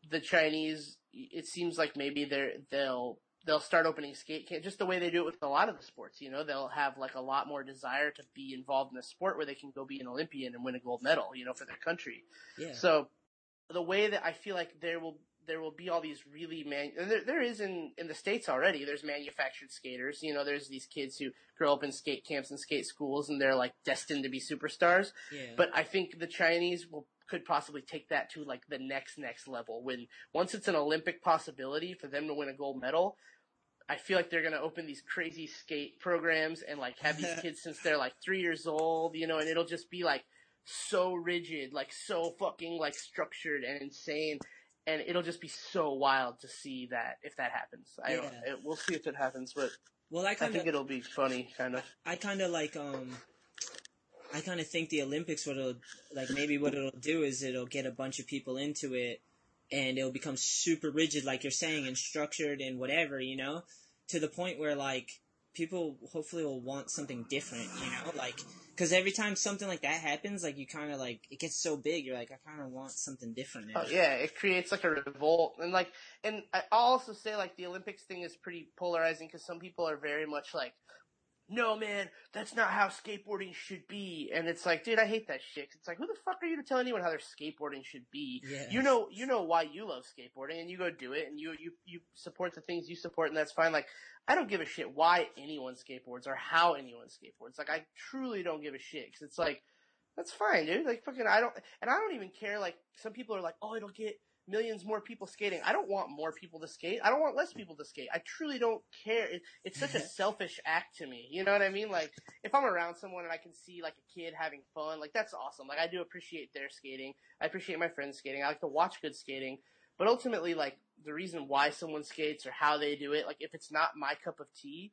the Chinese it seems like maybe they're they'll they'll start opening skate camp just the way they do it with a lot of the sports. You know, they'll have like a lot more desire to be involved in the sport where they can go be an Olympian and win a gold medal. You know, for their country. Yeah. So the way that I feel like there will there will be all these really man and there there is in in the states already. There's manufactured skaters. You know, there's these kids who grow up in skate camps and skate schools and they're like destined to be superstars. Yeah. But I think the Chinese will could possibly take that to like the next next level when once it's an Olympic possibility for them to win a gold medal. I feel like they're gonna open these crazy skate programs and like have these kids since they're like three years old, you know, and it'll just be like so rigid, like so fucking like structured and insane, and it'll just be so wild to see that if that happens. I don't. Yeah. It, we'll see if it happens, but Well, I kinda, I think it'll be funny, kind of. I kind of like um I kind of think the Olympics what it'll like maybe what it'll do is it'll get a bunch of people into it and it'll become super rigid like you're saying and structured and whatever, you know, to the point where like people hopefully will want something different, you know, like cuz every time something like that happens like you kind of like it gets so big you're like I kind of want something different. Oh yeah, it creates like a revolt, and like, and I- also say like the Olympics thing is pretty polarizing because some people are very much like, no man, that's not how skateboarding should be, and it's like, dude, I hate that shit. It's like, who the fuck are you to tell anyone how their skateboarding should be? Yeah. You know, you know why you love skateboarding, and you go do it, and you you you support the things you support, and that's fine. Like, I don't give a shit why anyone skateboards or how anyone skateboards. Like, I truly don't give a shit because it's like. That's fine, dude. Like fucking, I don't, and I don't even care. Like some people are like, oh, it'll get millions more people skating. I don't want more people to skate. I don't want less people to skate. I truly don't care. It, it's such a mm-hmm. selfish act to me. You know what I mean? Like if I'm around someone and I can see like a kid having fun, like that's awesome. Like I do appreciate their skating. I appreciate my friends skating. I like to watch good skating. But ultimately, like the reason why someone skates or how they do it, like if it's not my cup of tea,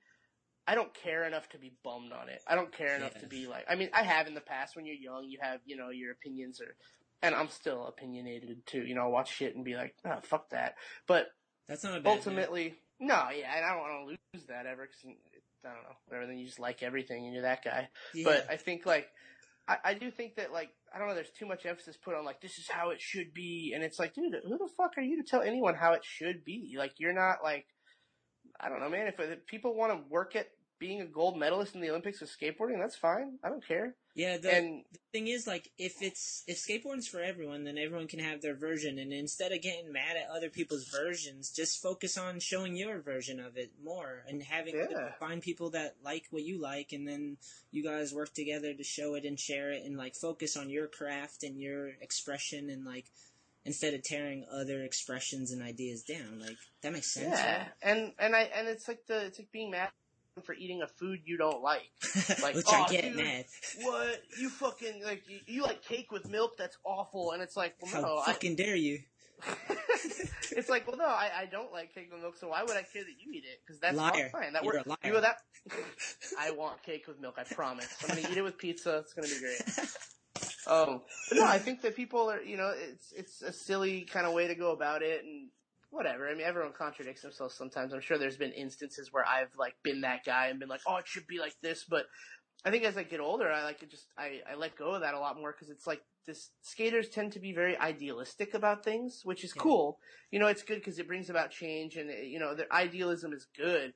I don't care enough to be bummed on it. I don't care enough Yeah. to be like, I mean, I have in the past when you're young, you have, you know, your opinions or, and I'm still opinionated too, you know, I'll watch shit and be like, oh, fuck that. But That's not a bad thing. ultimately, no, yeah, and I don't want to lose that ever because, mm, I don't know, whatever, then you just like everything and you're that guy. Yeah. But I think like, I, I do think that like, I don't know, there's too much emphasis put on like, this is how it should be. And it's like, dude, who the fuck are you to tell anyone how it should be? Like, you're not like, I don't know, man. If, if people want to work at being a gold medalist in the Olympics with skateboarding, that's fine. I don't care. Yeah, the, And the thing is, like, if it's if skateboarding's for everyone, then everyone can have their version. And instead of getting mad at other people's versions, just focus on showing your version of it more and having Yeah. find people that like what you like, and then you guys work together to show it and share it, and like focus on your craft and your expression, and like instead of tearing other expressions and ideas down. Like that makes sense. yeah, and and I and it's like the it's like being mad for eating a food you don't like. Like, Which oh, I get dude, mad. What you fucking like? You, you like cake with milk? That's awful. And it's like, well, How no, I, fucking dare you? it's like, well, no, I, I don't like cake with milk, so why would I care that you eat it? Because that's Liar. fine. That You're works. a liar. You know that? I want cake with milk. I promise. I'm gonna eat it with pizza. It's gonna be great. Um, no, I think that people are, you know, it's it's a silly kind of way to go about it, and whatever. I mean, everyone contradicts themselves sometimes. I'm sure there's been instances where I've like been that guy and been like, oh, it should be like this, but I think as I get older, I like to just I, I let go of that a lot more because it's like this skaters tend to be very idealistic about things, which is Yeah. cool. You know, it's good because it brings about change, and you know, their idealism is good.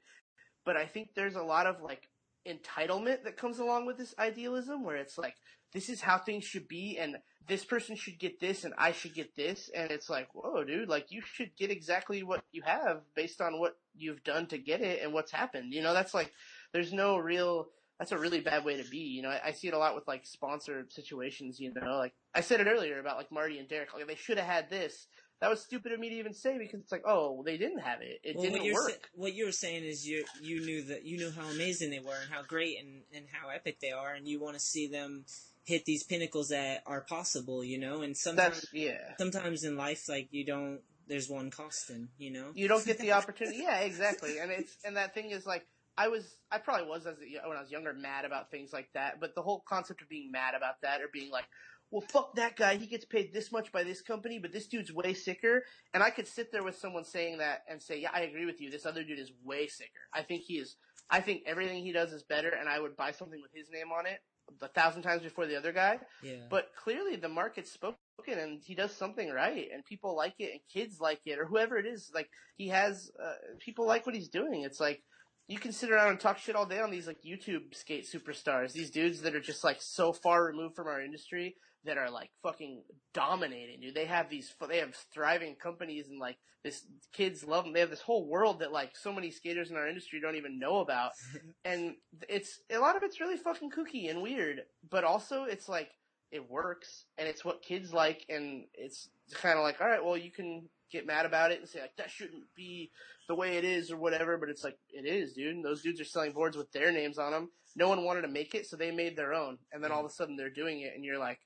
But I think there's a lot of like entitlement that comes along with this idealism, where it's like this is how things should be, and this person should get this, and I should get this, and it's like, whoa, dude, like you should get exactly what you have based on what you've done to get it and what's happened. You know, that's like there's no real that's a really bad way to be. You know, I, I see it a lot with like sponsor situations. You know, like I said it earlier about like Marty and Derek. Like they should have had this. that was stupid of me to even say because it's like, oh, they didn't have it. It Well, didn't what you're work. sa- what you were saying is you you knew that you knew how amazing they were and how great and, and how epic they are, and you want to see them hit these pinnacles that are possible, you know. And sometimes That's yeah. sometimes in life, like you don't. There's one Koston, you know. You don't get the opportunity. Yeah, exactly. And it's and that thing is like I was I probably was as a, when I was younger mad about things like that. But the whole concept of being mad about that or being like, well, fuck that guy. He gets paid this much by this company, but this dude's way sicker. And I could sit there with someone saying that and say, yeah, I agree with you. This other dude is way sicker. I think he is. I think everything he does is better, and I would buy something with his name on it a thousand times before the other guy. Yeah. But clearly the market's spoken and he does something right and people like it and kids like it or whoever it is. Like he has, uh, people like what he's doing. It's like, you can sit around and talk shit all day on these like YouTube skate superstars, these dudes that are just like so far removed from our industry that are like fucking dominating, dude. They have these, they have thriving companies and like this, kids love them. They have this whole world that like so many skaters in our industry don't even know about. and it's, a lot of it's really fucking kooky and weird, but also it's like, it works and it's what kids like and it's kind of like, all right, well, you can get mad about it and say like, that shouldn't be the way it is or whatever, but it's like, it is, dude. And those dudes are selling boards with their names on them. No one wanted to make it, so they made their own. And then all of a sudden they're doing it and you're like,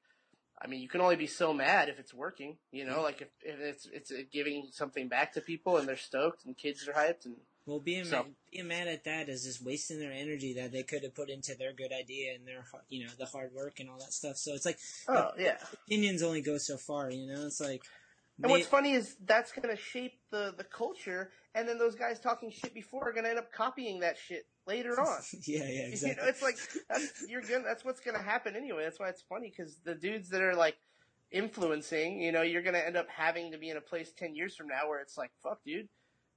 I mean, you can only be so mad if it's working, you know, like if, if it's, it's uh, giving something back to people and they're stoked and kids are hyped and Well, being So- mad, being mad at that is just wasting their energy that they could have put into their good idea and their you know the hard work and all that stuff. So it's like oh yeah. opinions only go so far. You know, it's like And what's funny is that's going to shape the, the culture, and then those guys talking shit before are going to end up copying that shit later on. yeah, yeah, exactly. You know, it's like that's you're gonna that's what's gonna happen anyway. That's why it's funny because the dudes that are like influencing, you know, you're gonna end up having to be in a place ten years from now where it's like, fuck, dude,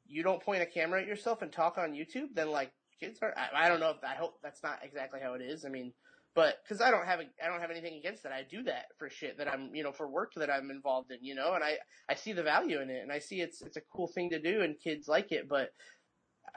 you don't point a camera at yourself and talk on YouTube, then like kids are. I, I don't know if I hope that's not exactly how it is. I mean, but because I don't have a, I don't have anything against that. I do that for shit that I'm you know for work that I'm involved in, you know, and I I see the value in it and I see it's it's a cool thing to do and kids like it, but.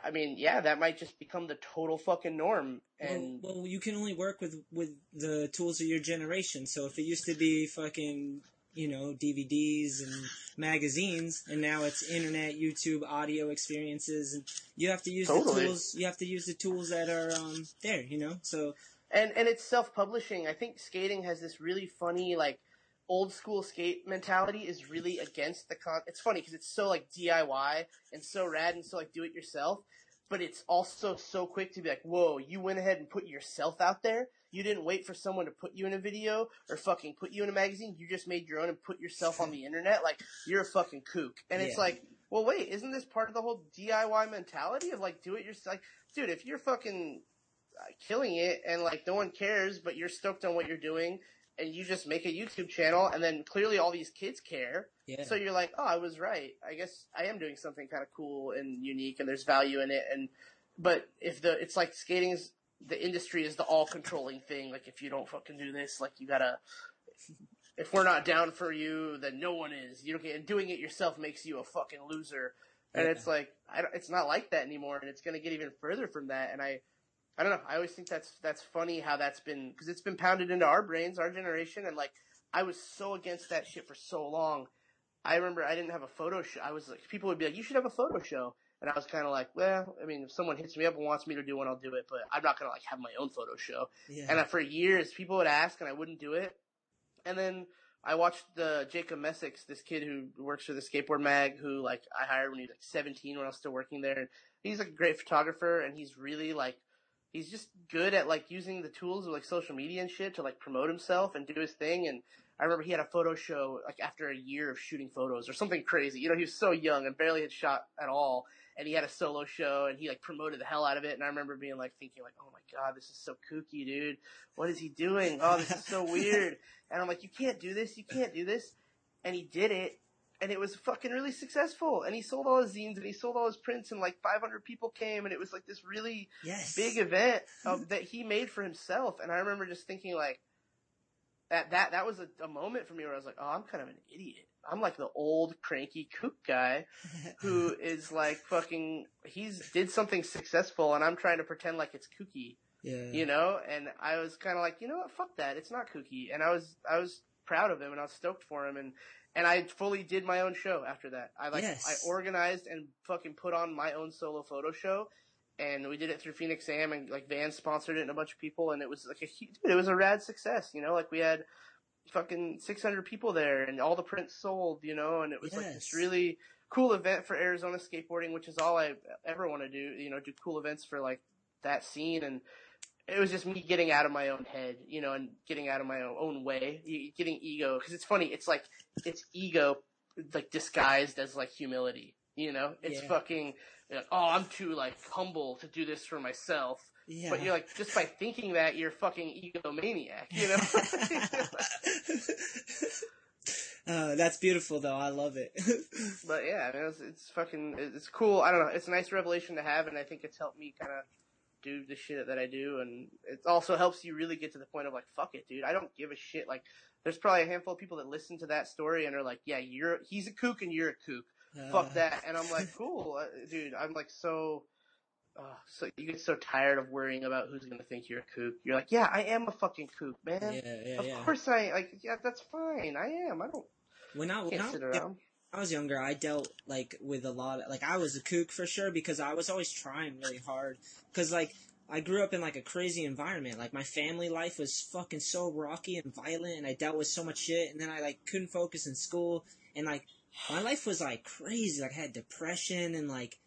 I mean, yeah, that might just become the total fucking norm. And well, well, you can only work with with the tools of your generation. So if it used to be fucking you know DVDs and magazines, and now it's internet, YouTube, audio experiences, and you have to use the tools. You have to use the tools that are um, there. You know, so and and it's self-publishing. I think skating has this really funny like old school skate mentality is really against the con. It's funny because it's so like DIY and so rad and so like do it yourself, but it's also so quick to be like, whoa, you went ahead and put yourself out there. You didn't wait for someone to put you in a video or fucking put you in a magazine. You just made your own and put yourself on the internet. Like you're a fucking kook. And it's like, well, wait, isn't this part of the whole DIY mentality of like do it yourself? Like, dude, if you're fucking killing it and like no one cares, but you're stoked on what you're doing and you just make a YouTube channel and then clearly all these kids care. yeah. So you're like, oh, I was right. I guess I am doing something kind of cool and unique and there's value in it. And, but if the, it's like skating is, the industry is the all controlling thing. Like if you don't fucking do this, like you gotta, if we're not down for you, then no one is. You don't get, and doing it yourself makes you a fucking loser. And Yeah. it's like, I don't, it's not like that anymore and it's gonna get even further from that. And I, I don't know. I always think that's that's funny how that's been because it's been pounded into our brains, our generation, and like I was so against that shit for so long. I remember I didn't have a photo show. I was like, people would be like, "You should have a photo show," and I was kind of like, "Well, I mean, if someone hits me up and wants me to do one, I'll do it, but I'm not gonna like have my own photo show." yeah. And uh, for years, people would ask, and I wouldn't do it. And then I watched the Jacob Messick, this kid who works for the Skateboard Mag, who like I hired when he was like 17 when I was still working there. And he's like a great photographer, and he's really like he's just good at like using the tools of like social media and shit to like promote himself and do his thing. And I remember he had a photo show like after a year of shooting photos or something crazy. You know, he was so young and barely had shot at all. And he had a solo show and he like promoted the hell out of it. And I remember being like thinking like, oh my god, this is so kooky, dude. What is he doing? Oh, this is so weird. And I'm like, you can't do this. You can't do this. And he did it. And it was fucking really successful. And he sold all his zines and he sold all his prints and like 500 people came and it was like this really yes. big event that he made for himself. And I remember just thinking like, that, that, that was a, a moment for me where I was like, oh, I'm kind of an idiot. I'm like the old cranky kook guy who is like fucking, he's did something successful and I'm trying to pretend like it's kooky, yeah. you know? And I was kind of like, you know what? Fuck that. It's not kooky. And I was, I was proud of him and I was stoked for him. And and I fully did my own show after that. I like Yes. I organized and fucking put on my own solo photo show. And we did it through Phoenix Am and like Van sponsored it and a bunch of people. And it was like a huge, dude, it was a rad success, you know, like we had fucking 600 people there and all the prints sold, you know, and it was like this really cool event for Arizona skateboarding, which is all I ever want to do, you know, do cool events for like that scene. And it was just me getting out of my own head, you know, and getting out of my own, way, getting ego. Cause it's funny. It's like, it's ego, like disguised as like humility, you know? It's Yeah. fucking, like, oh, I'm too like humble to do this for myself. Yeah. But you're like, just by thinking that, you're fucking egomaniac, you know? uh, that's beautiful though. I love it. But yeah, I mean, it's, it's fucking, it's cool. I don't know. It's a nice revelation to have, and I think it's helped me kind of do the shit that I do, and it also helps you really get to the point of like, fuck it, dude. I don't give a shit. Like, there's probably a handful of people that listen to that story and are like, yeah, you're, he's a kook and you're a kook. Uh, Fuck that. And I'm like, cool, uh, dude. I'm like so. Uh, so you get so tired of worrying about who's gonna think you're a kook. You're like, yeah, I am a fucking kook, man. Yeah, yeah, of yeah. course I like. Yeah, that's fine. I am. I don't When I when I, sit around. I was younger, I dealt like with a lot of like I was a kook for sure because I was always trying really hard because like I grew up in like a crazy environment. Like my family life was fucking so rocky and violent, and I dealt with so much shit, and then I like couldn't focus in school, and like my life was like crazy. Like I had depression and like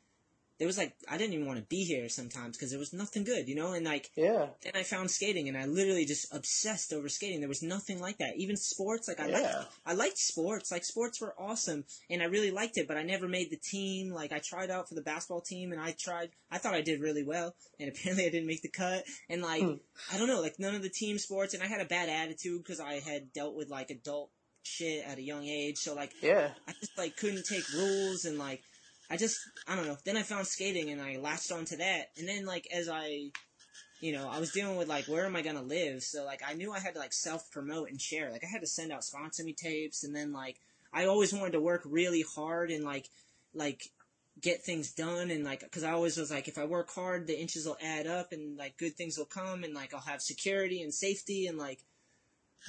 there was like I didn't even want to be here sometimes because there was nothing good, you know, and like Yeah. then I found skating and I literally just obsessed over skating. There was nothing like that. Even sports, like I Yeah. liked, I liked sports. Like sports were awesome and I really liked it, but I never made the team. Like I tried out for the basketball team and I tried, I thought I did really well and apparently I didn't make the cut. And like, Hmm. I don't know, like none of the team sports and I had a bad attitude because I had dealt with like adult shit at a young age. So like, Yeah. I just like couldn't take rules and like I just I don't know. Then I found skating and I latched onto that. And then like as I you know, I was dealing with like where am I gonna live? So like I knew I had to like self promote and share. Like I had to send out sponsor me tapes and then like I always wanted to work really hard and like like get things done and like because I always was like if I work hard the inches will add up and like good things will come and like I'll have security and safety and like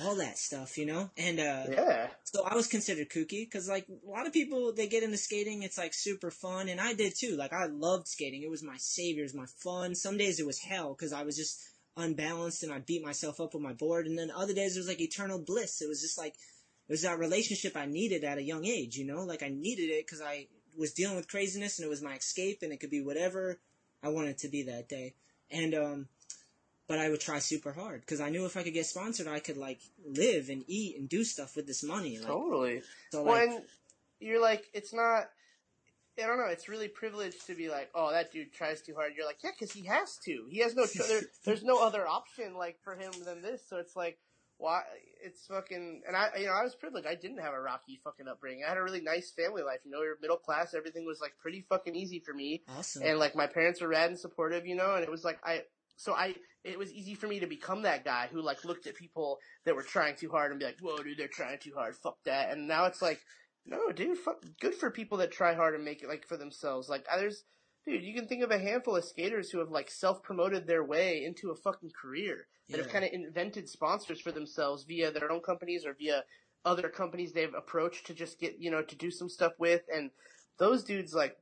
all that stuff, you know? And uh Yeah. so I was considered kooky because like a lot of people they get into skating, it's like super fun, and I did too. Like I loved skating; it was my savior, it was my fun. Some days it was hell because I was just unbalanced and I beat myself up on my board, and then other days it was like eternal bliss. It was just like it was that relationship I needed at a young age, you know? Like I needed it because I was dealing with craziness, and it was my escape, and it could be whatever I wanted to be that day. And um, but I would try super hard because I knew if I could get sponsored, I could like live and eat and do stuff with this money. Like, Totally. so like, when you're like, it's not. I don't know. It's really privileged to be like, oh, that dude tries too hard. You're like, yeah, because he has to. He has no. There, there's no other option like for him than this. So it's like, why? It's fucking. And I, you know, I was privileged. I didn't have a rocky fucking upbringing. I had a really nice family life. You know, we were middle class. Everything was like pretty fucking easy for me. awesome. And like my parents were rad and supportive, you know, and it was like I so I it was easy for me to become that guy who like looked at people that were trying too hard and be like, Whoa dude, they're trying too hard, fuck that. And now it's like, No, dude, fuck good for people that try hard and make it like for themselves. Like there's dude, you can think of a handful of skaters who have like self promoted their way into a fucking career that have kind of invented sponsors for themselves via their own companies or via other companies they've approached to just get, you know, to do some stuff with. And those dudes like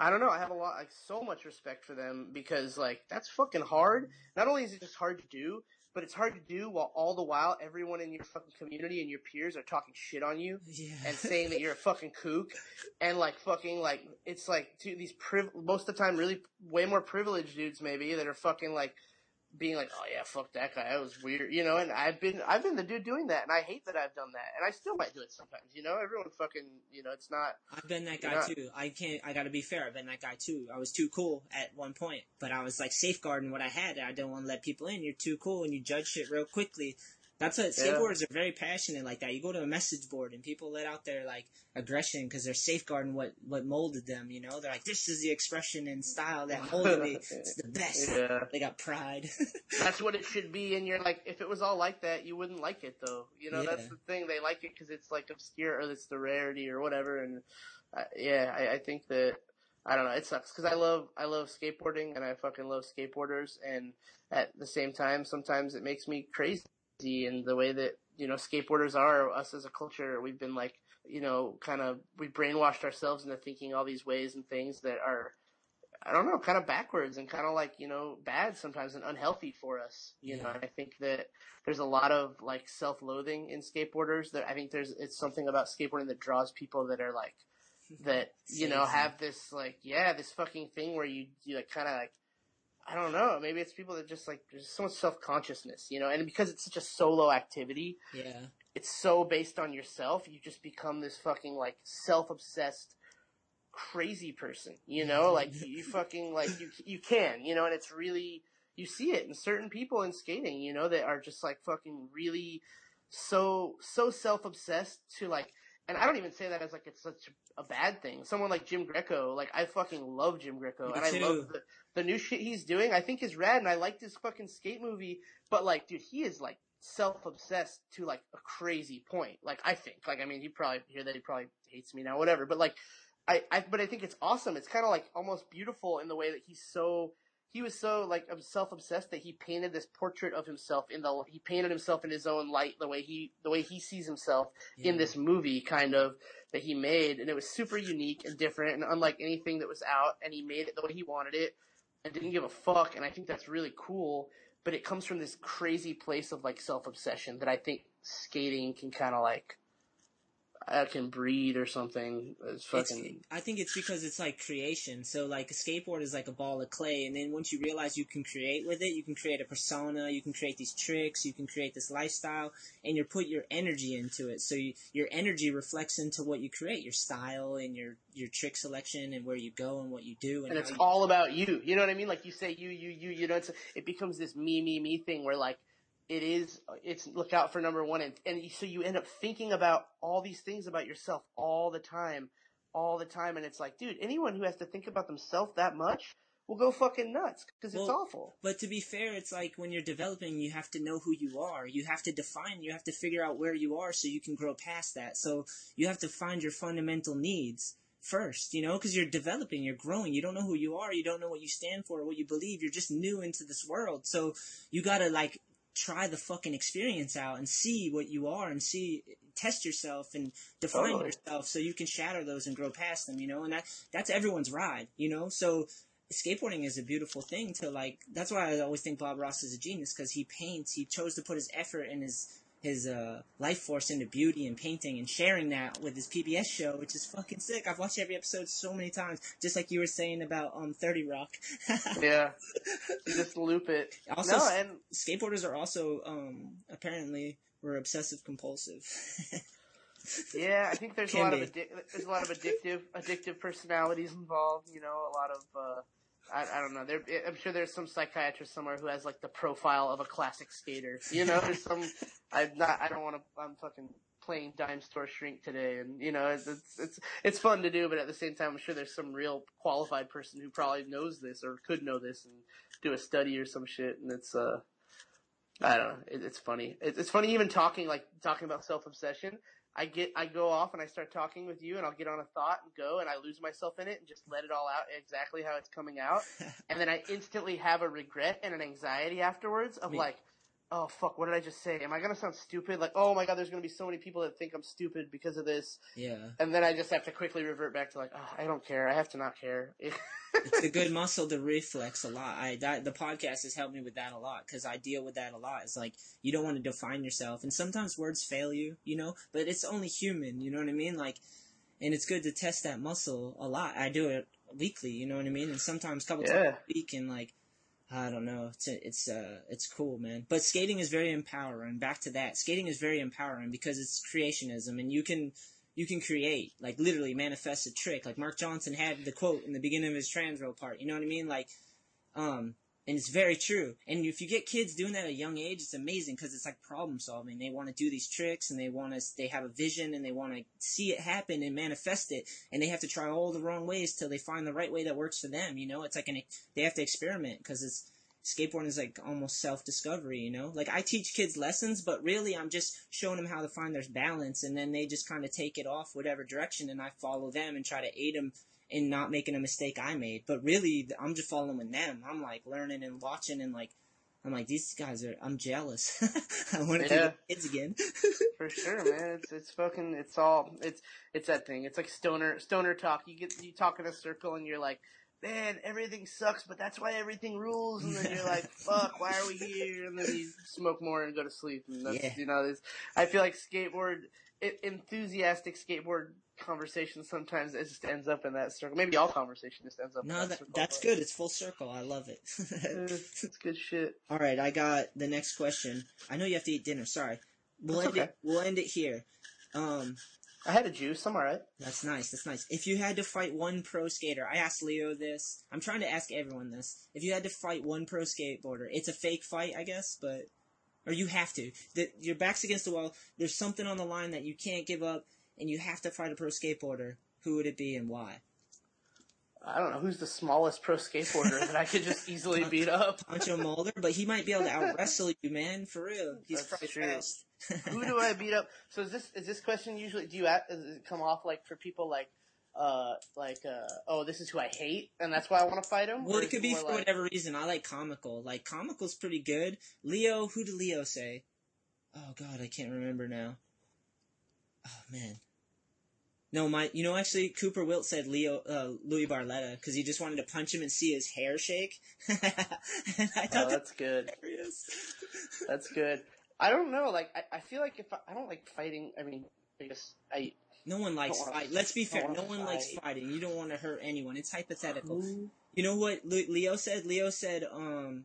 I don't know. I have a lot, like, so much respect for them because, like, that's fucking hard. Not only is it just hard to do, but it's hard to do while all the while everyone in your fucking community and your peers are talking shit on you yeah. and saying that you're a fucking kook and like fucking like it's like to these priv- most of the time really way more privileged dudes maybe that are fucking like being like oh yeah fuck that guy that was weird you know and I've been I've been the dude doing that and I hate that I've done that and I still might do it sometimes you know everyone fucking you know it's not I've been that guy Yeah. too. I can't. I got to be fair. I've been that guy too. I was too cool at one point, but I was like safeguarding what I had. I didn't want to let people in. You're too cool, and you judge shit real quickly. That's what Yeah. skateboarders are very passionate like that. You go to a message board and people let out their like aggression because they're safeguarding what what molded them. You know, they're like, this is the expression and style that molded me. It's the best. yeah They got pride. that's what it should be and you're like if it was all like that you wouldn't like it though you know that's the thing they like it because it's like obscure or it's the rarity or whatever and uh, yeah I, I think that I don't know it sucks because I love I love skateboarding and I fucking love skateboarders and at the same time sometimes it makes me crazy in the way that you know, skateboarders are us as a culture. We've been like, you know, kind of we brainwashed ourselves into thinking all these ways and things that are, I don't know, kind of backwards and kind of like you know bad sometimes and unhealthy for us. You know, and I think that there's a lot of like self-loathing in skateboarders. That I think there's it's something about skateboarding that draws people that are like that you know have this like yeah this fucking thing where you you like kind of like I don't know. Maybe it's people that just like there's so much self consciousness you know? And because it's such a solo activity Yeah. it's so based on yourself you just become this fucking like self obsessed crazy person you know? Mm-hmm. Like you fucking like you you can you know? And it's really you see it in certain people in skating you know that are just like fucking really so so self obsessed to like and I don't even say that as like it's such a bad thing. Someone like Jim Greco, like I fucking love Jim Greco, Me and I love the, the new shit he's doing. I think is rad, and I liked his fucking skate movie. But like, dude, he is like self obsessed to like a crazy point. Like I think, like I mean, he probably hear that he probably hates me now, whatever. But like, I, I but I think it's awesome. It's kind of like almost beautiful in the way that he's so he was so like um, self obsessed that he painted this portrait of himself in the he painted himself in his own light the way he the way he sees himself in this movie kind of that he made. And it was super unique and different and unlike anything that was out. And he made it the way he wanted it and didn't give a fuck. And I think that's really cool. But it comes from this crazy place of like self obsession that I think skating can kind of like I can breed or something it's fucking It's, I think it's because it's like creation. So like a skateboard is like a ball of clay, and then once you realize you can create with it, you can create a persona, you can create these tricks, you can create this lifestyle, and you put your energy into it. So you, your energy reflects into what you create, your style and your your trick selection, and where you go and what you do, and, and it's all about you. You know what I mean? Like you say you, you, you, you know, it's, it becomes this me, me, me thing where like, it is, it's look out for number one and, and so you end up thinking about all these things about yourself all the time, all the time. And it's like, dude, anyone who has to think about themselves that much will go fucking nuts because it's Well, awful. But to be fair, it's like when you're developing, you have to know who you are. You have to define, you have to figure out where you are so you can grow past that. So you have to find your fundamental needs first, you know, because you're developing, you're growing. You don't know who you are. You don't know what you stand for or what you believe. You're just new into this world. So you gotta like try the fucking experience out and see what you are and see test yourself and define Totally. yourself so you can shatter those and grow past them you know and that that's everyone's ride you know so skateboarding is a beautiful thing to like that's why i always think bob ross is a genius because he paints he chose to put his effort and his his uh, life force into beauty and painting and sharing that with his PBS show, which is fucking sick. I've watched every episode so many times, just like you were saying about um Thirty Rock. yeah, you just loop it. Also, no, and skateboarders are also um apparently were obsessive compulsive. Yeah, I think there's a lot of be. addic- there's a lot of addictive addictive personalities involved. You know, a lot of uh, I, I don't know. There, I'm sure there's some psychiatrist somewhere who has like the profile of a classic skater. You know, there's some. I'm not. I don't want to. I'm fucking playing dime store shrink today, and you know, it's, it's it's it's fun to do, but at the same time, I'm sure there's some real qualified person who probably knows this or could know this and do a study or some shit, and it's uh. I don't know. It, it's funny. It, it's funny even talking like talking about self obsession. I get I go off and I start talking with you and I'll get on a thought and go and I lose myself in it and just let it all out exactly how it's coming out. and then I instantly have a regret and an anxiety afterwards of Me- like, oh fuck, what did I just say? Am I gonna sound stupid? Like, oh my god, there's gonna be so many people that think I'm stupid because of this. yeah. And then I just have to quickly revert back to like, oh, I don't care. I have to not care. it's a good muscle to reflex a lot. I that the podcast has helped me with that a lot because I deal with that a lot. It's like you don't want to define yourself, and sometimes words fail you, you know. But it's only human, you know what I mean? Like, and it's good to test that muscle a lot. I do it weekly, you know what I mean? And sometimes a couple Yeah. times a week, and like. I don't know. It's it's uh it's cool, man. But skating is very empowering. Back to that, skating is very empowering because it's creationism, and you can you can create, like literally manifest a trick. Like Mark Johnson had the quote in the beginning of his transrail part. You know what I mean? Like, um, and it's very true. And if you get kids doing that at a young age, it's amazing because it's like problem solving. They want to do these tricks and they want to, they have a vision and they want to see it happen and manifest it. And they have to try all the wrong ways till they find the right way that works for them. You know, it's like an, they have to experiment because it's, skateboarding is like almost self-discovery, you know? Like I teach kids lessons, but really I'm just showing them how to find their balance and then they just kind of take it off whatever direction and I follow them and try to aid them in not making a mistake I made. But really I'm just following them. I'm like learning and watching and like I'm like, these guys are. I'm jealous. I want to Yeah. kids again. For sure, man. It's it's fucking it's all it's it's that thing. It's like stoner stoner talk. You get you talk in a circle and you're like, Man, everything sucks, but that's why everything rules and then you're like, Fuck, why are we here? And then you smoke more and go to sleep and that's Yeah. you know, this I feel like skateboard it, enthusiastic skateboard conversation sometimes it just ends up in that circle. Maybe all conversation just ends up in no, that that, circle. that's good. It's full circle. I love it. It's, it's good shit. All right, I got the next question. I know you have to eat dinner. Sorry. We'll That's end okay. it. We'll end it here. Um, I had a juice, I'm alright. That's nice. That's nice. If you had to fight one pro skater, I asked Leo this. I'm trying to ask everyone this. If you had to fight one pro skateboarder, it's a fake fight, I guess, but or you have to. Your back's against the wall. There's something on the line that you can't give up, and you have to fight a pro skateboarder. Who would it be and why? I don't know who's the smallest pro skateboarder that I could just easily beat up. Pancho Moler, but he might be able to out wrestle you, man. For real, he's That's probably true. fast. Who do I beat up? So is this is this question usually? Do you ask, does it come off like for people like uh like uh oh this is who I hate and that's why I want to fight him? Well, it could be for like- whatever reason. I like comical. Like comical's pretty good. Leo, who did Leo say? Oh God, I can't remember now. Oh man. No, my, you know, actually, Cooper Wilt said Leo, uh, Louie Barletta, because he just wanted to punch him and see his hair shake. and I thought Oh, that's good. hilarious. That's good. I don't know. Like I, I feel like if I, I don't like fighting. I mean, I guess I. No one likes fight. Let's be fair. No one likes fighting. You don't want to hurt anyone. It's hypothetical. You know what Leo said? Leo said, um,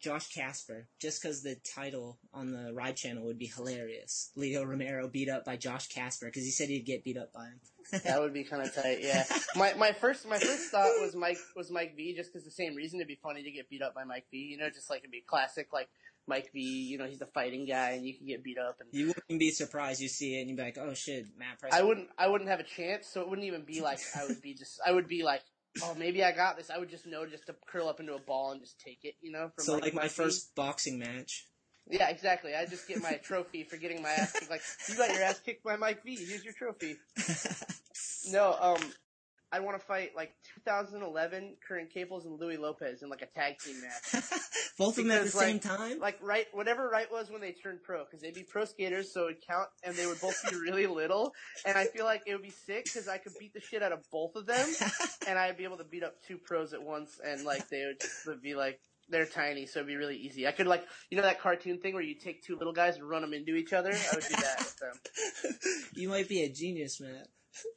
Josh Kasper, just because the title on the Ride channel would be hilarious. Leo Romero beat up by Josh Kasper because he said he'd get beat up by him. That would be kind of tight. Yeah. My my first my first thought was Mike was Mike V just because the same reason it'd be funny to get beat up by Mike V. You know, just like it'd be classic like Mike V. You know, he's the fighting guy and you can get beat up and. You wouldn't be surprised. You see it and you'd be like, oh shit, Matt Price. I wouldn't. I wouldn't have a chance, so it wouldn't even be like I would be just. I would be like, oh, maybe I got this. I would just know just to curl up into a ball and just take it. You know. From So like my Mike first boxing match. Yeah, exactly. I just get my trophy for getting my ass kicked. Like you got your ass kicked by Mike V. Here's your trophy. No, um, I want to fight like 2011 Curren Caples and Louie Lopez in like a tag team match. Both of them at the Because, same time? Like right, whatever right was when they turned pro, because they'd be pro skaters, so it'd count, and they would both be really little. And I feel like it would be sick because I could beat the shit out of both of them, and I'd be able to beat up two pros at once, and like they would just would be like. They're tiny, so it'd be really easy. I could like, you know that cartoon thing where you take two little guys and run them into each other? I would do that with them. you might be a genius, Matt.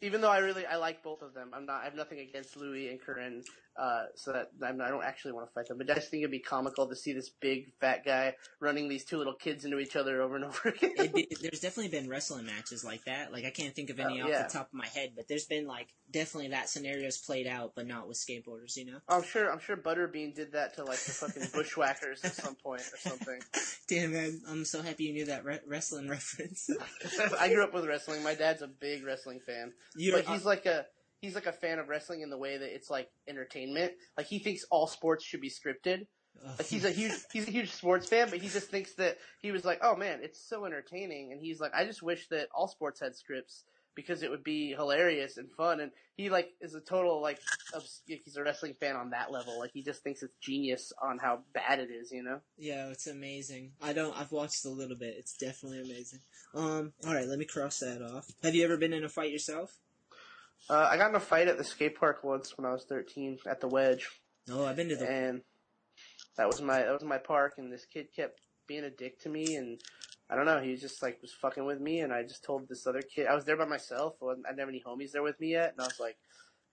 Even though I really I like both of them, I'm not I have nothing against Louie and Curren, uh, so that I'm not, I don't actually want to fight them. But I just think it'd be comical to see this big fat guy running these two little kids into each other over and over again. Be, there's definitely been wrestling matches like that. Like I can't think of any Oh, off yeah. the top of my head, but there's been like definitely that scenario's played out, but not with skateboarders. You know? I'm sure I'm sure Butterbean did that to like the fucking bushwhackers at some point or something. Damn man, I'm so happy you knew that re- wrestling reference. I grew up with wrestling. My dad's a big wrestling fan, You're- but he's like a he's like a fan of wrestling in the way that it's like entertainment. Like he thinks all sports should be scripted. Like he's a huge he's a huge sports fan, but he just thinks that he was like, oh man, it's so entertaining, and he's like, I just wish that all sports had scripts because it would be hilarious and fun. And he like is a total like obs- he's a wrestling fan on that level. Like he just thinks it's genius on how bad it is, you know. Yeah, it's amazing. I don't. I've watched a little bit. It's definitely amazing. Um. All right, let me cross that off. Have you ever been in a fight yourself? Uh, I got in a fight at the skate park once when I was 13 at the Wedge. No, I've been to the. and that was my that was my park and this kid kept being a dick to me and I don't know he was just like was fucking with me and I just told this other kid I was there by myself I I didn't have any homies there with me yet and I was like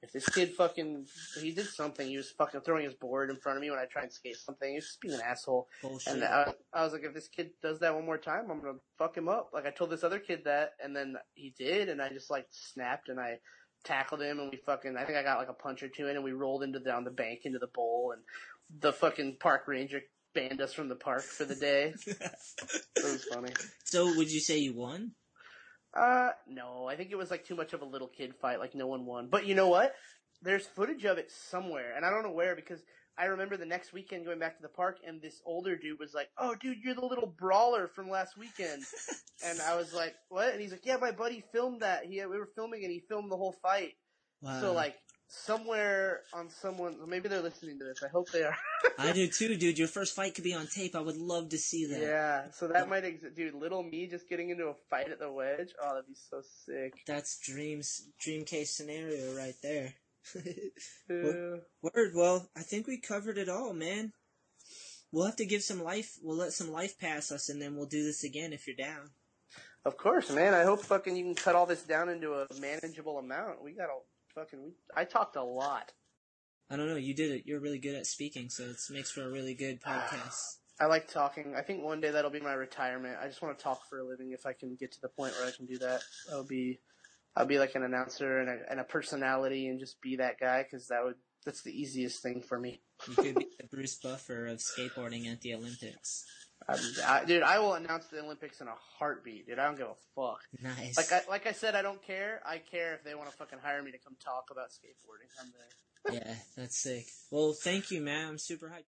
if this kid fucking he did something he was fucking throwing his board in front of me when I tried to skate something he was just being an asshole Bullshit. and I, I was like if this kid does that one more time I'm gonna fuck him up like I told this other kid that and then he did and I just like snapped and I tackled him and we fucking I think I got like a punch or two in and we rolled into down the bank into the bowl and the fucking park ranger banned us from the park for the day. it was funny. So, would you say you won? Uh no, I think it was like too much of a little kid fight, like no one won. But you know what? There's footage of it somewhere, and I don't know where because I remember the next weekend going back to the park and this older dude was like, "Oh, dude, you're the little brawler from last weekend," and I was like, "What?" And he's like, "Yeah, my buddy filmed that. He we were filming and he filmed the whole fight." Wow. So like, somewhere on someone. Maybe they're listening to this. I hope they are. I do too, dude. Your first fight could be on tape. I would love to see that. yeah. So that might exist, dude. Little me just getting into a fight at the wedge. Oh, that'd be so sick. That's dreams, dream case scenario right there. Uh, Word. Well, I think we covered it all, man. We'll have to give some life. We'll let some life pass us, and then we'll do this again if you're down. Of course, man. I hope fucking you can cut all this down into a manageable amount. We got a fucking. We, I talked a lot. I don't know. You did it. You're really good at speaking, so it makes for a really good podcast. I like talking. I think one day that'll be my retirement. I just want to talk for a living. If I can get to the point where I can do that, I'll be, I'll be like an announcer and a, and a personality and just be that guy because that would that's the easiest thing for me. You could be the Bruce Buffer of skateboarding at the Olympics. I, dude, I will announce the Olympics in a heartbeat, dude. I don't give a fuck. Nice. Like I like I said, I don't care. I care if they want to fucking hire me to come talk about skateboarding. I'm there. yeah, that's sick. Well, thank you, man. I'm super hyped.